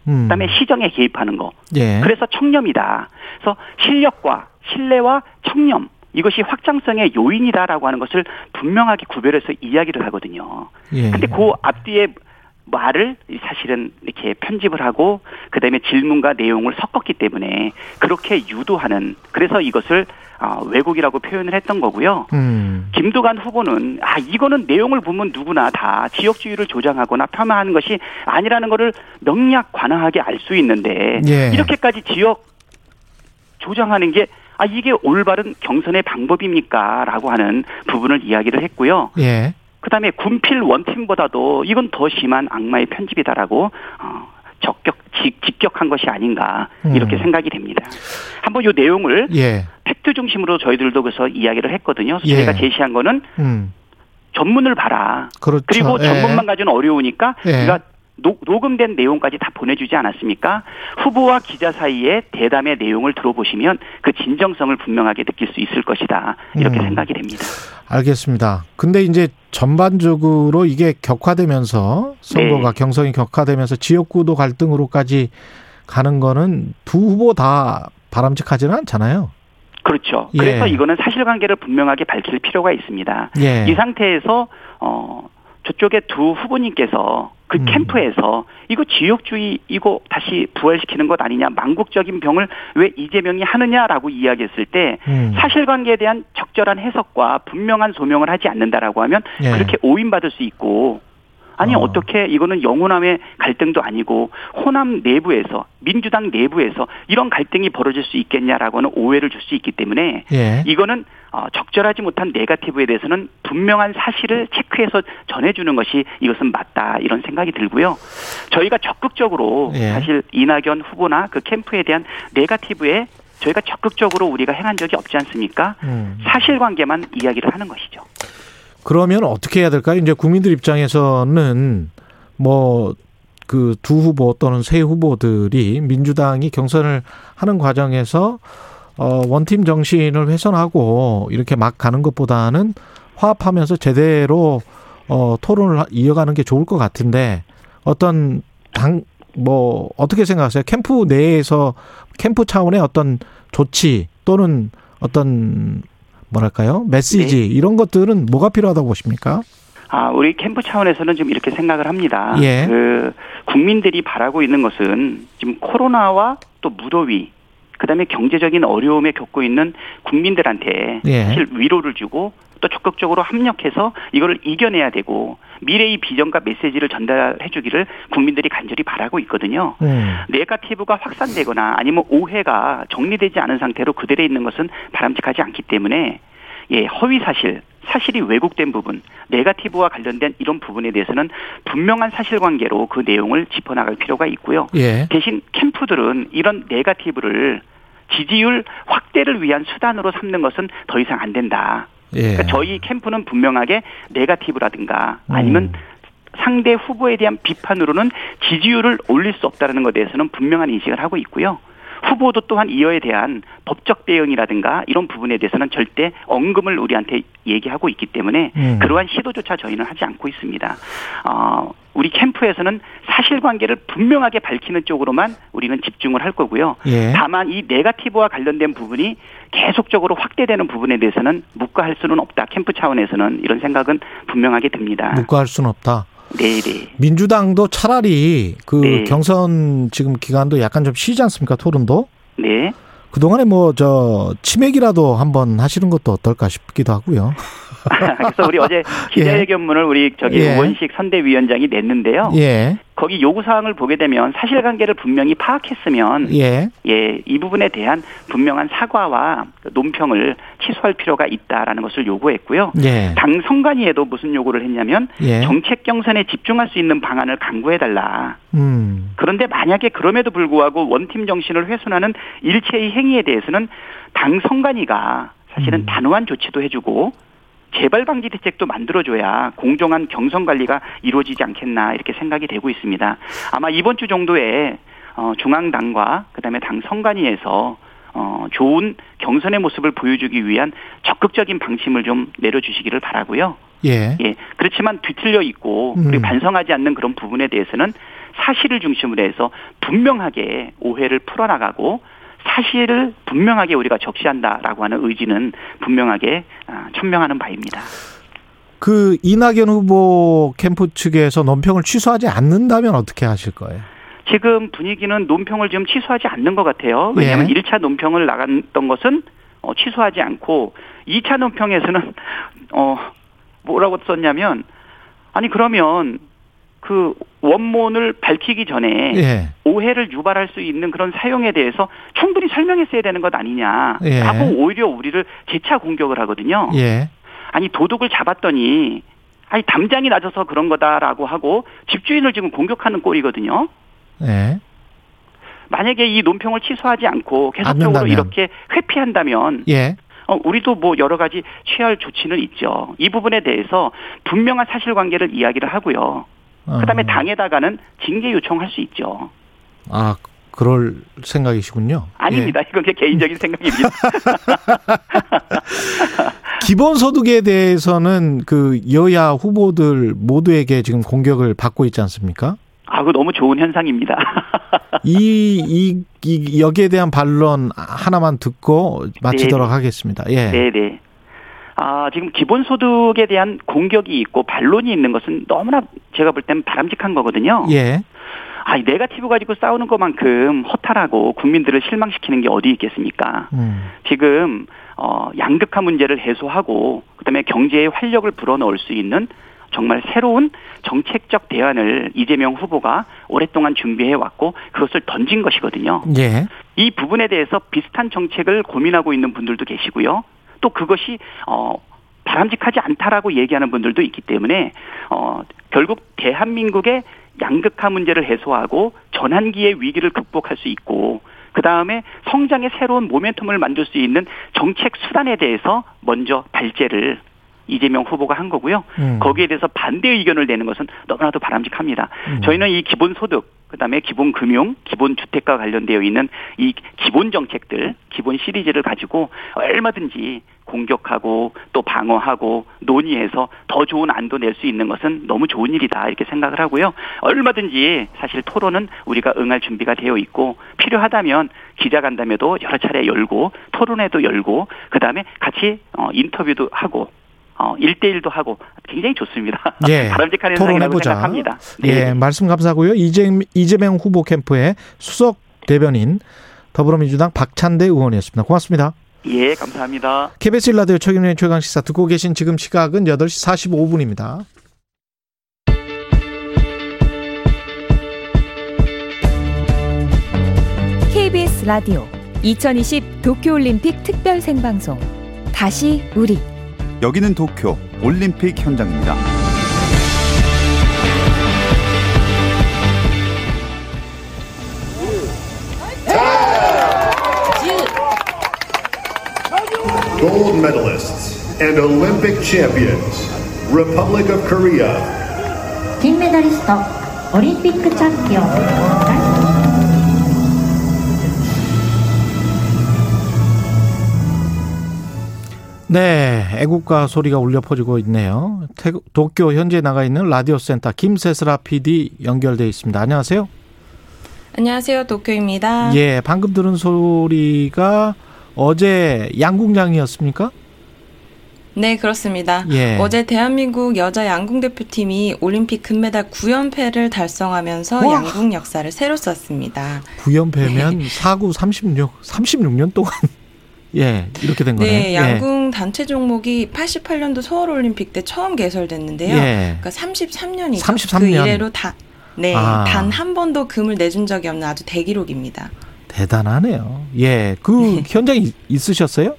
S2: 음.
S10: 그다음에 시정에 개입하는 거.
S2: 예.
S10: 그래서 청렴이다. 그래서 실력과 신뢰와 청렴 이것이 확장성의 요인이다라고 하는 것을 분명하게 구별해서 이야기를 하거든요.
S2: 예.
S10: 근데 그 앞뒤에 말을 사실은 이렇게 편집을 하고 그다음에 질문과 내용을 섞었기 때문에 그렇게 유도하는 그래서 이것을 아, 왜곡이라고 표현을 했던 거고요.
S2: 음.
S10: 김두관 후보는 아 이거는 내용을 보면 누구나 다 지역주의를 조장하거나 폄하하는 것이 아니라는 것을 명략 관하하게 알 수 있는데
S2: 예.
S10: 이렇게까지 지역 조장하는 게 아 이게 올바른 경선의 방법입니까 라고 하는 부분을 이야기를 했고요.
S2: 예.
S10: 그다음에 군필 원팀보다도 이건 더 심한 악마의 편집이다라고 어, 적격 직, 직격한 것이 아닌가 이렇게
S2: 음.
S10: 생각이 됩니다. 한번 이 내용을
S2: 예.
S10: 팩트 중심으로 저희들도 그래서 이야기를 했거든요.
S2: 예.
S10: 제가 제시한 거는
S2: 음.
S10: 전문을 봐라.
S2: 그렇죠.
S10: 그리고
S2: 예.
S10: 전문만 가지고는 어려우니까
S2: 예.
S10: 우리가 녹, 녹음된 내용까지 다 보내주지 않았습니까? 후보와 기자 사이에 대담의 내용을 들어보시면 그 진정성을 분명하게 느낄 수 있을 것이다. 이렇게
S2: 음.
S10: 생각이 됩니다.
S2: 알겠습니다. 근데 이제 전반적으로 이게 격화되면서 선거가
S10: 네.
S2: 경선이 격화되면서 지역구도 갈등으로까지 가는 거는 두 후보 다 바람직하지는 않잖아요.
S10: 그렇죠.
S2: 예.
S10: 그래서 이거는 사실관계를 분명하게 밝힐 필요가 있습니다.
S2: 예.
S10: 이 상태에서 어 저쪽에 두 후보님께서 그
S2: 음.
S10: 캠프에서 이거 지역주의 이거 다시 부활시키는 것 아니냐 망국적인 병을 왜 이재명이 하느냐라고 이야기했을 때
S2: 음.
S10: 사실관계에 대한 적절한 해석과 분명한 소명을 하지 않는다라고 하면
S2: 예.
S10: 그렇게 오인받을 수 있고 아니
S2: 어.
S10: 어. 떻게 이거는 영호남의 갈등도 아니고 호남 내부에서 민주당 내부에서 이런 갈등이 벌어질 수 있겠냐라고 하는 오해를 줄 수 있기 때문에
S2: 예.
S10: 이거는 어, 적절하지 못한 네가티브에 대해서는 분명한 사실을 체크해서 전해주는 것이 이것은 맞다 이런 생각이 들고요. 저희가 적극적으로
S2: 예.
S10: 사실 이낙연 후보나 그 캠프에 대한 네가티브에 저희가 적극적으로 우리가 행한 적이 없지 않습니까?
S2: 음.
S10: 사실관계만 이야기를 하는 것이죠.
S2: 그러면 어떻게 해야 될까요? 이제 국민들 입장에서는 뭐 그 두 후보 또는 세 후보들이 민주당이 경선을 하는 과정에서 어 원팀 정신을 훼손하고 이렇게 막 가는 것보다는 화합하면서 제대로 어 토론을 하- 이어가는 게 좋을 것 같은데 어떤 당 뭐 어떻게 생각하세요? 캠프 내에서 캠프 차원의 어떤 조치 또는 어떤 뭐랄까요? 메시지
S10: 네.
S2: 이런 것들은 뭐가 필요하다고 보십니까?
S10: 아, 우리 캠프 차원에서는 좀 이렇게 생각을 합니다.
S2: 예.
S10: 그 국민들이 바라고 있는 것은 지금 코로나와 또 무더위 그다음에 경제적인 어려움에 겪고 있는 국민들한테
S2: 예.
S10: 위로를 주고 또 적극적으로 합력해서 이거를 이겨내야 되고 미래의 비전과 메시지를 전달해 주기를 국민들이 간절히 바라고 있거든요.
S2: 음.
S10: 네가티브가 확산되거나 아니면 오해가 정리되지 않은 상태로 그대로 있는 것은 바람직하지 않기 때문에 예, 허위 사실, 사실이 왜곡된 부분, 네가티브와 관련된 이런 부분에 대해서는 분명한 사실관계로 그 내용을 짚어나갈 필요가 있고요.
S2: 예.
S10: 대신 캠프들은 이런 네가티브를 지지율 확대를 위한 수단으로 삼는 것은 더 이상 안 된다.
S2: 예.
S10: 그러니까 저희 캠프는 분명하게 네가티브라든가 아니면
S2: 음.
S10: 상대 후보에 대한 비판으로는 지지율을 올릴 수 없다는 것에 대해서는 분명한 인식을 하고 있고요. 후보도 또한 이어에 대한 법적 대응이라든가 이런 부분에 대해서는 절대 언금을 우리한테 얘기하고 있기 때문에
S2: 음.
S10: 그러한 시도조차 저희는 하지 않고 있습니다. 어, 우리 캠프에서는 사실관계를 분명하게 밝히는 쪽으로만 우리는 집중을 할 거고요.
S2: 예.
S10: 다만 이 네가티브와 관련된 부분이 계속적으로 확대되는 부분에 대해서는 묵과할 수는 없다. 캠프 차원에서는 이런 생각은 분명하게 듭니다.
S2: 묵과할 수는 없다.
S10: 네네.
S2: 민주당도 차라리 그
S10: 네.
S2: 경선 지금 기간도 약간 좀 쉬지 않습니까? 토론도.
S10: 네.
S2: 그 동안에 뭐 저 치맥이라도 한번 하시는 것도 어떨까 싶기도 하고요.
S10: 그래서 우리 어제 기자회견문을 우리 저기
S2: 예.
S10: 우원식 선대위원장이 냈는데요.
S2: 예.
S10: 거기 요구 사항을 보게 되면 사실관계를 분명히 파악했으면
S2: 예.
S10: 예, 이 부분에 대한 분명한 사과와 논평을 취소할 필요가 있다라는 것을 요구했고요.
S2: 예.
S10: 당 선관위에도 무슨 요구를 했냐면
S2: 예.
S10: 정책 경선에 집중할 수 있는 방안을 강구해 달라.
S2: 음.
S10: 그런데 만약에 그럼에도 불구하고 원팀 정신을 훼손하는 일체의 행위에 대해서는 당 선관위가 사실은
S2: 음.
S10: 단호한 조치도 해주고 재발 방지 대책도 만들어줘야 공정한 경선 관리가 이루어지지 않겠나 이렇게 생각이 되고 있습니다. 아마 이번 주 정도에 어, 중앙당과 그다음에 당 선관위에서 어, 좋은 경선의 모습을 보여주기 위한 적극적인 방침을 좀 내려주시기를 바라고요.
S2: 예.
S10: 예. 그렇지만 뒤틀려 있고
S2: 음.
S10: 그리고 반성하지 않는 그런 부분에 대해서는 사실을 중심으로 해서 분명하게 오해를 풀어나가고 사실을 분명하게 우리가 적시한다라고 하는 의지는 분명하게 아, 천명하는 바입니다.
S2: 그 이낙연 후보 캠프 측에서 논평을 취소하지 않는다면 어떻게 하실 거예요?
S10: 지금 분위기는 논평을 지금 취소하지 않는 것 같아요. 왜냐하면
S2: 예.
S10: 1차 논평을 나갔던 것은 어, 취소하지 않고 2차 논평에서는 어 뭐라고 썼냐면 아니 그러면 그 원문을 밝히기 전에
S2: 예.
S10: 오해를 유발할 수 있는 그런 사용에 대해서 충분히 설명했어야 되는 것 아니냐.
S2: 예.
S10: 하고 오히려 우리를 재차 공격을 하거든요.
S2: 예.
S10: 아니 도둑을 잡았더니 아니 담장이 낮아서 그런 거다라고 하고 집주인을 지금 공격하는 꼴이거든요.
S2: 예.
S10: 만약에 이 논평을 취소하지 않고 계속적으로. 이렇게 회피한다면
S2: 예.
S10: 어, 우리도 뭐 여러 가지 취할 조치는 있죠. 이 부분에 대해서 분명한 사실관계를 이야기를 하고요. 그다음에
S2: 어.
S10: 당에다가는 징계 요청할 수 있죠.
S2: 아, 그럴 생각이시군요.
S10: 아닙니다.
S2: 예.
S10: 이건 제 개인적인 생각입니다.
S2: 기본소득에 대해서는 그 여야 후보들 모두에게 지금 공격을 받고 있지 않습니까?
S10: 아, 그 너무 좋은 현상입니다.
S2: 이, 이, 이 여기에 대한 반론 하나만 듣고 마치도록
S10: 네네.
S2: 하겠습니다. 예.
S10: 네네. 아, 지금 기본소득에 대한 공격이 있고 반론이 있는 것은 너무나 제가 볼 때는 바람직한 거거든요.
S2: 예.
S10: 아, 이 네가티브 가지고 싸우는 것만큼 허탈하고 국민들을 실망시키는 게 어디 있겠습니까?
S2: 음.
S10: 지금 어 양극화 문제를 해소하고 그다음에 경제에 활력을 불어넣을 수 있는 정말 새로운 정책적 대안을 이재명 후보가 오랫동안 준비해 왔고 그것을 던진 것이거든요.
S2: 예.
S10: 이 부분에 대해서 비슷한 정책을 고민하고 있는 분들도 계시고요. 또 그것이 어 바람직하지 않다라고 얘기하는 분들도 있기 때문에 어 결국 대한민국의 양극화 문제를 해소하고 전환기의 위기를 극복할 수 있고 그 다음에 성장의 새로운 모멘텀을 만들 수 있는 정책 수단에 대해서 먼저 발제를 이재명 후보가 한 거고요.
S2: 음.
S10: 거기에 대해서 반대 의견을 내는 것은 너무나도 바람직합니다.
S2: 음.
S10: 저희는 이 기본 소득, 그다음에 기본 금융, 기본 주택과 관련되어 있는 이 기본 정책들, 기본 시리즈를 가지고 얼마든지 공격하고 또 방어하고 논의해서 더 좋은 안도 낼 수 있는 것은 너무 좋은 일이다 이렇게 생각을 하고요. 얼마든지 사실 토론은 우리가 응할 준비가 되어 있고 필요하다면 기자간담회도 여러 차례 열고 토론회도 열고 그다음에 같이 어, 인터뷰도 하고 어, 1대1도 하고 굉장히 좋습니다.
S2: 예,
S10: 바람직한 현상이라고 생각합니다.
S2: 예,
S10: 네.
S2: 예, 말씀 감사하고요. 이재명, 이재명 후보 캠프의 수석 대변인 더불어민주당 박찬대 의원이었습니다. 고맙습니다.
S10: 예, 감사합니다.
S2: KBS 일라디오 최경의 최강시사 듣고 계신 지금 시각은 8시 45분입니다.
S11: 라디오 2020 도쿄올림픽 특별 생방송 다시 우리
S12: 여기는 도쿄 올림픽 현장입니다.
S13: gold medalists and Olympic champions, Republic of Korea.
S14: 金メダリスト、オリンピックチャンピオン。
S2: 네, 애국가 소리가 울려 퍼지고 있네요. 태국, 도쿄 현재 나가 있는 라디오 센터 김세슬아 PD 연결돼 있습니다. 안녕하세요.
S15: 안녕하세요. 도쿄입니다.
S2: 예, 방금 들은 소리가 어제 양궁장이었습니까?
S15: 네, 그렇습니다.
S2: 예.
S15: 어제 대한민국 여자 양궁 대표팀이 올림픽 금메달 9연패를 달성하면서
S2: 와.
S15: 양궁 역사를 새로 썼습니다.
S2: 9연패면 사구 36, 36년 동안 예, 이렇게 된 거네요.
S15: 네, 양궁 단체 종목이 88년도 서울 올림픽 때 처음 개설됐는데요.
S2: 예.
S15: 그러니까 33년이죠.
S2: 33년.
S15: 그 이래로 다 네,
S2: 아.
S15: 단한 번도 금을 내준 적이 없는 아주 대기록입니다.
S2: 대단하네요. 예, 그 현장에 있으셨어요?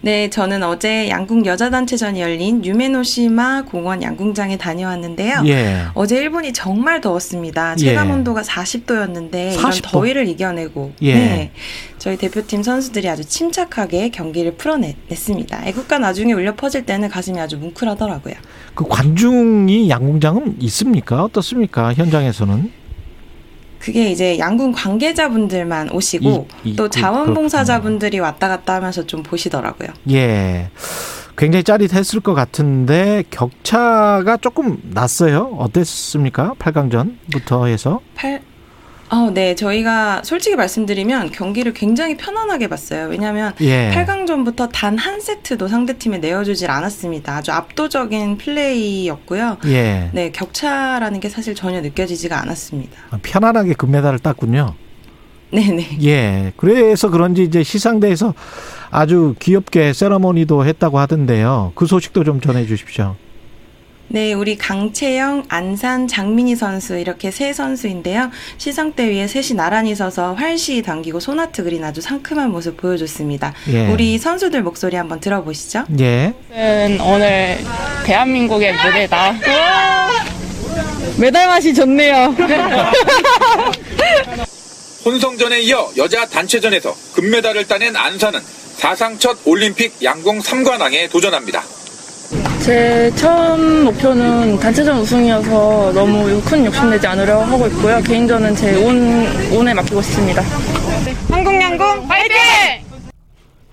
S15: 네, 저는 어제 양궁 여자 단체전이 열린 유메노시마 공원 양궁장에 다녀왔는데요.
S2: 예.
S15: 어제 일본이 정말 더웠습니다.
S2: 예.
S15: 체감 온도가 40도였는데 이런
S2: 40도?
S15: 더위를 이겨내고
S2: 예.
S15: 네, 저희 대표팀 선수들이 아주 침착하게 경기를 풀어냈습니다. 애국가 나중에 울려 퍼질 때는 가슴이 아주 뭉클하더라고요.
S2: 그 관중이 양궁장은 있습니까? 어떻습니까? 현장에서는?
S15: 그게 이제 양궁 관계자분들만 오시고
S2: 이- 이-
S15: 또
S2: 그-
S15: 자원봉사자분들이 왔다 갔다 하면서 좀 보시더라고요.
S2: 예. 굉장히 짜릿했을 것 같은데 격차가 조금 났어요. 어땠습니까? 8강전부터 해서.
S15: 팔, 어, 네. 저희가 솔직히 말씀드리면 경기를 굉장히 편안하게 봤어요. 왜냐하면
S2: 예.
S15: 8강전부터 단 한 세트도 상대팀에 내어주질 않았습니다. 아주 압도적인 플레이였고요.
S2: 예.
S15: 네, 격차라는 게 사실 전혀 느껴지지가 않았습니다.
S2: 편안하게 금메달을 땄군요.
S15: 네네.
S2: 예. 그래서 그런지 이제 시상대에서 아주 귀엽게 세러머니도 했다고 하던데요. 그 소식도 좀 전해 주십시오.
S15: 네, 우리 강채영, 안산, 장민희 선수 이렇게 세 선수인데요. 시상대 위에 셋이 나란히 서서 활시 당기고 소나트 그린 아주 상큼한 모습 보여줬습니다.
S16: 예.
S15: 우리 선수들 목소리 한번 들어보시죠.
S2: 예.
S16: 는 오늘 대한민국의 무대다. 메달 맛이 좋네요.
S17: 혼성전에 이어 여자 단체전에서 금메달을 따낸 안산은 사상 첫 올림픽 양궁 3관왕에 도전합니다.
S16: 제 처음 목표는 단체전 우승이어서 너무 큰 욕심내지 않으려 하고 있고요. 개인전은 제 운, 운에 맡기고 싶습니다. 한국양궁 화이팅!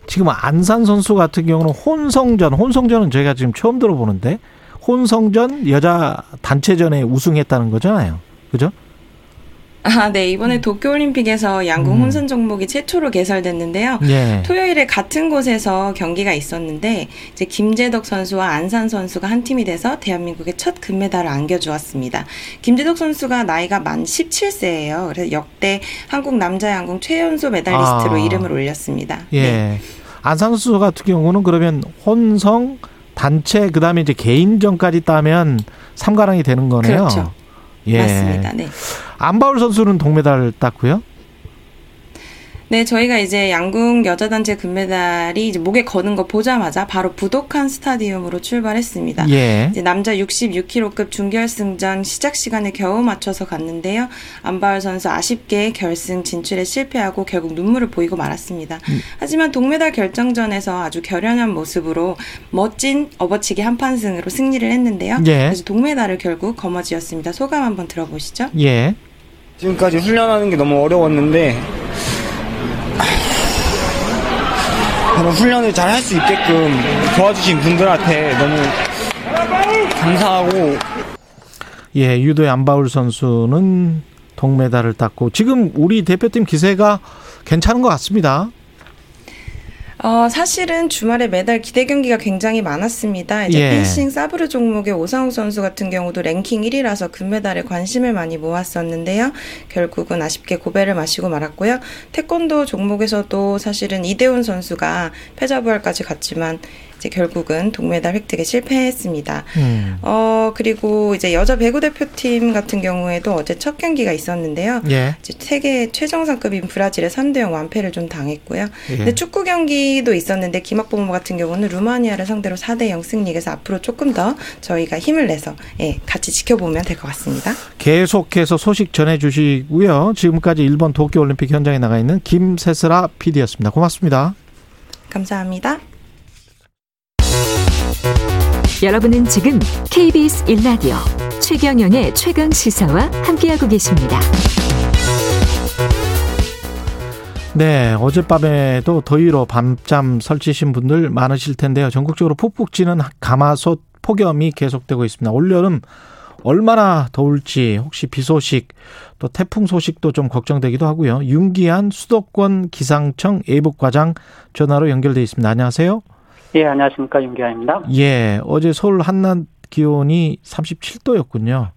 S2: 지금 안산 선수 같은 경우는 혼성전, 혼성전은 저희가 지금 처음 들어보는데 혼성전 여자 단체전에 우승했다는 거잖아요. 그죠?
S15: 아, 네. 이번에 도쿄올림픽에서 양궁 혼선 종목이 최초로 개설됐는데요.
S2: 음. 예.
S15: 토요일에 같은 곳에서 경기가 있었는데 이제 김재덕 선수와 안산 선수가 한 팀이 돼서 대한민국의 첫 금메달을 안겨주었습니다. 김재덕 선수가 나이가 만 17세예요. 그래서 역대 한국 남자 양궁 최연소 메달리스트로
S2: 아.
S15: 이름을 올렸습니다.
S2: 예.
S15: 네.
S2: 안산 선수 같은 경우는 그러면 혼성 단체 그다음에 이제 개인전까지 따면 삼가랑이 되는 거네요.
S15: 그렇죠.
S2: 예.
S15: 맞습니다. 네.
S2: 안바울 선수는 동메달 땄고요.
S15: 네, 저희가 이제 양궁 여자 단체 금메달이 이제 목에 거는 거 보자마자 바로 부독한 스타디움으로 출발했습니다.
S2: 예.
S15: 이제 남자 66kg급 준결승전 시작 시간에 겨우 맞춰서 갔는데요. 안바울 선수 아쉽게 결승 진출에 실패하고 결국 눈물을 보이고 말았습니다.
S2: 음.
S15: 하지만 동메달 결정전에서 아주 결연한 모습으로 멋진 업어치기 한판승으로 승리를 했는데요.
S2: 예.
S15: 그래서 동메달을 결국 거머쥐었습니다. 소감 한번 들어보시죠.
S2: 예.
S18: 지금까지 훈련하는 게 너무 어려웠는데 그런 훈련을 잘 할 수 있게끔 도와주신 분들한테 너무 감사하고
S2: 예, 유도의 안바울 선수는 동메달을 땄고 지금 우리 대표팀 기세가 괜찮은 것 같습니다.
S15: 어, 사실은 주말에 매달 기대 경기가 굉장히 많았습니다. 이제
S2: 예.
S15: 펜싱 사브르 종목의 오상욱 선수 같은 경우도 랭킹 1위라서 금메달에 관심을 많이 모았었는데요. 결국은 아쉽게 고배를 마시고 말았고요. 태권도 종목에서도 사실은 이대훈 선수가 패자부활까지 갔지만 이제 결국은 동메달 획득에 실패했습니다.
S2: 음.
S15: 어, 그리고 이제 여자 배구 대표팀 같은 경우에도 어제 첫 경기가 있었는데요.
S2: 예.
S15: 이제 세계 최정상급인 브라질의 3대 0 완패를 좀 당했고요.
S2: 예.
S15: 근데 축구 경기도 있었는데 김학범 같은 경우는 루마니아를 상대로 4대 0 승리. 그래서 앞으로 조금 더 저희가 힘을 내서 예, 같이 지켜보면 될 것 같습니다.
S2: 계속해서 소식 전해주시고요. 지금까지 일본 도쿄올림픽 현장에 나가 있는 김세슬아 PD였습니다. 고맙습니다.
S15: 감사합니다.
S3: 여러분은 지금 KBS 1라디오 최경영의 최강 시사와 함께하고 계십니다.
S2: 네, 어젯밤에도 더위로 밤잠 설치신 분들 많으실 텐데요. 전국적으로 푹푹 찌는 가마솥 폭염이 계속되고 있습니다. 올여름 얼마나 더울지 혹시 비 소식 또 태풍 소식도 좀 걱정되기도 하고요. 윤기한 수도권 기상청 예복과장 전화로 연결돼 있습니다. 안녕하세요.
S19: 예, 안녕하십니까. 윤기아입니다.
S2: 예, 어제 서울 한낮 기온이 37도였군요.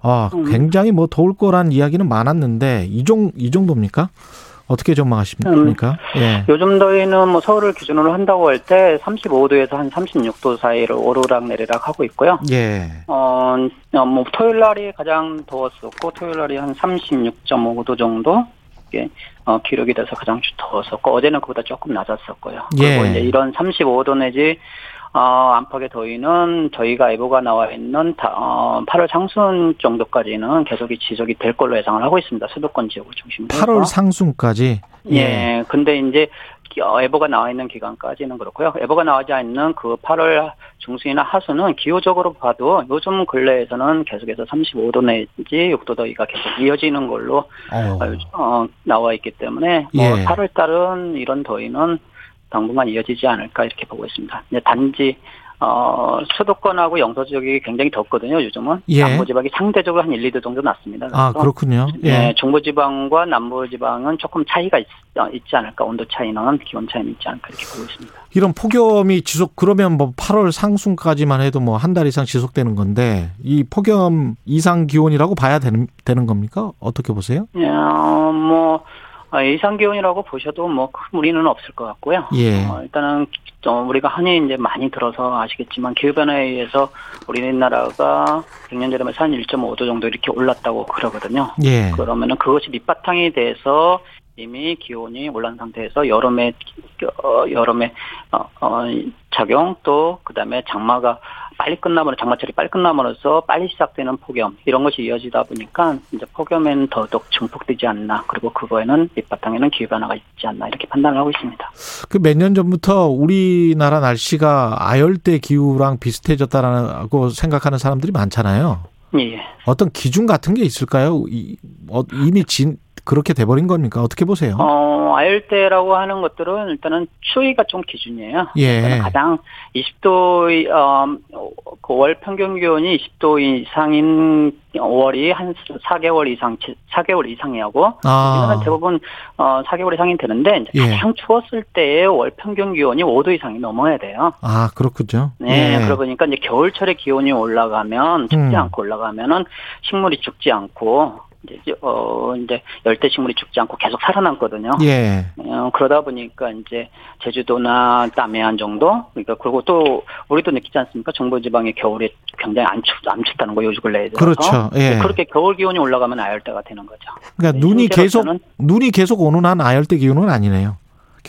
S2: 아,
S19: 음.
S2: 굉장히 뭐 더울 거란 이야기는 많았는데 이, 정, 이 정도입니까? 어떻게 전망하십니까? 예.
S19: 요즘 더위는 뭐 서울을 기준으로 한다고 할 때 35도에서 한 36도 사이를 오르락 내리락 하고 있고요.
S2: 예.
S19: 어, 어, 뭐 토요일 날이 가장 더웠었고 토요일 날이 한 36.5도 정도 예, 어, 기록이 돼서 가장 더웠었고 어제는 그보다 조금 낮았었고요. 그리고
S2: 예.
S19: 이제 이런 35도 내지 어, 안팎의 더위는 저희가 예보가 나와 있는 다, 어, 8월 상순 정도까지는 계속이 지속이 될 걸로 예상을 하고 있습니다. 수도권 지역을 중심으로.
S2: 8월 상순까지.
S19: 예. 근데 이제 어, 예보가 나와 있는 기간까지는 그렇고요. 예보가 나오지 않는 그 8월 중순이나 하순은 기후적으로 봐도 요즘 근래에서는 계속해서 35도 내지 6도 더위가 계속 이어지는 걸로
S2: 어.
S19: 어, 나와 있기 때문에 뭐
S2: 예.
S19: 8월 달은 이런 더위는 당분간 이어지지 않을까 이렇게 보고 있습니다. 단지 어, 수도권하고 영서 지역이 굉장히 덥거든요, 요즘은.
S2: 예.
S19: 남부지방이 상대적으로 한 1, 2도 정도 낮습니다.
S2: 아, 그렇군요.
S19: 네,
S2: 예.
S19: 중부지방과 남부지방은 조금 차이가 있, 어, 있지 않을까, 온도 차이는, 기온 차이는 있지 않을까, 이렇게 보고 있습니다.
S2: 이런 폭염이 지속 그러면 뭐 8월 상순까지만 해도 뭐 한 달 이상 지속되는 건데 이 폭염 이상 기온이라고 봐야 되는 되는 겁니까? 어떻게 보세요?
S19: 어, 뭐, 어, 이상 기온이라고 보셔도 뭐 큰 무리는 없을 것 같고요.
S2: 예.
S19: 어, 일단은 어, 우리가 흔히 이제 많이 들어서 아시겠지만 기후 변화에 의해서 우리나라가 100년 전에 한 1.5도 정도 이렇게 올랐다고 그러거든요.
S2: 예.
S19: 그러면은 그것이 밑바탕이 돼서 이미 기온이 올라온 상태에서 여름에 어, 여름에 어, 어, 작용 또 그다음에 장마가 빨리 끝나면 장마철이 빨리 끝남으로써 빨리 시작되는 폭염 이런 것이 이어지다 보니까 이제 폭염에는 더더욱 증폭되지 않나 그리고 그거에는 밑바탕에는 기후 변화가 있지 않나 이렇게 판단을 하고 있습니다.
S2: 그 몇 년 전부터 우리나라 날씨가 아열대 기후랑 비슷해졌다라고 생각하는 사람들이 많잖아요.
S19: 예.
S2: 어떤 기준 같은 게 있을까요? 이, 어, 이미 진, 그렇게 돼버린 겁니까? 어떻게 보세요?
S19: 어, 아열대라고 하는 것들은 일단은 추위가 좀 기준이에요.
S2: 예.
S19: 가장 20도, 어, 그월 평균 기온이 20도 이상인 5월이 한 4개월 이상, 4개월 이상이하고,
S2: 아.
S19: 우리나라는 대부분, 어, 4개월 이상이 되는데, 이제
S2: 예.
S19: 가장 추웠을 때의 월 평균 기온이 5도 이상이 넘어야 돼요.
S2: 아, 그렇군요.
S19: 네,
S2: 예.
S19: 그러다 보니까 이제 겨울철에 기온이 올라가면, 춥지
S2: 음.
S19: 않고 올라가면은 식물이 죽지 않고, 이제, 어, 이제 열대 식물이 죽지 않고 계속 살아남거든요.
S2: 예.
S19: 어, 그러다 보니까 이제 제주도나 남해안 정도 그러니까 그리고 또 우리도 느끼지 않습니까? 중부지방의 겨울이 굉장히 안, 춥, 안 춥다는 거 요즘 근래에 들어서
S2: 그렇죠. 예.
S19: 그렇게 겨울 기온이 올라가면 아열대가 되는 거죠.
S2: 그러니까 눈이 계속 눈이 계속 오는 한 아열대 기후는 아니네요.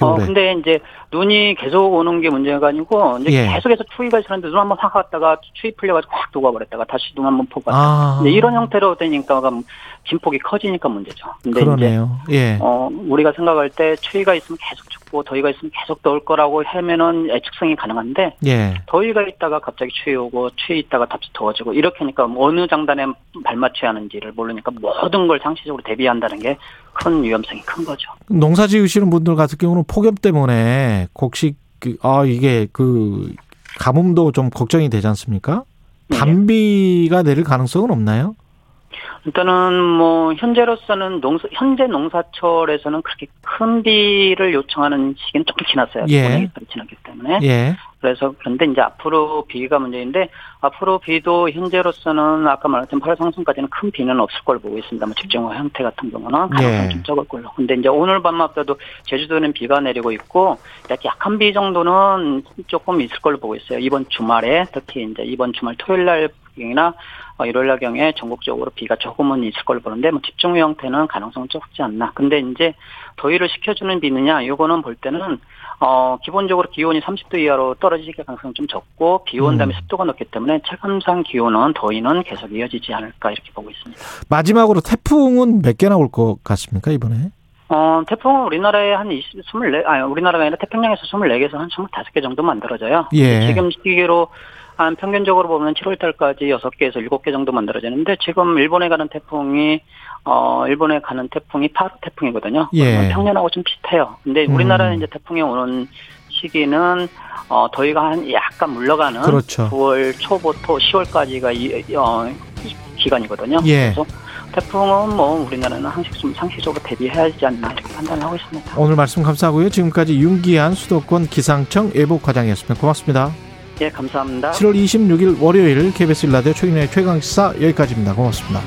S19: 어,
S2: 겨울에.
S19: 근데 이제 눈이 계속 오는 게 문제가 아니고 이제
S2: 예.
S19: 계속해서 추위가 있었는데 눈 한번 확 갔다가 추위 풀려가지고 확 녹아버렸다가 다시 눈 한번 푹 갔다가
S2: 아.
S19: 이제 이런 형태로 되니까 진폭이 커지니까 문제죠. 근데 이제
S2: 그러네요. 예.
S19: 어, 우리가 생각할 때 추위가 있으면 계속 춥고 더위가 있으면 계속 더울 거라고 하면은 예측성이 가능한데
S2: 예.
S19: 더위가 있다가 갑자기 추위 오고 추위 있다가 갑자기 더워지고 이렇게 하니까 어느 장단에 발맞춰야 하는지를 모르니까 모든 걸 상시적으로 대비한다는 게 큰 위험성이 큰 거죠.
S2: 농사 지으시는 분들 같은 경우는 폭염 때문에 곡식 그, 아 이게 그 가뭄도 좀 걱정이 되지 않습니까?
S19: 네.
S2: 단비가 내릴 가능성은 없나요?
S19: 일단은 뭐 현재로서는 농사 현재 농사철에서는 그렇게 큰 비를 요청하는 시기는 조금 지났어요.
S2: 예.
S19: 지났기 때문에.
S2: 예.
S19: 그래서 그런데 이제 앞으로 비가 문제인데 앞으로 비도 현재로서는 아까 말했던 8월 상순까지는 큰 비는 없을 걸로 보고 있습니다. 뭐 집중호 형태 같은 경우는 가능성이
S2: 예.
S19: 좀 적을 걸로. 근데 이제 오늘 밤마다도 제주도는 비가 내리고 있고 약- 약한 비 정도는 조금 있을 걸로 보고 있어요. 이번 주말에 특히 이제 이번 주말 토요일 날경이나 어, 일요일 날경에 전국적으로 비가 조금은 있을 걸로 보는데 뭐 집중호 형태는 가능성은 적지 않나. 근데 이제 더위를 식혀주는 비느냐 요거는 볼 때는 어, 기본적으로 기온이 30도 이하로 떨어질 가능성이 좀 적고 비온 다음에
S2: 음.
S19: 습도가 높기 때문에 체감상 기온은 더위는 계속 이어지지 않을까 이렇게 보고 있습니다.
S2: 마지막으로 태풍은 몇 개나 올 것 같습니까 이번에?
S19: 어, 태풍은 우리나라에 한 20, 24, 아니, 우리나라가 아니라 태평양에서 24개에서 한 25개 정도 만들어져요.
S2: 예.
S19: 지금 시기로 한 평균적으로 보면 7월 달까지 6개에서 7개 정도 만들어지는데 지금 일본에 가는 태풍이 어, 일본에 가는 태풍이 8호 태풍이거든요.
S2: 예.
S19: 평년하고 좀 비슷해요. 근데
S2: 음.
S19: 우리나라는 이제 태풍이 오는 시기는 어, 더위가 한 약간 물러가는
S2: 그렇죠.
S19: 9월 초부터 10월까지가 이, 어, 기간이거든요.
S2: 예.
S19: 그래서 태풍은 뭐 우리나라는 항상 좀 상시적으로 대비해야 하지 않나 이렇게 판단을 하고 있습니다.
S2: 오늘 말씀 감사하고요. 지금까지 윤기한 수도권 기상청 예보과장이었습니다. 고맙습니다.
S19: 예, 감사합니다.
S2: 7월 26일 월요일 KBS 일라디오 최근의 최강시사 여기까지입니다. 고맙습니다.